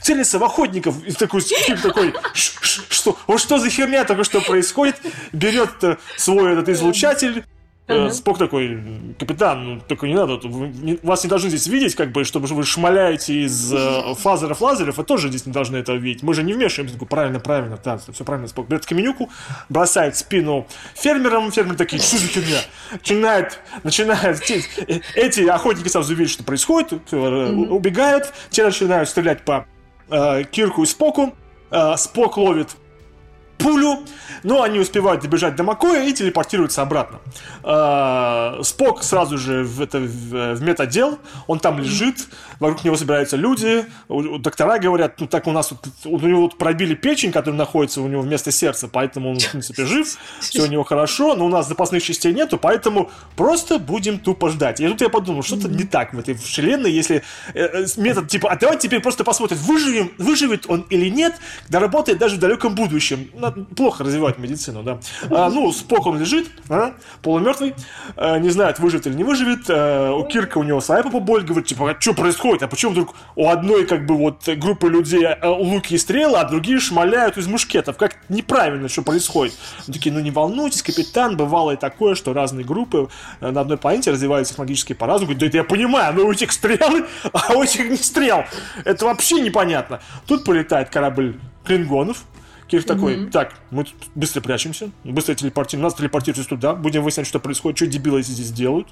целится в охотников. И такой, тип такой, что, вот что за херня только что происходит? Берет э, свой этот излучатель, Uh-huh. Спок такой, капитан, ну только не надо, вы, вас не должны здесь видеть, как бы, чтобы вы шмаляете из э, фазеров лазеров, вы тоже здесь не должны этого видеть. Мы же не вмешиваемся. Такой, правильно, правильно, да, все правильно. Спок берет каменюку, бросает спину фермерам, фермеры такие, что за херня? Начинает, начинает, те, э, эти охотники сразу видят, что происходит, uh-huh. убегают, те начинают стрелять по э, Кирку и Споку, э, Спок ловит пулю, но они успевают добежать до Макоя и телепортируются обратно. А, Спок сразу же в, это, в, медотдел, он там лежит, вокруг него собираются люди, доктора говорят, ну так у нас у него вот пробили печень, которая находится у него вместо сердца, поэтому он, в принципе, жив, все у него хорошо, но у нас запасных частей нету, поэтому просто будем тупо ждать. И тут я подумал, что-то не так в этой вселенной, если э, э, метод типа, а давайте теперь просто посмотрим, выживем, выживет он или нет, когда работает даже в далеком будущем плохо развивают медицину, да. А, ну, Спок он лежит, а, полумертвый, а, не знает, выживет или не выживет. А, у Кирка у него своя боль, говорит, типа, а что происходит? А почему вдруг у одной, как бы, вот, группы людей а, луки и стрелы, а другие шмаляют из мушкетов? Как неправильно, что происходит? Они такие, ну, не волнуйтесь, капитан, бывало и такое, что разные группы э, на одной планете развиваются технологически по-разному. Говорит, да это я понимаю, но у этих стрелы, а у этих не стрел. Это вообще непонятно. Тут полетает корабль клингонов, Такой, mm-hmm. так, мы тут быстро прячемся, быстро телепортируем, нас телепортируются туда, будем выяснять, что происходит, что дебилы здесь делают.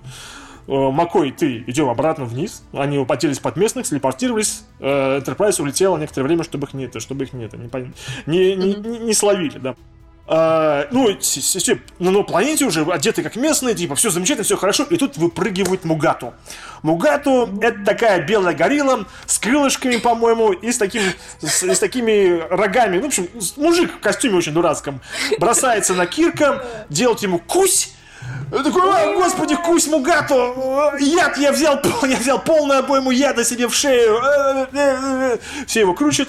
Э, Макой, ты, идем обратно вниз. Они употелись под местных, телепортировались. Э, Enterprise улетела некоторое время, чтобы их не это, чтобы их не это, не, не, не, не словили, да. А, ну, на новой планете уже одеты как местные, типа, все замечательно, все хорошо, и тут выпрыгивает Мугату. Мугату — это такая белая горилла с крылышками, по-моему, и с, таким, с, и с такими рогами. Ну, в общем, мужик в костюме очень дурацком. Бросается на Кирка, делает ему кусь, такой, о, господи, кусь Мугату, яд я взял, я взял полную обойму яда себе в шею. Все его крутят.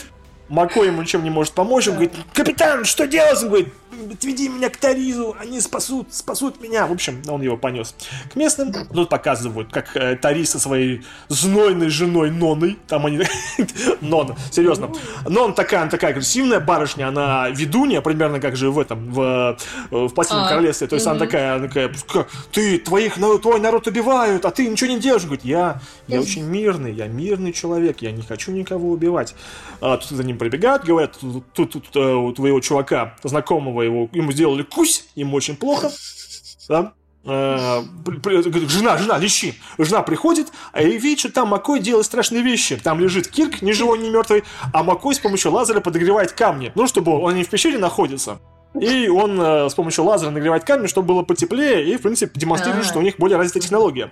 Мако ему ничем не может помочь. Он говорит, капитан, что делать? Он говорит, отведи меня к Таризу, они спасут, спасут меня. В общем, он его понес к местным. Тут показывают, как э, Тарис со своей знойной женой Ноной, там они... Нон, серьезно. Нон такая, она такая агрессивная барышня, она ведунья, примерно как же в этом, в, э, в Последнем а, королевстве. То есть она такая, она такая, ты, твоих, твой народ убивают, а ты ничего не делаешь. Говорит, я, я очень мирный, я мирный человек, я не хочу никого убивать. А, тут за ним пробегают, говорят, тут, тут, тут э, у твоего чувака, знакомого его, ему сделали кусь, ему очень плохо, да, э, жена, жена, лещи. Жена приходит, а и видит, что там Макой делает страшные вещи. Там лежит Кирк, ни живой, ни мертвый, а Макой с помощью лазера подогревает камни. Ну, чтобы он не в пещере находится. И он э, с помощью лазера нагревает камни, чтобы было потеплее, и, в принципе, демонстрирует, что у них более развитая технология.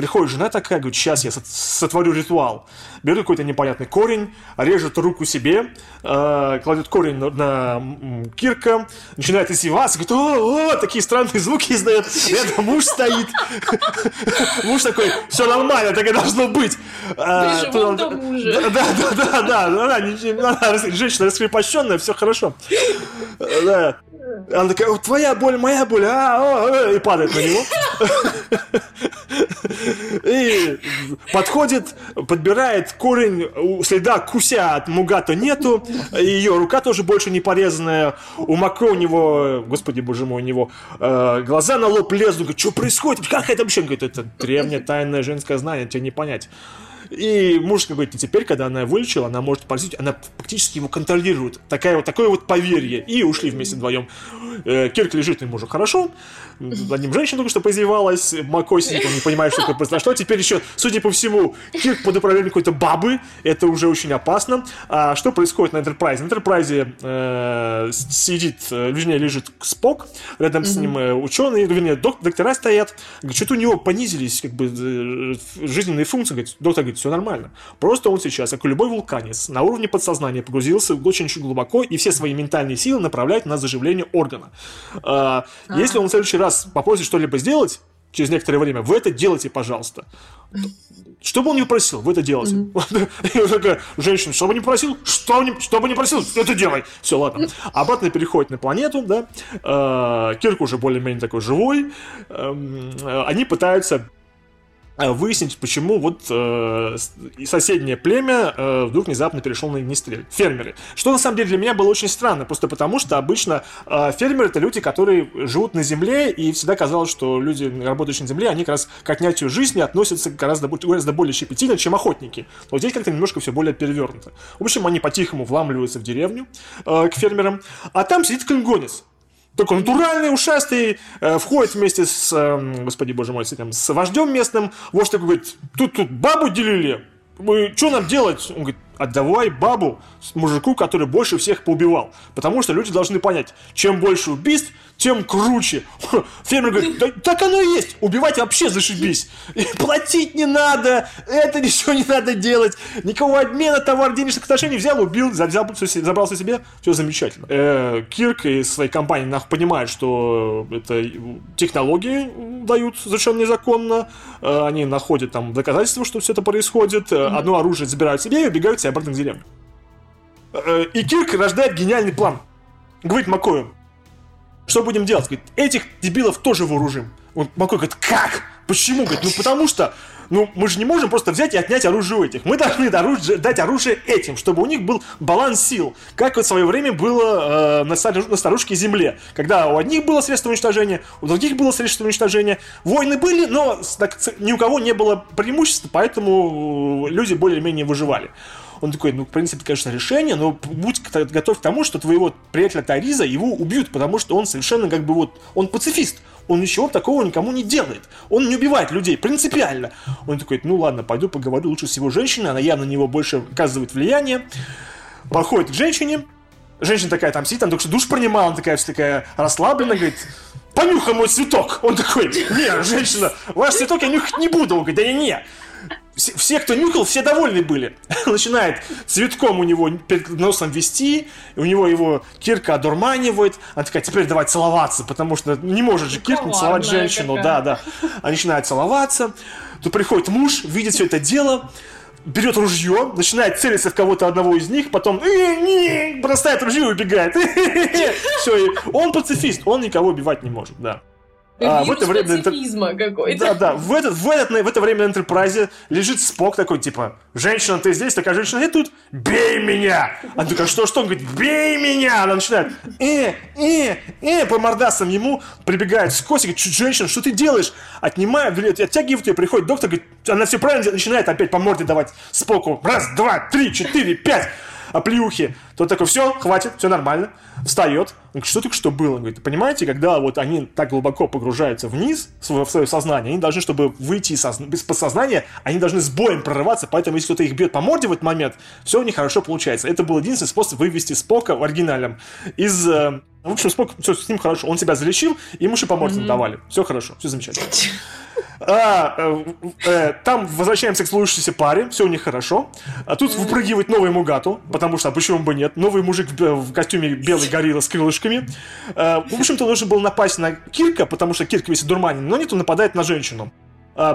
Приходит жена такая, говорит, сейчас я сотворю ритуал. Берет какой-то непонятный корень, режет руку себе, э, кладет корень на, на Кирка, начинает извиваться, говорит, о, о, такие странные звуки издает. Рядом муж стоит. Муж такой, все нормально, так и должно быть. А, да, да, да, да, да, женщина раскрепощенная, все хорошо. Да. Она такая, твоя боль, моя боль, а, и падает на него. И подходит, подбирает корень, следа куся от Мугато нету, ее рука тоже больше не порезанная, у Мако у него, господи боже мой, у него э, глаза на лоб лезут, говорит, что происходит, как это вообще? Говорит, это древнее тайное женское знание, тебе не понять. И муж говорит, теперь, когда она вылечила, она может поразить, она фактически его контролирует. Такая вот, такое вот поверье. И ушли вместе вдвоем. Э, Кирк лежит ему уже хорошо. Над ним женщина только что поиздевалась. Макой сидит, он не понимает, что такое произошло. Теперь еще, судя по всему, Кирк под управлением какой-то бабы. Это уже очень опасно. А что происходит на Enterprise? На Enterprise э, сидит, э, вернее, лежит Спок. Рядом с ним э, ученые, вернее, док, доктора стоят. Что-то у него понизились как бы э, жизненные функции. Говорит, доктор говорит, все нормально. Просто он сейчас, как и любой вулканец, на уровне подсознания погрузился очень-очень глубоко и все свои ментальные силы направляет на заживление органа. А, если он в следующий раз попросит что-либо сделать, через некоторое время, вы это делайте, пожалуйста. Что бы он не просил, вы это делайте. Mm-hmm. И такая женщина, что бы не просил, что, не, что бы не просил, это делай. Все, ладно. Обратно переходит на планету, да. Э, Кирк уже более-менее такой живой. Эм, э, они пытаются выяснить, почему вот э, соседнее племя э, вдруг внезапно перешло на огнестрель. Фермеры. Что на самом деле для меня было очень странно, просто потому что обычно э, фермеры это люди, которые живут на земле, и всегда казалось, что люди, работающие на земле, они как раз к отнятию жизни относятся гораздо, гораздо более щепетильно, чем охотники. Но здесь как-то немножко все более перевернуто. В общем, они по-тихому вламливаются в деревню э, к фермерам, а там сидит клингонец такой натуральный, ушастый, э, входит вместе с, э, господи боже мой, с этим, с вождем местным. Вождь такой говорит, тут, тут бабу делили, что нам делать? Он говорит, отдавай бабу мужику, который больше всех поубивал. Потому что люди должны понять, чем больше убийств, тем круче. Фермер говорит, да, так оно и есть. Убивать вообще зашибись. И платить не надо. Это ничего не надо делать. Никакого обмена товар денежных отношений взял, убил, взял, забрался себе. Все замечательно. Э, Кирк и своей компании понимают, что это технологии дают совершенно незаконно. Э, они находят там доказательства, что все это происходит. Mm-hmm. Одно оружие забирают себе и убегают себе обратно к деревне. Э, и Кирк рождает гениальный план. говорит Макою, что будем делать? Говорит, этих дебилов тоже вооружим. Он Макой говорит, как? Почему? Говорит, ну потому что ну, мы же не можем просто взять и отнять оружие у этих. Мы должны дать оружие этим, чтобы у них был баланс сил. Как вот в свое время было э, на, на старушке Земле. Когда у одних было средство уничтожения, у других было средство уничтожения. Войны были, но так, ни у кого не было преимущества, поэтому э, люди более-менее выживали. Он такой, ну, в принципе, конечно, решение, но будь готов к тому, что твоего приятеля Тариза его убьют, потому что он совершенно как бы вот, он пацифист, он ничего такого никому не делает, он не убивает людей, принципиально. Он такой, ну ладно, пойду поговорю лучше с его женщиной, она явно на него больше оказывает влияние. Подходит к женщине, женщина такая там сидит, там только что душ принимала, она такая вся такая расслабленная, говорит, понюхай мой цветок. Он такой, не, женщина, ваш цветок я нюхать не буду. Он говорит, да не, не, все, все, кто нюхал, все довольны были. Начинает цветком у него перед носом вести, у него его Кирка одурманивает. Она такая, теперь давай целоваться, потому что не может же Кирка не целовать женщину. Какая. Да, да. Они начинают целоваться. Тут приходит муж, видит все это дело, берет ружье, начинает целиться в кого-то одного из них, потом бросает ружье и убегает. Все, он пацифист, он никого убивать не может, да. А, в это время на какой-то. Да, да. В, этот, в, этот, в это время на Энтерпрайзе лежит Спок такой, типа, женщина, ты здесь? Такая женщина, я тут, бей меня! Она такая, что, что? Он говорит, бей меня! Она начинает, э, э, э, по мордасам ему прибегает с косик, женщина, что ты делаешь? Отнимает, оттягивает ее, приходит доктор, говорит, она все правильно начинает опять по морде давать Споку. Раз, два, три, четыре, пять оплеухи. Тот такой, все, хватит, все нормально. Встает. Он говорит, что только что было? Он говорит, понимаете, когда вот они так глубоко погружаются вниз в свое сознание, они должны, чтобы выйти из, из подсознания, они должны с боем прорываться, поэтому если кто-то их бьет по морде в этот момент, все у них хорошо получается. Это был единственный способ вывести Спока в оригинальном из... Э, в общем, Спок, все с ним хорошо. Он себя залечил, ему еще по морде давали. Все хорошо, все замечательно. А, э, э, там возвращаемся к слушающейся паре, все у них хорошо. А тут выпрыгивает новый Мугату, потому что, а почему бы нет? Новый мужик в, в костюме белой гориллы с крылышками. А, в общем-то, должен был напасть на Кирка, потому что Кирк весь дурманин, но нет, он нападает на женщину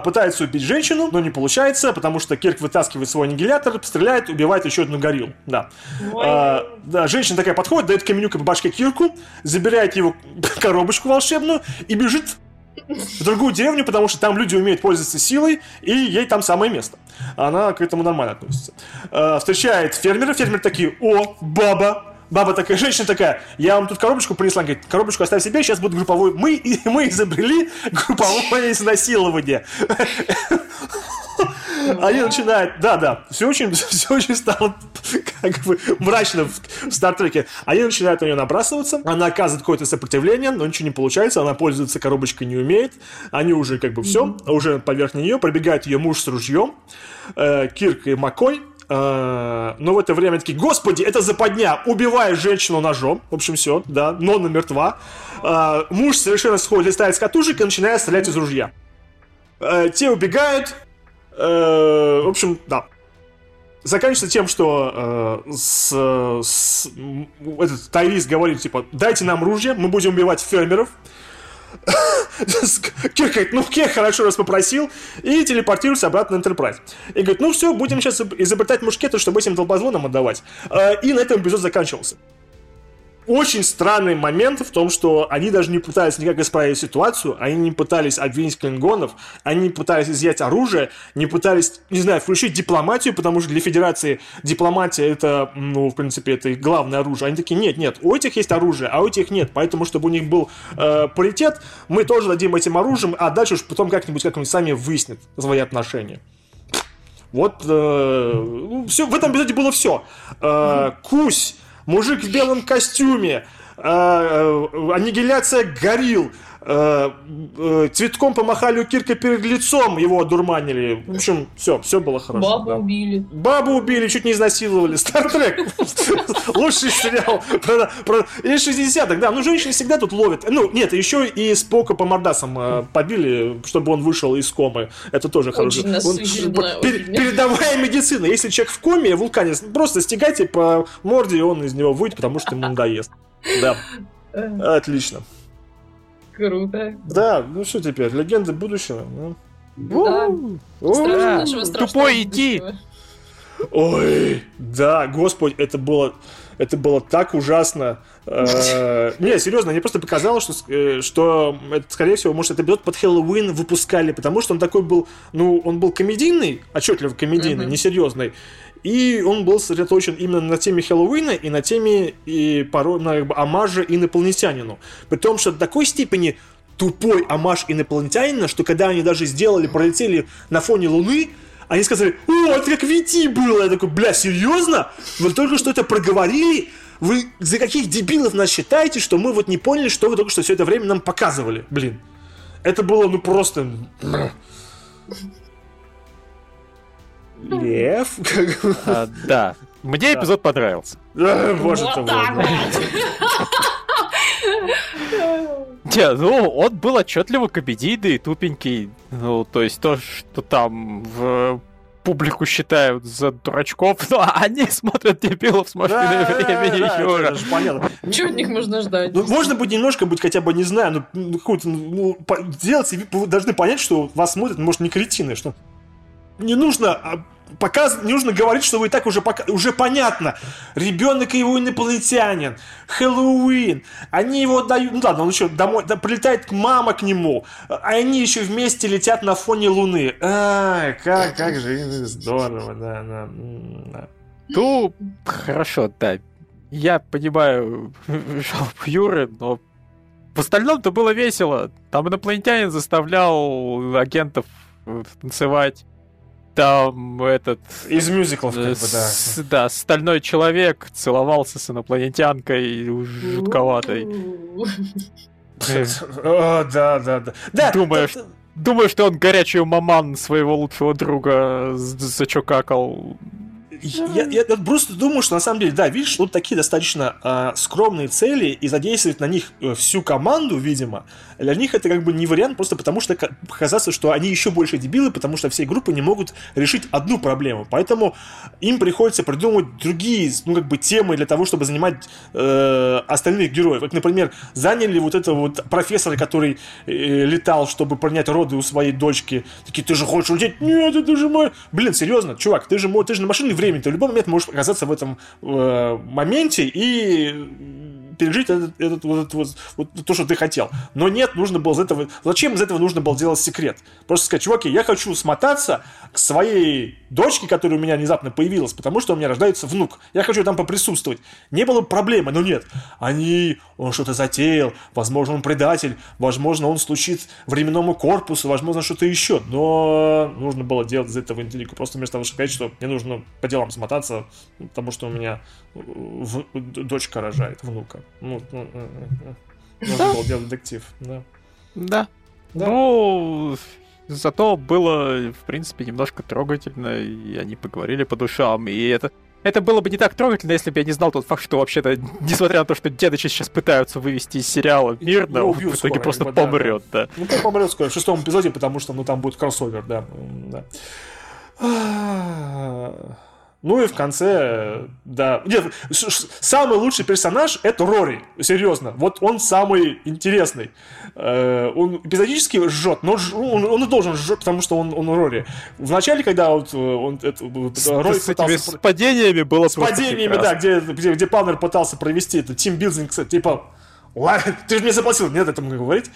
пытается убить женщину, но не получается, потому что Кирк вытаскивает свой аннигилятор, стреляет, убивает еще одну гориллу. Да. А, да, женщина такая подходит, дает каменюка по башке Кирку, забирает его коробочку волшебную и бежит в другую деревню, потому что там люди умеют пользоваться силой, и ей там самое место. Она к этому нормально относится. Э, встречает фермера, фермер такие, о, баба, Баба такая, женщина такая, я вам тут коробочку принесла, говорит, коробочку оставь себе, сейчас будет групповой. Мы, мы изобрели групповое изнасилование. Они начинают, да, да, все очень, все очень стало как бы мрачно в, в Стартреке. Они начинают на нее набрасываться, она оказывает какое-то сопротивление, но ничего не получается, она пользоваться коробочкой не умеет, они уже как бы все, mm-hmm. уже поверх нее, пробегает ее муж с ружьем, э, Кирк и Макой, но в это время такие, господи, это западня, убивая женщину ножом, в общем, все, да, но она мертва. Э, муж совершенно сходит, листает с катушек и начинает стрелять из ружья. Э, те убегают, в общем, да. Заканчивается тем, что э, с, с, этот Тайрис говорит, типа, дайте нам ружье, мы будем убивать фермеров. Кир говорит, ну Кир хорошо раз попросил, и телепортируется обратно на Enterprise. И говорит, ну все, будем сейчас изобретать мушкеты, чтобы этим долбозвонам отдавать. Э, и на этом эпизод заканчивался очень странный момент в том, что они даже не пытались никак исправить ситуацию, они не пытались обвинить клингонов, они не пытались изъять оружие, не пытались, не знаю, включить дипломатию, потому что для Федерации дипломатия это, ну, в принципе, это их главное оружие. Они такие, нет, нет, у этих есть оружие, а у этих нет, поэтому, чтобы у них был э, паритет, мы тоже дадим этим оружием, а дальше уж потом как-нибудь, как-нибудь сами выяснят свои отношения. Вот, э, ну, все, в этом эпизоде было все. Э, Кусь мужик в белом костюме, э, э, аннигиляция горил, э, э, цветком помахали у Кирка перед лицом, его одурманили. В общем, все, все было хорошо. Бабу да. убили. Бабу убили, чуть не изнасиловали. Стартрек. Лучший сериал. Или 60-х, да. Ну, женщины всегда тут ловят. Ну, нет, еще и Спока по мордасам э, побили, чтобы он вышел из комы. Это тоже хорошо. Передовая медицина. Если человек в коме, вулкане, просто стегайте по морде, и он из него выйдет, потому что ему надоест. Да. Отлично. Круто. Да, ну что теперь, легенды будущего. Ну. Да. Тупой идти. Ой, да, господи, это было, это было так ужасно. Э, не, серьезно, мне просто показалось, что, э, что это, скорее всего, может, это эпизод под Хэллоуин выпускали, потому что он такой был, ну, он был комедийный, отчетливо комедийный, несерьезный. И он был сосредоточен именно на теме Хэллоуина и на теме и порой на как бы, омажа инопланетянину. При том, что до такой степени тупой омаж инопланетянина, что когда они даже сделали, пролетели на фоне Луны, они сказали, о, это как Вити было. Я такой, бля, серьезно? Вы только что это проговорили? Вы за каких дебилов нас считаете, что мы вот не поняли, что вы только что все это время нам показывали? Блин. Это было, ну, просто... Лев? А, да. Мне эпизод понравился. Боже ты мой. Не, ну, он был отчетливо комедийный, тупенький. Ну, то есть то, что там в публику считают за дурачков, но они смотрят дебилов с машиной времени, да, Юра. это же понятно. Чего от них можно ждать? Ну, можно быть немножко быть хотя бы, не знаю, ну, ну, какой-то, ну, по- делать, и вы должны понять, что вас смотрят, может, не кретины, что не нужно а, показ... не нужно говорить, что вы и так уже, пока... уже понятно. Ребенок и его инопланетянин, Хэллоуин, они его дают, ну ладно, он еще домой, да, прилетает мама к нему, а они еще вместе летят на фоне Луны. А, как, как же здорово, да, да, да. Ну, хорошо, да. Я понимаю жалобу Юры, но в остальном-то было весело. Там инопланетянин заставлял агентов танцевать. Там этот... Из мюзиклов, как бы, да. с- да, стальной человек целовался с инопланетянкой жутковатой. Э, О, да, да, да. Да, Думаешь, да. Думаю, что он горячую маман своего лучшего друга з- зачокакал. Я, я- я просто думаю, что на самом деле, да, видишь, тут такие достаточно а, скромные цели, и задействовать на них э, всю команду, видимо, для них это как бы не вариант, просто потому что ка- показаться, что они еще больше дебилы, потому что все группы не могут решить одну проблему. Поэтому им приходится придумывать другие, ну, как бы, темы для того, чтобы занимать э, остальных героев. Вот, например, заняли вот этого вот профессора, который э, летал, чтобы принять роды у своей дочки. Такие, ты же хочешь улететь? Нет, это же мой... Блин, серьезно, чувак, ты же, мо- ты же на машине времени, ты в любой момент можешь оказаться в этом э, моменте и пережить этот, этот, вот, этот вот, вот то, что ты хотел. Но нет, нужно было из этого... Зачем из этого нужно было делать секрет? Просто сказать, чуваки, я хочу смотаться к своей дочке, которая у меня внезапно появилась, потому что у меня рождается внук. Я хочу там поприсутствовать. Не было проблемы, но нет. Они... Он что-то затеял, возможно, он предатель, возможно, он случит временному корпусу, возможно, что-то еще. Но нужно было делать из этого интригу. Просто вместо того, чтобы сказать, что мне нужно по делам смотаться, потому что у меня э, в- дочка рожает внука. Ну, ну, нужно было делать детектив, да. Да. Да. Ну, зато было, в принципе, немножко трогательно, и они поговорили по душам, и это... Это было бы не так трогательно, если бы я не знал тот факт, что вообще-то, несмотря на то, что дедычи сейчас пытаются вывести из сериала мирно, Его он в итоге скоро, просто как бы, да, помрет, да. Ну, помрет скоро в шестом эпизоде, потому что, ну, там будет кроссовер, да. Да. Ну и в конце, да. Нет, самый лучший персонаж это Рори. Серьезно. Вот он самый интересный. Э, Он эпизодически жжет, но он, он и должен жжет, потому что он, он Рори. Вначале, когда вот э, он это, С, Рори с пытался с падениями было с падениями, да, где, где, где Палмер пытался провести это тимбилдинг, кстати, типа, ладно, ты же мне заплатил, нет, это могу говорить.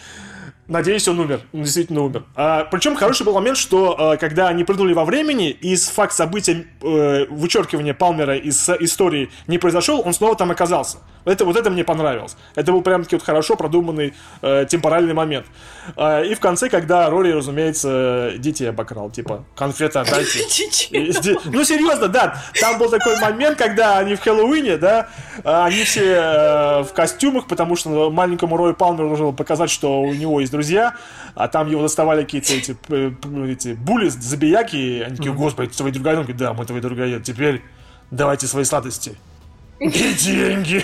Надеюсь, он умер. Он действительно умер. А, причем хороший был момент, что э, когда они прыгнули во времени, из факт события э, вычеркивания Палмера из истории не произошел, он снова там оказался. Это, вот это мне понравилось. Это был прям таки вот хорошо продуманный э, темпоральный момент. А, и в конце, когда Рори, разумеется, детей обокрал, типа. И сде- Ну, серьезно, да. Там был такой момент, когда они в Хэллоуине, да, а, они все э, в костюмах, потому что маленькому Рою Палмеру нужно показать, что у него есть друзья, а там его доставали какие-то эти, п- эти були, забияки, и они такие, господи, твои другаи, Он говорит, да, мы твои другаи, теперь давайте свои сладости. И деньги.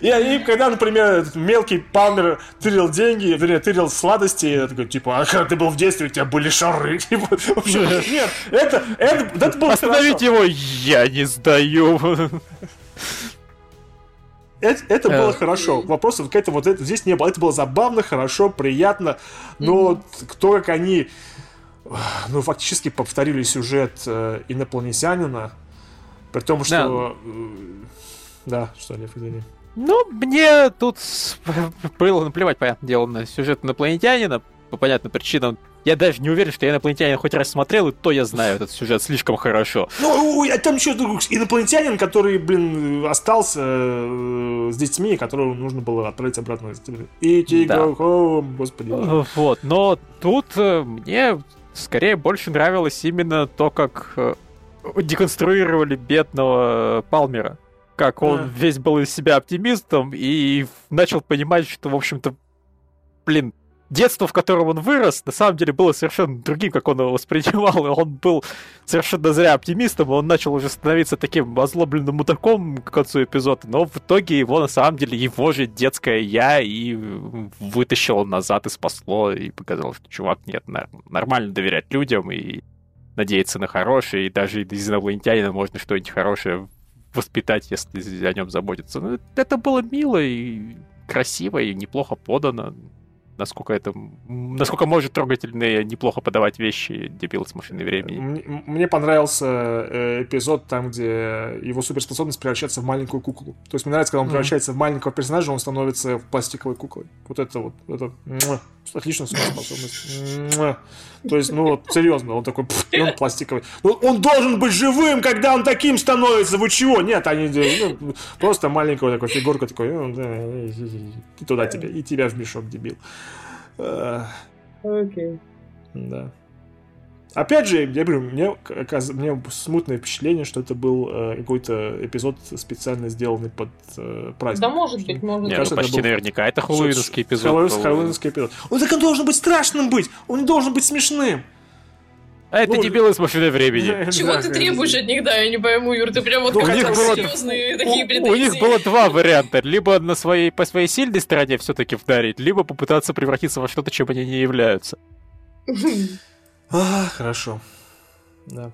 И когда, например, мелкий Палмер тырил деньги, вернее, тырил сладости, я такой, типа, а когда ты был в детстве, у тебя были шары. Типа, Нет, это, это, это было Остановите его, я не сдаю. Это, это было Э. хорошо. Вопросов какая-то вот это здесь не было. Это было забавно, хорошо, приятно. Но вот то, как они ну, фактически повторили сюжет э, инопланетянина, при том, что... Да, э, да что, Лев, извини. Ну, мне тут было наплевать, понятное дело, на сюжет инопланетянина, по понятным причинам. Я даже не уверен, что я инопланетянин хоть раз смотрел, и то я знаю этот сюжет слишком хорошо. Ну, а там еще инопланетянин, который, блин, остался э, с детьми, которого нужно было отправить обратно. И да. home, господи. Вот, но тут э, мне скорее больше нравилось именно то, как э, деконструировали бедного Палмера. Как он весь был из себя оптимистом и начал понимать, что, в общем-то, блин, детство, в котором он вырос, на самом деле было совершенно другим, как он его воспринимал. И он был совершенно зря оптимистом, и он начал уже становиться таким озлобленным мудаком к концу эпизода. Но в итоге его, на самом деле, его же детское я и вытащило назад и спасло, и показало, что, чувак, нет, нормально доверять людям и надеяться на хорошее, и даже из инопланетянина можно что-нибудь хорошее воспитать, если о нем заботиться. Ну, это было мило и красиво, и неплохо подано насколько это, насколько может трогательные, неплохо подавать вещи дебил с машиной времени. Мне, мне понравился э, эпизод там, где его суперспособность превращается в маленькую куклу. То есть мне нравится, когда он mm-hmm. превращается в маленького персонажа, он становится пластиковой куклой. Вот это вот, это отличная суперспособность. То есть, ну вот, серьезно, он такой, и он пластиковый. Ну, он должен быть живым, когда он таким становится. Вы чего? Нет, они ну, просто маленькая такой фигурка такой, ну, да, и туда тебя, и тебя в мешок, дебил. Окей. Да. Опять же, я говорю, мне, мне смутное впечатление, что это был э, какой-то эпизод специально сделанный под э, праздник. Да, может быть, может быть. Нет, ну, почти был... наверняка это хэллоуинский эпизод. Хэллоуинский, хэллоуинский эпизод. Он так он должен быть страшным быть, он не должен быть смешным. А это ну, дебилы с машиной времени. Чего ты требуешь от них, да, я не пойму, Юр, ты прям вот ну, как серьезные такие претензии. У них было два варианта. Либо на своей, по своей сильной стороне все-таки вдарить, либо попытаться превратиться во что-то, чем они не являются. А, хорошо. Да.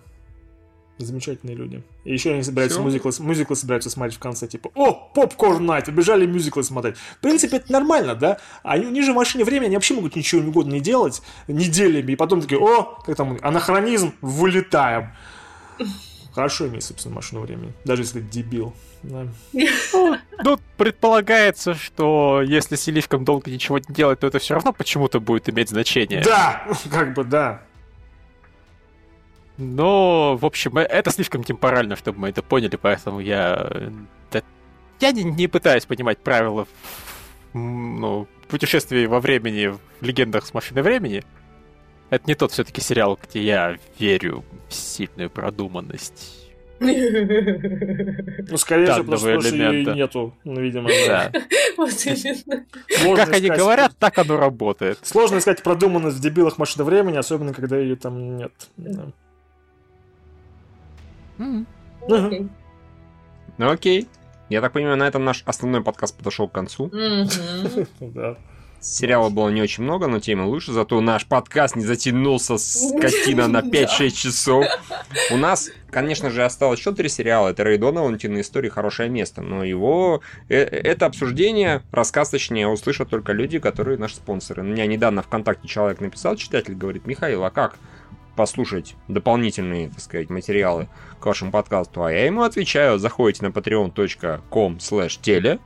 Замечательные люди. И еще они собираются мюзиклы, мюзиклы собираются смотреть в конце, типа, о, попкорн найт, убежали мюзиклы смотреть. В принципе, это нормально, да? Они, они же в машине времени, они вообще могут ничего угодно не делать неделями, и потом такие, о, как там, анахронизм, вылетаем. Хорошо иметь, собственно, машину времени, даже если дебил. Да. Ну, тут предполагается, что если слишком долго ничего не делать, то это все равно почему-то будет иметь значение. Да, как бы да. Но, в общем, э, это слишком темпорально, чтобы мы это поняли, поэтому я... Да, я не, не пытаюсь понимать правила ну, путешествий во времени в легендах с машиной времени. Это не тот все-таки сериал, где я верю в сильную продуманность. Ну, скорее всего, просто, ее нету, ну, видимо, да. Как они говорят, так оно работает. Сложно искать продуманность в дебилах машины времени, особенно когда ее там нет. Ну окей. Я так понимаю, на этом наш основной подкаст подошел к концу. Да. Сериала было не очень много, но темы лучше, зато наш подкаст не затянулся с картина на 5-6 часов. У нас, конечно же, осталось еще три сериала. Это Рэй Донован, истории, хорошее место. Но его, э, это обсуждение, рассказ, точнее, услышат только люди, которые наши спонсоры. У меня недавно ВКонтакте человек написал, читатель говорит, Михаил, а как? Послушать дополнительные, так сказать, материалы к вашему подкасту, а я ему отвечаю, заходите на patreon.com slash теле,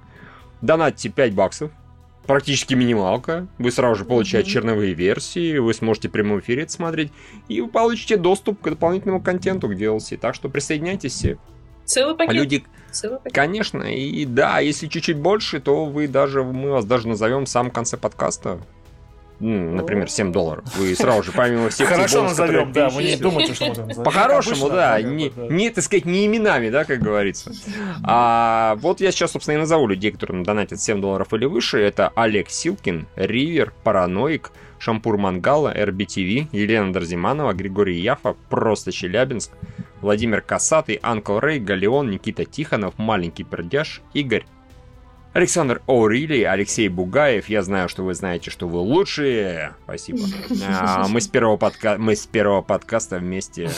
донатьте 5 баксов, практически минималка, вы сразу же получаете mm-hmm. черновые версии, вы сможете в прямом эфире это смотреть, и вы получите доступ к дополнительному контенту, к DLC, так что присоединяйтесь. Все. Целый пакет. Люди, Целый пакет. конечно, и да, если чуть-чуть больше, то вы даже, мы вас даже назовем в самом конце подкаста, например, 7 долларов. Вы сразу же, помимо всех Хорошо назовем, да, вы не думайте, что мы По-хорошему, да, не, не, так сказать, не именами, да, как говорится. А вот я сейчас, собственно, и назову людей, которые донатят 7 долларов или выше. Это Олег Силкин, Ривер, Параноик, Шампур Мангала, РБТВ, Елена Дарзиманова, Григорий Яфа, Просто Челябинск, Владимир Касатый, Анкл Рэй, Галеон, Никита Тихонов, Маленький Пердяж, Игорь, Александр О'Рилли, Алексей Бугаев. Я знаю, что вы знаете, что вы лучшие. Спасибо. А, мы, с первого подка... мы с первого подкаста вместе.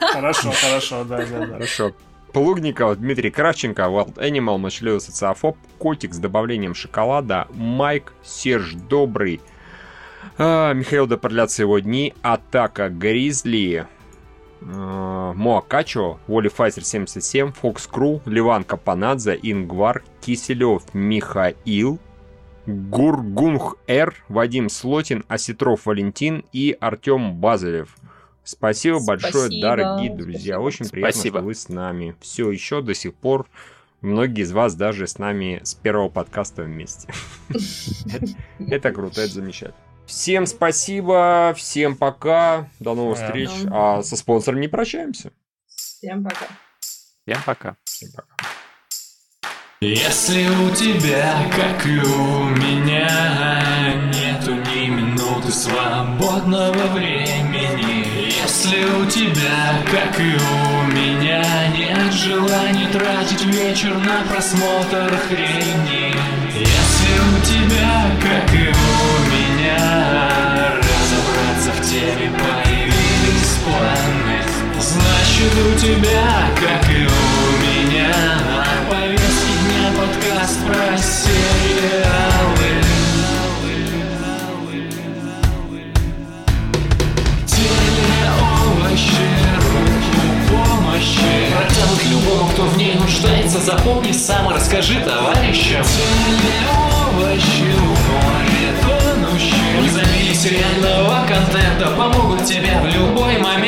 Хорошо, хорошо, да, да, да. Хорошо. Плугников, Дмитрий Кравченко, Wild Animal, Мочливый социофоб, Котик с добавлением шоколада, Майк, Серж Добрый, А, Михаил продлятся его дни. Атака Гризли. А, Моакачо, Воли Файтер 77, Фокс Кру, Ливан Капанадзе, Ингвар, Киселев Михаил, Гургунх Р, Вадим Слотин, Осетров Валентин и Артем Базарев. Спасибо, большое, Спасибо. дорогие друзья. Очень приятно, Спасибо. что вы с нами. Все еще до сих пор. Многие из вас даже с нами с первого подкаста вместе. Это круто, это замечательно. Всем спасибо, всем пока, до новых Да. встреч. А со спонсором не прощаемся. Всем пока. Всем пока. Всем пока. Если у тебя, как и у меня, нету ни минуты свободного времени Если у тебя, как и у меня, нет желания тратить вечер на просмотр хрени Если у тебя, как и у меня, разобраться в теме появились планы. Значит у тебя, как и у меня, на повестке дня подкаст про сериалы. Помощи. Протянут любому, кто в ней нуждается Запомни сам, расскажи товарищам. Телеовощи сериального контента помогут тебе в любой момент.